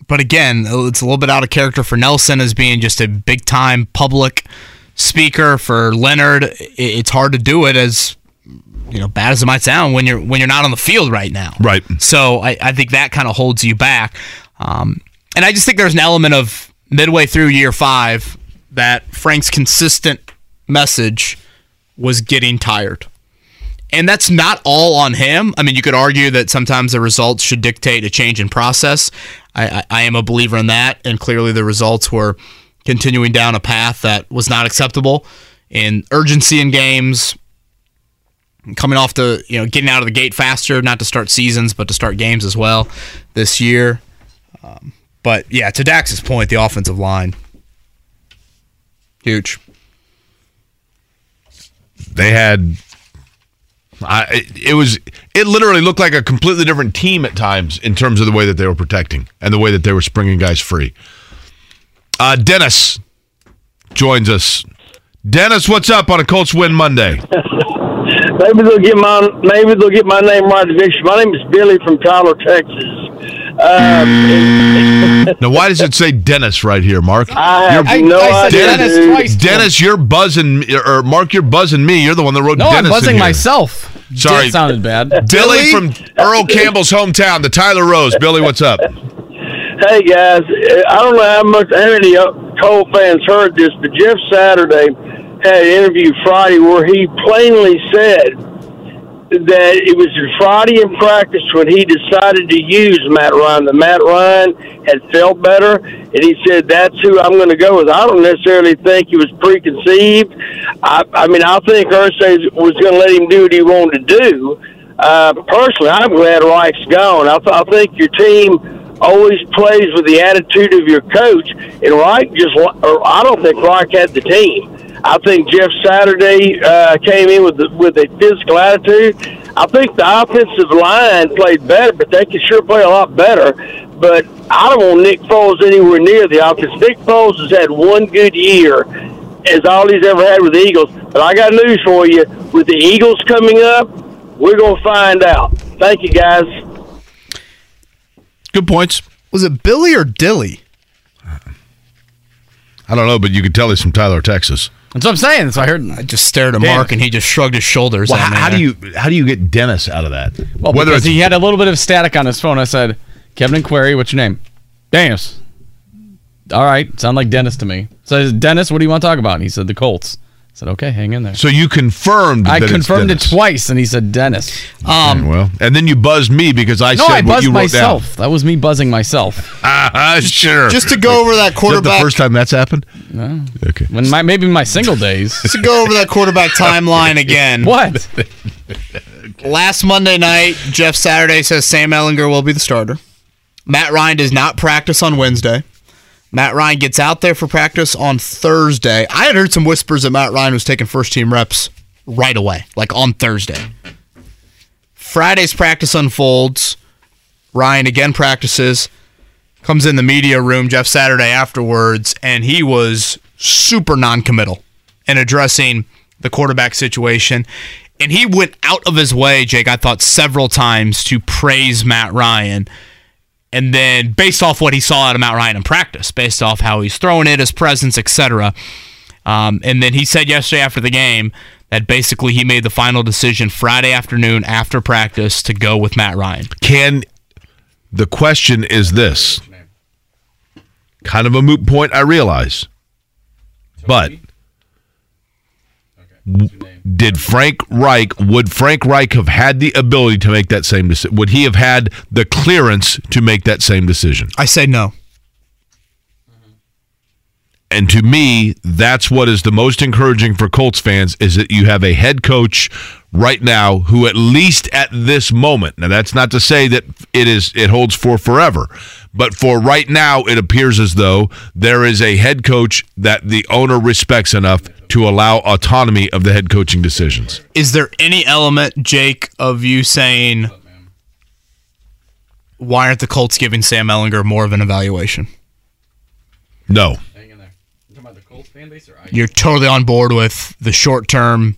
but again it's a little bit out of character for Nelson as being just a big time public speaker for Leonard. It's hard to do it as you know bad as it might sound when you're when you're not on the field right now. Right. So I, I think that kind of holds you back. Um, and I just think there's an element of midway through year five that Frank's consistent message was getting tired. And that's not all on him. I mean, you could argue that sometimes the results should dictate a change in process. I, I, I am a believer in that, and clearly the results were continuing down a path that was not acceptable in urgency in games, coming off the, you know, getting out of the gate faster, not to start seasons, but to start games as well this year. Um, but yeah, to Dax's point, the offensive line, huge. They had I, it was it literally looked like a completely different team at times in terms of the way that they were protecting and the way that they were springing guys free. Uh, Dennis joins us. Dennis, what's up on a Colts win Monday? maybe they'll get my maybe they'll get my name right eventually. My name is Billy from Tyler, Texas. Um, now, why does it say Dennis right here, Mark? I have you're, no I, idea. Dennis, dude. twice. Dennis, you're buzzing, or Mark, you're buzzing me. You're the one that wrote no, Dennis. I'm buzzing in here. myself. Sorry, that sounded bad. Billy from Earl Campbell's hometown, the Tyler Rose. Billy, what's up? Hey guys, I don't know how much how many Cole fans heard this, but Jeff Saturday had an interview Friday where he plainly said that it was Friday in practice when he decided to use Matt Ryan. That Matt Ryan had felt better, and he said that's who I'm going to go with. I don't necessarily think he was preconceived. I, I mean, I think Irsay was going to let him do what he wanted to do. Uh, personally, I'm glad Reich's gone. I, th- I think your team always plays with the attitude of your coach, and Reich just, or I don't think Reich had the team. I think Jeff Saturday uh, came in with the, with a physical attitude. I think the offensive line played better, but they could sure play a lot better. But I don't want Nick Foles anywhere near the offense. Nick Foles has had one good year, as all he's ever had with the Eagles. But I got news for you: with the Eagles coming up, we're to find out. Thank you, guys. Good points. Was it Billy or Dilly? I don't know, but you could tell he's from Tyler, Texas. That's what I'm saying. That's what I heard. I just stared at Damn. Mark and he just shrugged his shoulders. Well, how, how do you how do you get Dennis out of that? Well, Whether because he had a little bit of static on his phone. I said, Kevin and Query, what's your name? Dennis. All right, sound like Dennis to me. So Dennis, what do you want to talk about? And he said the Colts. I said, okay, hang in there. so you confirmed. I that it's confirmed it twice, and he said Dennis. Um, Okay, well, and then you buzzed me because I no, said I what buzzed you wrote myself. That was me buzzing myself. down. Ah, sure. just to go over that quarterback- That the first time that's happened? No. Okay. When my maybe my single days. Just to go over that quarterback timeline again. what? Last Monday night, Jeff Saturday says Sam Ehlinger will be the starter. Matt Ryan does not practice on Wednesday. Matt Ryan gets out there for practice on Thursday. I had heard some whispers that Matt Ryan was taking first team reps right away, like on Thursday. Friday's practice unfolds. Ryan again practices, comes in the media room, Jeff Saturday afterwards, and he was super non committal in addressing the quarterback situation. And he went out of his way, Jake, I thought several times to praise Matt Ryan. And then based off what he saw out of Matt Ryan in practice, based off how he's throwing it, his presence, etc. Um, and then he said yesterday after the game that basically he made the final decision Friday afternoon after practice to go with Matt Ryan. Can the question is this? Kind of a moot point, I realize. But did Frank Reich would Frank Reich have had the ability to make that same decision? Would he have had the clearance to make that same decision? I say no. Mm-hmm. And to me, that's what is the most encouraging for Colts fans is that you have a head coach right now who at least at this moment. Now that's not to say that it is it holds for forever, but for right now it appears as though there is a head coach that the owner respects enough to allow autonomy of the head coaching decisions. Is there any element, Jake, of you saying why aren't the Colts giving Sam Ehlinger more of an evaluation? No. You're totally on board with the short term.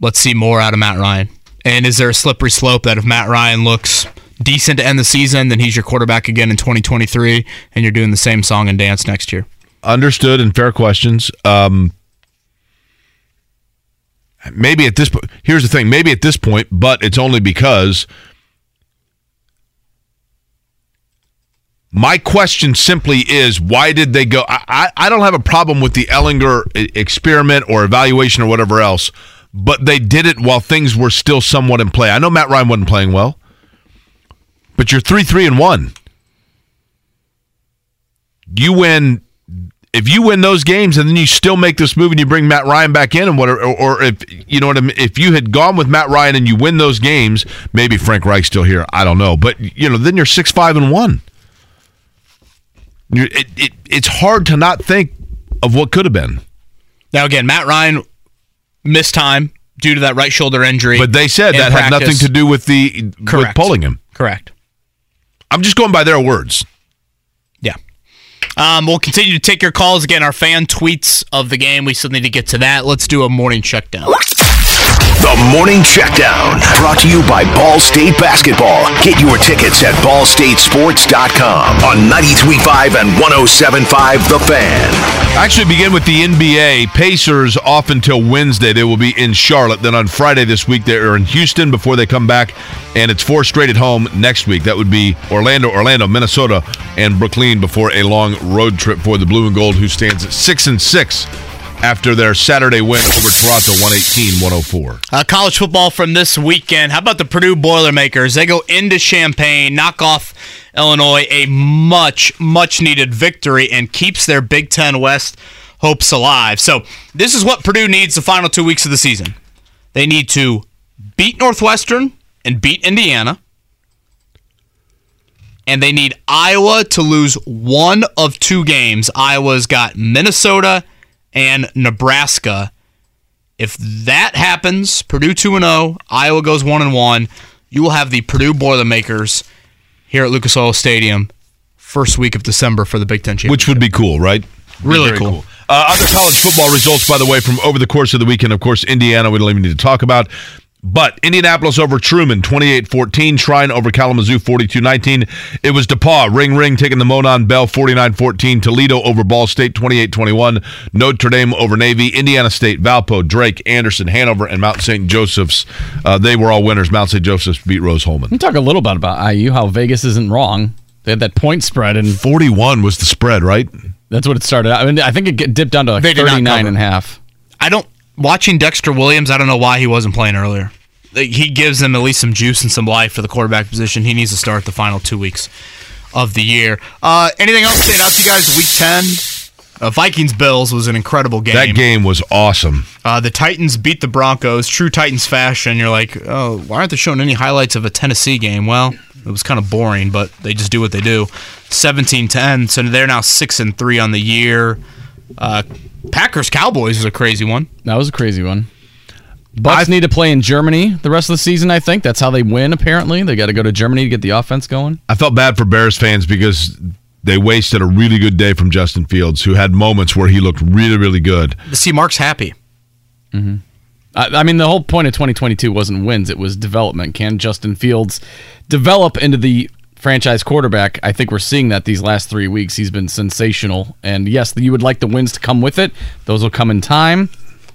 Let's see more out of Matt Ryan. And is there a slippery slope that if Matt Ryan looks decent to end the season, then he's your quarterback again in 2023, and you're doing the same song and dance next year? Understood and fair questions. Um, maybe at this point, here's the thing. Maybe at this point, but it's only because my question simply is why did they go? I, I, don't have a problem with the Ehlinger experiment or evaluation or whatever else, but they did it while things were still somewhat in play. I know Matt Ryan wasn't playing well, but you're three, three, and one. You win if you win those games and then you still make this move and you bring Matt Ryan back in and whatever, or, or if you know what I mean, if you had gone with Matt Ryan and you win those games, maybe Frank Reich's still here. I don't know, but you know, then you're six five and one. It, it, it's hard to not think of what could have been. Now, again, Matt Ryan missed time due to that right shoulder injury. But they said in that had nothing to do with the with pulling him. Correct. I'm just going by their words. Yeah. Um, we'll continue to take your calls. Again, our fan tweets of the game. We still need to get to that. Let's do a morning check down. The Morning Checkdown, brought to you by Ball State Basketball. Get your tickets at ballstatesports.com on 93.5 and 107.5 The Fan. Actually, begin with the NBA. Pacers off until Wednesday. They will be in Charlotte. Then on Friday this week, they're in Houston before they come back, and it's four straight at home next week. That would be Orlando, Orlando, Minnesota, and Brooklyn before a long road trip for the Blue and Gold, who stands at six and six after their Saturday win over Toronto 118-104. Uh, college football from this weekend. How about the Purdue Boilermakers? They go into Champaign, knock off Illinois, a much, much needed victory, and keeps their Big Ten West hopes alive. So, this is what Purdue needs the final two weeks of the season. They need to beat Northwestern and beat Indiana. And they need Iowa to lose one of two games. Iowa's got Minnesota and Nebraska. If that happens, Purdue 2 0, Iowa goes 1 and 1, you will have the Purdue Boilermakers here at Lucas Oil Stadium first week of December for the Big Ten Championship. Which would be cool, right? Really Very cool. Uh, other college football results, by the way, from over the course of the weekend. Of course, Indiana, we don't even need to talk about. But Indianapolis over Truman, 28-14. Trine over Kalamazoo, 42-19. It was DePauw, ring ring, taking the Monon Bell, 49-14. Toledo over Ball State, 28-21. Notre Dame over Navy. Indiana State, Valpo, Drake, Anderson, Hanover, and Mount St. Joseph's. Uh, they were all winners. Mount St. Joseph's beat Rose-Hulman. Let me talk a little bit about IU, how Vegas isn't wrong. They had that point spread, and 41 was the spread, right? That's what it started out. I mean, I think it dipped down to like They 39 and a half. I don't watching Dexter Williams. I don't know why he wasn't playing earlier. He gives them at least some juice and some life for the quarterback position. He needs to start the final two weeks of the year. Uh, anything else stand out to you guys? Week ten, uh, Vikings Bills was an incredible game. That game was awesome. Uh, the Titans beat the Broncos, true Titans fashion. You're like, oh, why aren't they showing any highlights of a Tennessee game? Well, it was kind of boring, but they just do what they do. 17-10, so they're now six and three on the year. Uh, Packers Cowboys is a crazy one. That was a crazy one. Bucks need to play in Germany the rest of the season. I think that's how they win. Apparently, they got to go to Germany to get the offense going. I felt bad for Bears fans because they wasted a really good day from Justin Fields, who had moments where he looked really, really good. See Mark's happy. Mm-hmm. I, I mean, the whole point of 2022 wasn't wins; it was development. Can Justin Fields develop into the franchise quarterback? I think we're seeing that these last three weeks. He's been sensational, and yes, you would like the wins to come with it. Those will come in time.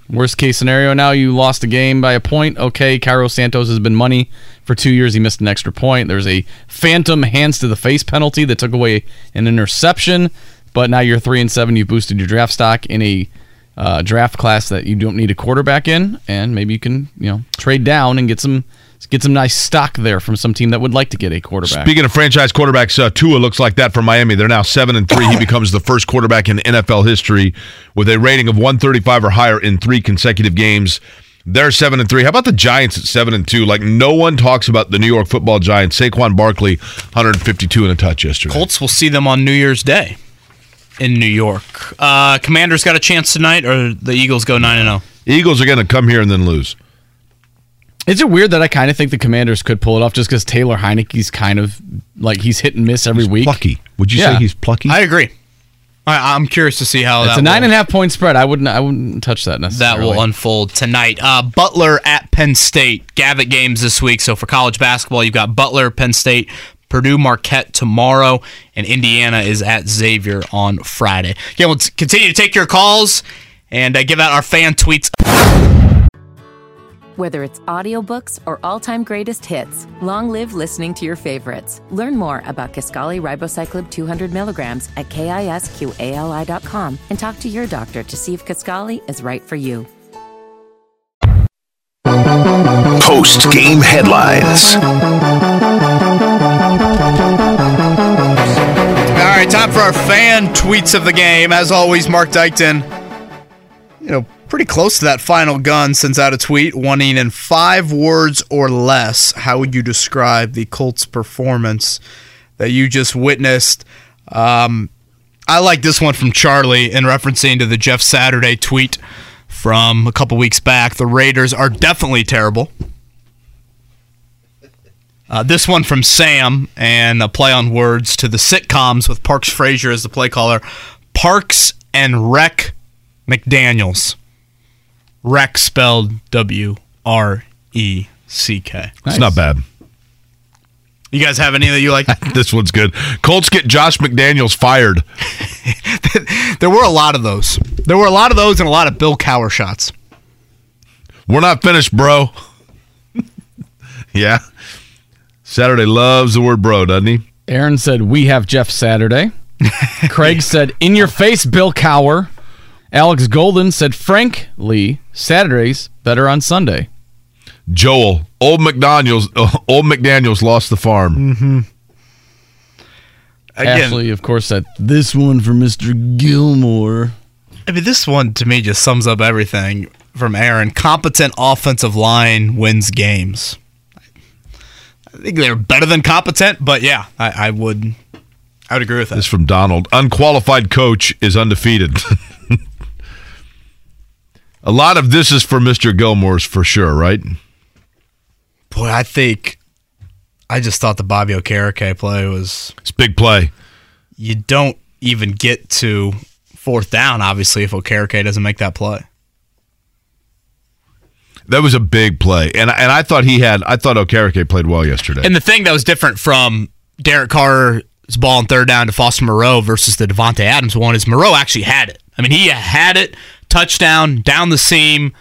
Worst case scenario, now you lost a game by a point. Okay, Cairo Santos has been money for two years. He missed an extra point. There's a phantom hands to the face penalty that took away an interception. But now you're three and seven. You boosted your draft stock in a uh, draft class that you don't need a quarterback in, and maybe you can you know trade down and get some get some nice stock there from some team that would like to get a quarterback. Speaking of franchise quarterbacks, uh, Tua looks like that for Miami. They're now seven and three. He becomes the first quarterback in NFL history with a rating of 135 or higher in three consecutive games. They're seven and three. How about the Giants at seven and two? Like no one talks about the New York Football Giants. Saquon Barkley, 152 and a touch yesterday. Colts will see them on New Year's Day in New York. Uh, Commanders got a chance tonight, or the Eagles go nine and oh? zero. Eagles are going to come here and then lose. Is it weird that I kind of think the Commanders could pull it off just because Taylor Heinicke's kind of like he's hit and miss every week? Plucky. Would you Yeah. say he's plucky? I agree. I, I'm curious to see how It's that a nine will- and a half point spread. I wouldn't. I wouldn't touch that necessarily. that will unfold tonight. Uh, Butler at Penn State. Gavitt games this week. So for college basketball, you've got Butler, Penn State, Purdue, Marquette tomorrow, and Indiana is at Xavier on Friday. Again, we'll t- continue to take your calls and uh, give out our fan tweets. Whether it's audiobooks or all-time greatest hits, long live listening to your favorites. Learn more about Kisqali Ribociclib 200 milligrams at kisqali.com and talk to your doctor to see if Kisqali is right for you. Post game headlines. All right, time for our fan tweets of the game. As always, Mark Dykton, you know, pretty close to that final gun sends out a tweet wanting in five words or less, how would you describe the Colts performance that you just witnessed? Um, I like this one from Charlie in referencing to the Jeff Saturday tweet from a couple weeks back. The Raiders are definitely terrible. Uh, this one from Sam and a play on words to the sitcoms with Parks Frazier as the play caller. Parks and Rec McDaniels. Rec spelled W R E C K. It's not bad. You guys have any that you like? this one's good. Colts get Josh McDaniels fired. there were a lot of those. There were a lot of those and a lot of Bill Cowher shots. We're not finished, bro. yeah. Saturday loves the word bro, doesn't he? Aaron said we have Jeff Saturday. Craig said in your face, Bill Cowher. Alex Golden said, frankly, Saturdays better on Sunday. Joel, old McDaniel's, old McDaniel's lost the farm. Mm-hmm. Again- Ashley, of course, said this one for Mr. Gilmore. I mean, this one to me just sums up everything from Aaron. Competent offensive line wins games. I think they're better than competent, but yeah, I, I would, I would agree with that. This from Donald. Unqualified coach is undefeated. A lot of this is for Mr. Gilmore's for sure, right? Boy, I think I just thought the Bobby Okereke play was it's big play. You don't even get to fourth down, obviously, if Okereke doesn't make that play. That was a big play, and and I thought he had. I thought Okereke played well yesterday. And the thing that was different from Derek Carter's ball on third down to Foster Moreau versus the Davante Adams one is Moreau actually had it. I mean, he had it, touchdown, down the seam.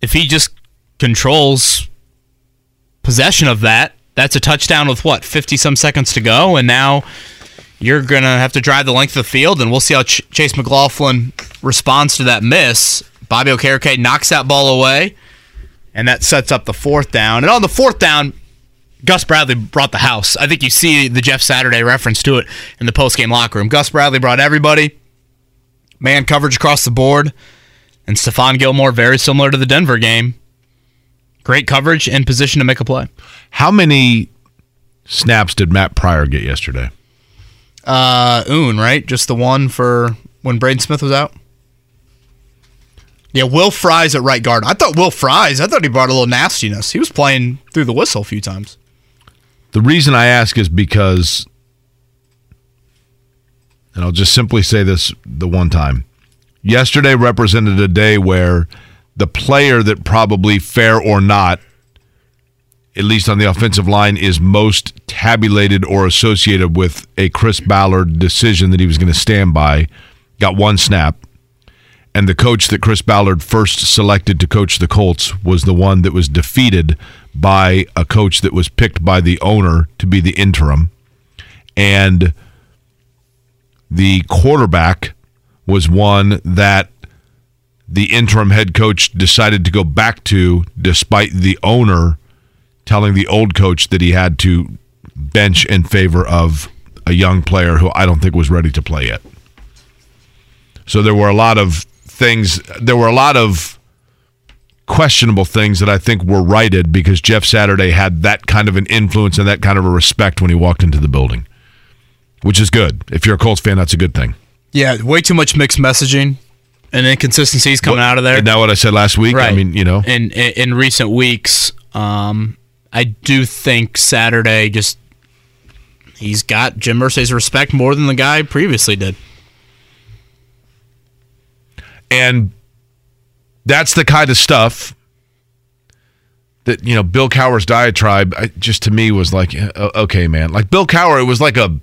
If he just controls possession of that, that's a touchdown with what, 50 some seconds to go. And now you're to have to drive the length of the field, and we'll see how Ch- Chase McLaughlin responds to that miss. Bobby Okereke knocks that ball away, and that sets up the fourth down. And on the fourth down, Gus Bradley brought the house. I think you see the Jeff Saturday reference to it in the post-game locker room. Gus Bradley brought everybody. Man coverage across the board. And Stephon Gilmore, very similar to the Denver game. Great coverage and position to make a play. How many snaps did Matt Pryor get yesterday? Uh, Un, right? Just the one for when Braden Smith was out. Yeah, Will Fries at right guard. I thought Will Fries. I thought he brought a little nastiness. He was playing through the whistle a few times. The reason I ask is because, and I'll just simply say this the one time. Yesterday represented a day where the player that probably fair or not, at least on the offensive line, is most tabulated or associated with a Chris Ballard decision that he was going to stand by, got one snap. And the coach that Chris Ballard first selected to coach the Colts was the one that was defeated by a coach that was picked by the owner to be the interim. And the quarterback was one that the interim head coach decided to go back to despite the owner telling the old coach that he had to bench in favor of a young player who I don't think was ready to play yet. So there were a lot of things, there were a lot of questionable things that I think were righted because Jeff Saturday had that kind of an influence and that kind of a respect when he walked into the building, which is good. If you're a Colts fan, that's a good thing. Yeah, way too much mixed messaging and inconsistencies coming out of there. That what I said last week? Right. I mean, you know. in in, in recent weeks, um, I do think Saturday just he's got Jim Irsay's respect more than the guy previously did. And that's the kind of stuff that you know Bill Cowher's diatribe I, just to me was like uh, okay man like Bill Cowher it was like a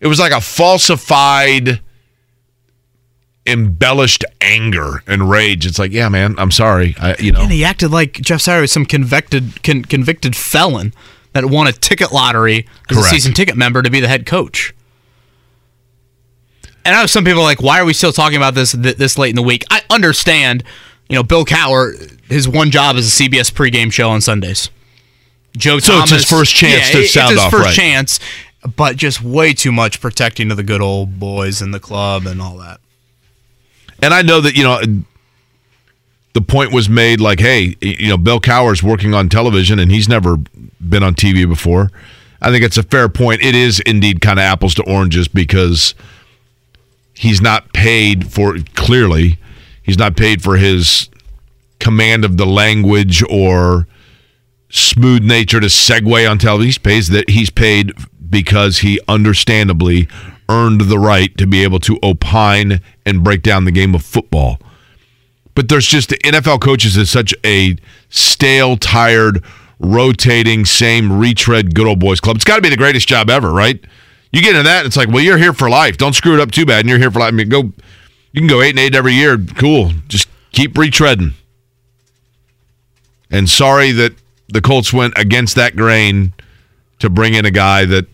it was like a falsified embellished anger and rage it's like yeah man I'm sorry I, you know And he acted like Jeff Saturday was some convicted con, convicted felon that won a ticket lottery as a season ticket member to be the head coach. And I know some people are like, why are we still talking about this th- this late in the week? I understand, you know, Bill Cowher, his one job is a CBS pregame show on Sundays. Joe So it's his first chance yeah, to it- it's sound his off, first right. chance, but just way too much protecting of the good old boys in the club and all that. And I know that, you know, the point was made like, hey, you know, Bill Cowher's working on television and he's never been on TV before. I think it's a fair point. It is indeed kind of apples to oranges because he's not paid for, clearly, he's not paid for his command of the language or smooth nature to segue on television. He's paid that he's paid because he understandably earned the right to be able to opine and break down the game of football. But there's just the NFL coaches is such a stale, tired, rotating, same retread good old boys club. It's got to be the greatest job ever, right? You get into that, it's like, well, you're here for life. Don't screw it up too bad, and you're here for life. I mean, go, you can go eight and eight every year. Cool. Just keep retreading. And sorry that the Colts went against that grain to bring in a guy that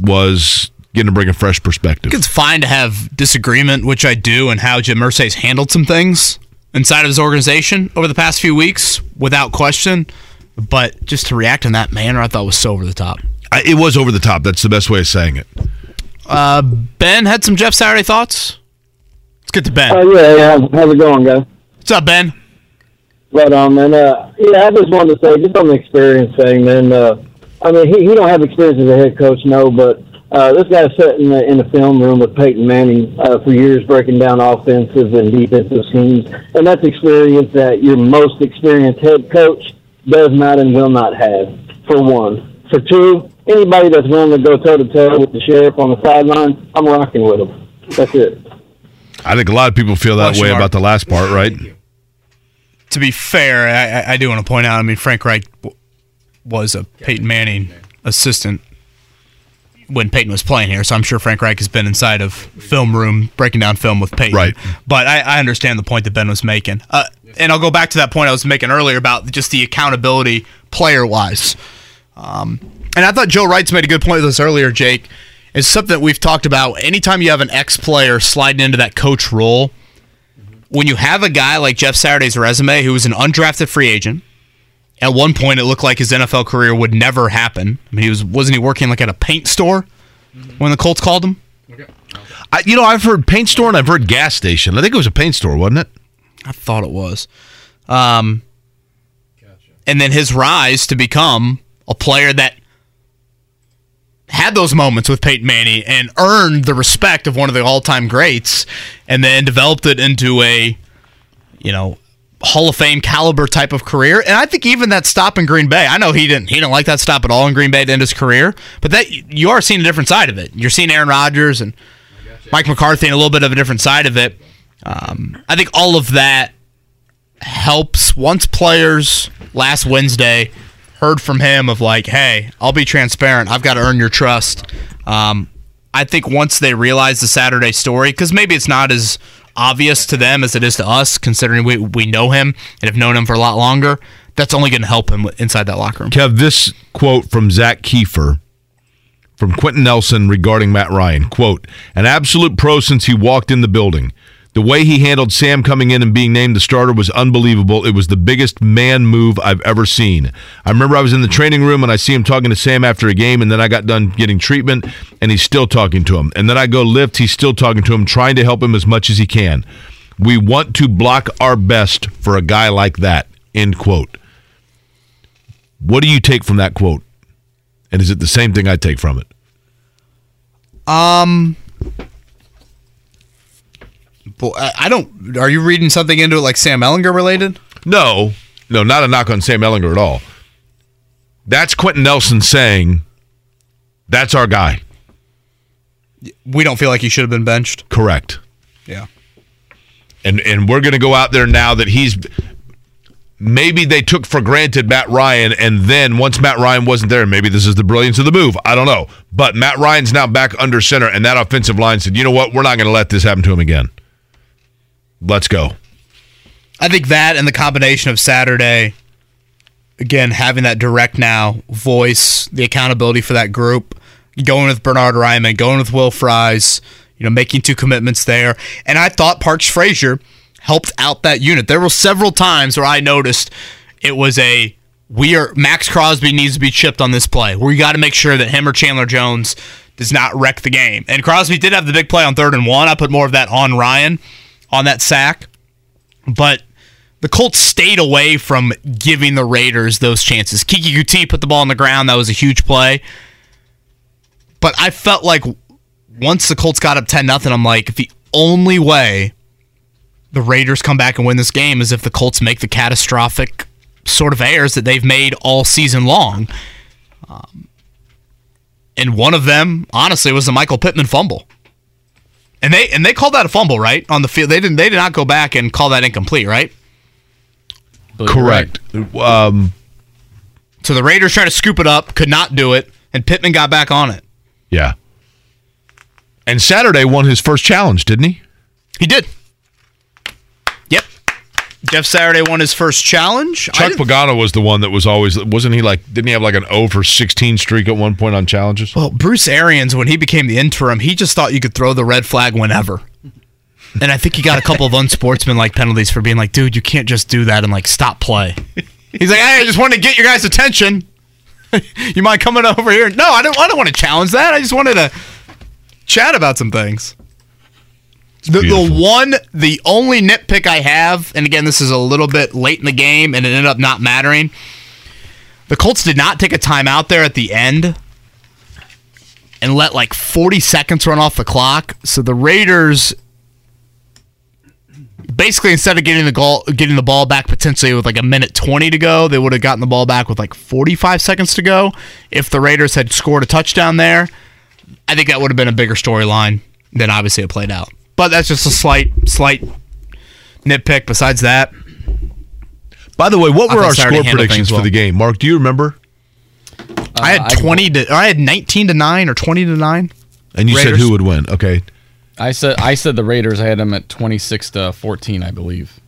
was getting to bring a fresh perspective. It's fine to have disagreement, which I do, and how Jim Irsay's handled some things inside of his organization over the past few weeks, without question. But just to react in that manner, I thought was so over the top. I, it was over the top. That's the best way of saying it. Uh, ben had some Jeff Saturday thoughts. Let's get to Ben. Oh yeah, yeah. How's it going, guys? What's up, Ben? Right on, man. Uh, yeah, I just wanted to say, just on the experience thing, man. Uh, I mean, he, he don't have experience as a head coach, no, but uh, this guy sat in the in the film room with Peyton Manning uh, for years, breaking down offensive and defensive schemes, and that's experience that your most experienced head coach does not and will not have. For one, for two, anybody that's willing to go toe to toe with the sheriff on the sideline, I'm rocking with him. That's it. I think a lot of people feel that Question way about the last part, right? To be fair, I, I- I do want to point out. I mean, Frank Reich w- was a Peyton Manning assistant when Peyton was playing here, so I'm sure Frank Reich has been inside of film room breaking down film with Peyton. Right. But I, I understand the point that Ben was making, uh, and I'll go back to that point I was making earlier about just the accountability player wise. Um, and I thought Joe Reitz made a good point with this earlier, Jake. It's something that we've talked about. Anytime you have an ex player sliding into that coach role, when you have a guy like Jeff Saturday's resume, who was an undrafted free agent, at one point it looked like his NFL career would never happen. I mean, he was wasn't he working like at a paint store when the Colts called him? I, you know, I've heard paint store and I've heard gas station. I think it was a paint store, wasn't it? I thought it was. Um, and then his rise to become a player that had those moments with Peyton Manning and earned the respect of one of the all-time greats, and then developed it into a, you know, Hall of Fame caliber type of career. And I think even that stop in Green Bay, I know he didn't he didn't like that stop at all in Green Bay to end his career, but that you are seeing a different side of it. You're seeing Aaron Rodgers and Mike McCarthy and a little bit of a different side of it. Um, I think all of that helps once players last Wednesday heard from him of like, hey, I'll be transparent. I've got to earn your trust. Um, I think once they realize the Saturday story, because maybe it's not as obvious to them as it is to us, considering we, we know him and have known him for a lot longer, that's only going to help him inside that locker room. Kev, this quote from Zak Keefer from Quenton Nelson regarding Matt Ryan. Quote, an absolute pro since he walked in the building. The way he handled Sam coming in and being named the starter was unbelievable. It was the biggest man move I've ever seen. I remember I was in the training room and I see him talking to Sam after a game, and then I got done getting treatment, and he's still talking to him. And then I go lift, he's still talking to him, trying to help him as much as he can. We want to block our best for a guy like that. End quote. What do you take from that quote? And is it the same thing I take from it? Um, well, I I don't. Are you reading something into it like Sam Ehlinger related? No, no, not a knock on Sam Ehlinger at all. That's Quenton Nelson saying, "That's our guy." We don't feel like he should have been benched. Correct. Yeah. And and we're going to go out there now that he's maybe they took for granted Matt Ryan and then once Matt Ryan wasn't there, maybe this is the brilliance of the move. I don't know. But Matt Ryan's now back under center and that offensive line said, "You know what? We're not going to let this happen to him again. Let's go." I think that and the combination of Saturday, again, having that direct now voice, the accountability for that group, going with Bernhard Raimann, going with Will Fries, you know, making two commitments there. And I thought Parks Frazier helped out that unit. There were several times where I noticed it was a we are Maxx Crosby needs to be chipped on this play. We got to make sure that him or Chandler Jones does not wreck the game. And Crosby did have the big play on third and one. I put more of that on Ryan on that sack. But the Colts stayed away from giving the Raiders those chances. Keke Coutee put the ball on the ground. That was a huge play. But I felt like once the Colts got up 10 nothing, I'm like, the only way the Raiders come back and win this game is if the Colts make the catastrophic sort of errors that they've made all season long. Um, and one of them, honestly, was the Michael Pittman fumble. And they and they called that a fumble, right? On the field. They didn't they did not go back and call that incomplete, right? Correct. Um, so the Raiders tried to scoop it up, could not do it, and Pittman got back on it. Yeah. And Saturday won his first challenge, didn't he? He did. Jeff Saturday won his first challenge. Chuck Pagano was the one that was always wasn't he like didn't he have like an 0 for 16 streak at one point on challenges? Well, Bruce Arians, when he became the interim, he just thought you could throw the red flag whenever. And I think he got a couple of unsportsmanlike penalties for being like, dude, you can't just do that and like stop play. He's like, hey, I just wanted to get your guys' attention. you mind coming over here? No, I don't. I don't want to challenge that. I just wanted to chat about some things. The, the one, the only nitpick I have, and again, this is a little bit late in the game, and it ended up not mattering. The Colts did not take a timeout there at the end and let like 40 seconds run off the clock. So the Raiders basically instead of getting the goal getting the ball back potentially with like a minute 20 to go, they would have gotten the ball back with like 45 seconds to go. If the Raiders had scored a touchdown there, I think that would have been a bigger storyline than obviously it played out. But that's just a slight slight nitpick besides that. By the way, what I were thought our Saturday score handled predictions things well. for the game? Mark, do you remember? Uh, I had 20 to I had 19 to 9 or 20 to 9. And you said Raiders. who would win? Okay. I said I said the Raiders. I had them at twenty six to fourteen, I believe.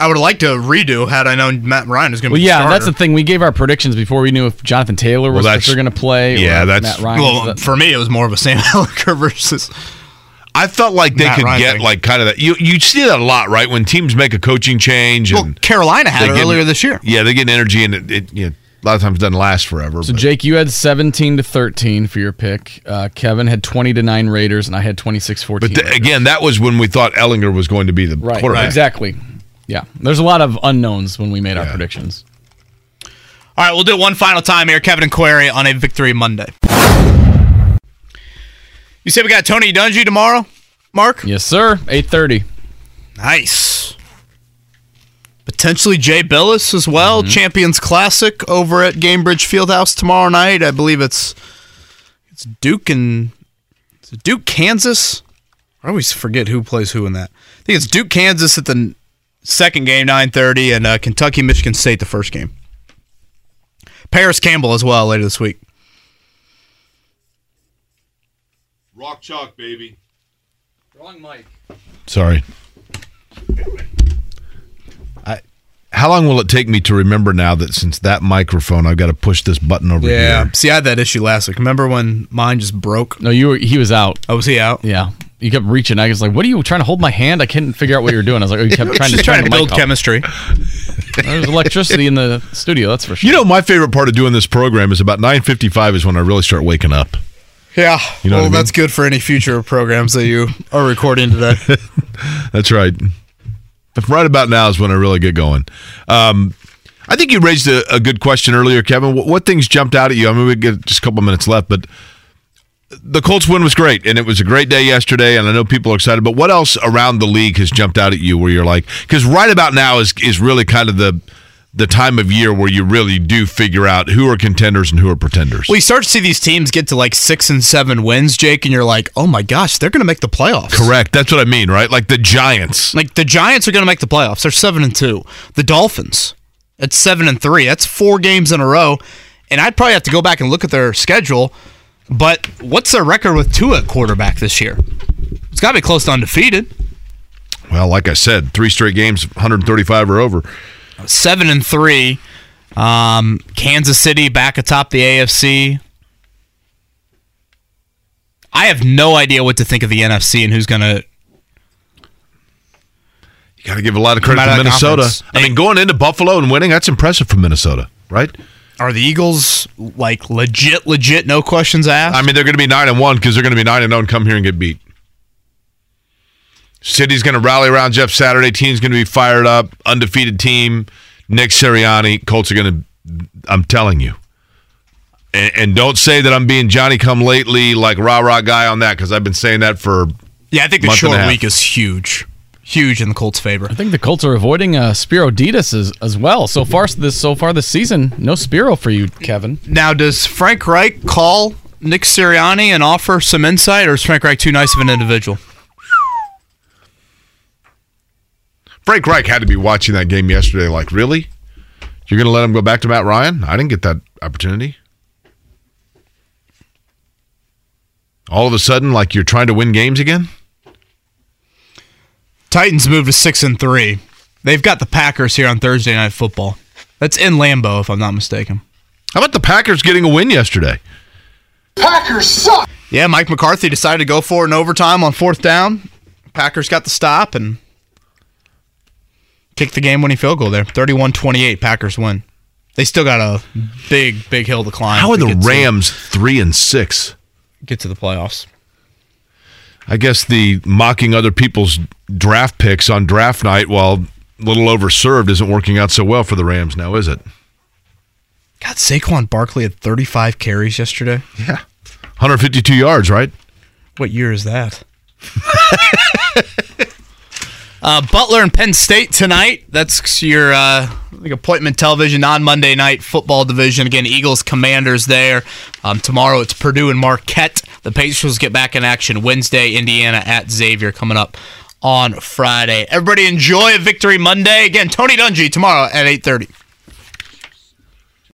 I would have liked to redo had I known Matt Ryan was going to Well, be yeah, the that's the starter. thing. We gave our predictions before we knew if Jonathan Taylor Well, was that's- for going to play. yeah, or that's- Matt Ryan. well, that- uh, for me, it was more of a Sam Ehlinger versus. I felt like they Matt could Ryan get thing. like kind of that. You you see that a lot, right? When teams make a coaching change. Well, Carolina had it get- earlier this year. Yeah, they get energy, and it, it you know, a lot of times doesn't last forever. So but- Jake, you had 17 to 13 for your pick. Uh, Kevin had 20 to 9 Raiders, and I had 26 14. But th- again, that was when we thought Ehlinger was going to be the right, quarterback. exactly. Yeah, there's a lot of unknowns when we made our predictions. All right, we'll do it one final time here. Kevin and Query on a Victory Monday. You say we got Tony Dungy tomorrow, Mark? Yes, sir. 8:30. Nice. Potentially Jay Bilas as well. Mm-hmm. Champions Classic over at Gainbridge Fieldhouse tomorrow night. I believe it's it's Duke and is it Duke, Kansas. I always forget who plays who in that. I think it's Duke, Kansas at the second game, nine thirty, and uh, Kentucky, Michigan State the first game. Parris Campbell as well later this week. Rock chalk, baby. Wrong mic. Sorry. I, how long will it take me to remember now that since that microphone, I've got to push this button over here? Yeah. here? See, I had that issue last week. Remember when mine just broke? No, you were. He was out. Oh, was he out? Yeah. You kept reaching. I was like, "What are you trying to hold my hand?" I couldn't figure out what you were doing. I was like, "Oh, you kept trying to Just trying to build chemistry. There's electricity in the studio. That's for sure. You know, my favorite part of doing this program is about 9.55 is when I really start waking up. Yeah. You know well, I mean? that's good for any future programs that you are recording today. That's right. Right about now is when I really get going. Um, I think you raised a, a good question earlier, Kevin. What, what things jumped out at you? I mean, we get just a couple minutes left, but the Colts win was great, and it was a great day yesterday, and I know people are excited. But what else around the league has jumped out at you where you're like, because right about now is is really kind of the the time of year where you really do figure out who are contenders and who are pretenders. well, you start to see these teams get to like six and seven wins, Jake, and you're like, oh my gosh, they're going to make the playoffs. Correct. That's what I mean, right? Like the Giants. Like the Giants are going to make the playoffs. They're seven and two. The Dolphins at seven and three. That's four games in a row. And I'd probably have to go back and look at their schedule. But what's their record with Tua at quarterback this year? It's got to be close to undefeated. Well, like I said, three straight games, 135 or over. Seven and three. Um, Kansas City back atop the AFC. I have no idea what to think of the NFC and who's going to. You got to give a lot of credit to Minnesota. conference. I mean, going into Buffalo and winning, that's impressive from Minnesota, right? Are the Eagles like legit, legit, no questions asked? I mean, they're going to be 9 and 1 because they're going to be 9 and 0 and come here and get beat. City's going to rally around Jeff Saturday. Team's going to be fired up. Undefeated team. Nick Sirianni. Colts are going to, I'm telling you. And, and don't say that I'm being Johnny come lately, like rah rah guy on that, because I've been saying that for. yeah, I think the month and a short week is huge. Huge in the Colts' favor. I think the Colts are avoiding uh, Spiro Ditas as, as well. So far this so far this season, no Spiro for you, Kevin. Now, does Frank Reich call Nick Sirianni and offer some insight, or is Frank Reich too nice of an individual? Frank Reich had to be watching that game yesterday. Like, really? You're going to let him go back to Matt Ryan? I didn't get that opportunity. All of a sudden, like you're trying to win games again? Titans moved to six and three. They've got the Packers here on Thursday Night Football. That's in Lambeau, if I'm not mistaken. How about the Packers getting a win yesterday? Packers suck. Yeah, Mike McCarthy decided to go for it in overtime on fourth down. Packers got the stop and kicked the game-winning field goal there. 31-28, Packers win. They still got a big, big hill to climb. How are the get to- Rams three and six? get to the playoffs? I guess the mocking other people's draft picks on draft night while a little overserved isn't working out so well for the Rams now, is it? God, Saquon Barkley had 35 carries yesterday. Yeah. 152 yards, right? What year is that? uh, Butler and Penn State tonight. That's your uh, like appointment television on Monday night football division. Again, Eagles Commanders there. Um, tomorrow it's Purdue and Marquette. The Pacers get back in action Wednesday. Indiana at Xavier coming up on Friday. Everybody enjoy a victory Monday. Again, Tony Dungy tomorrow at 8:30.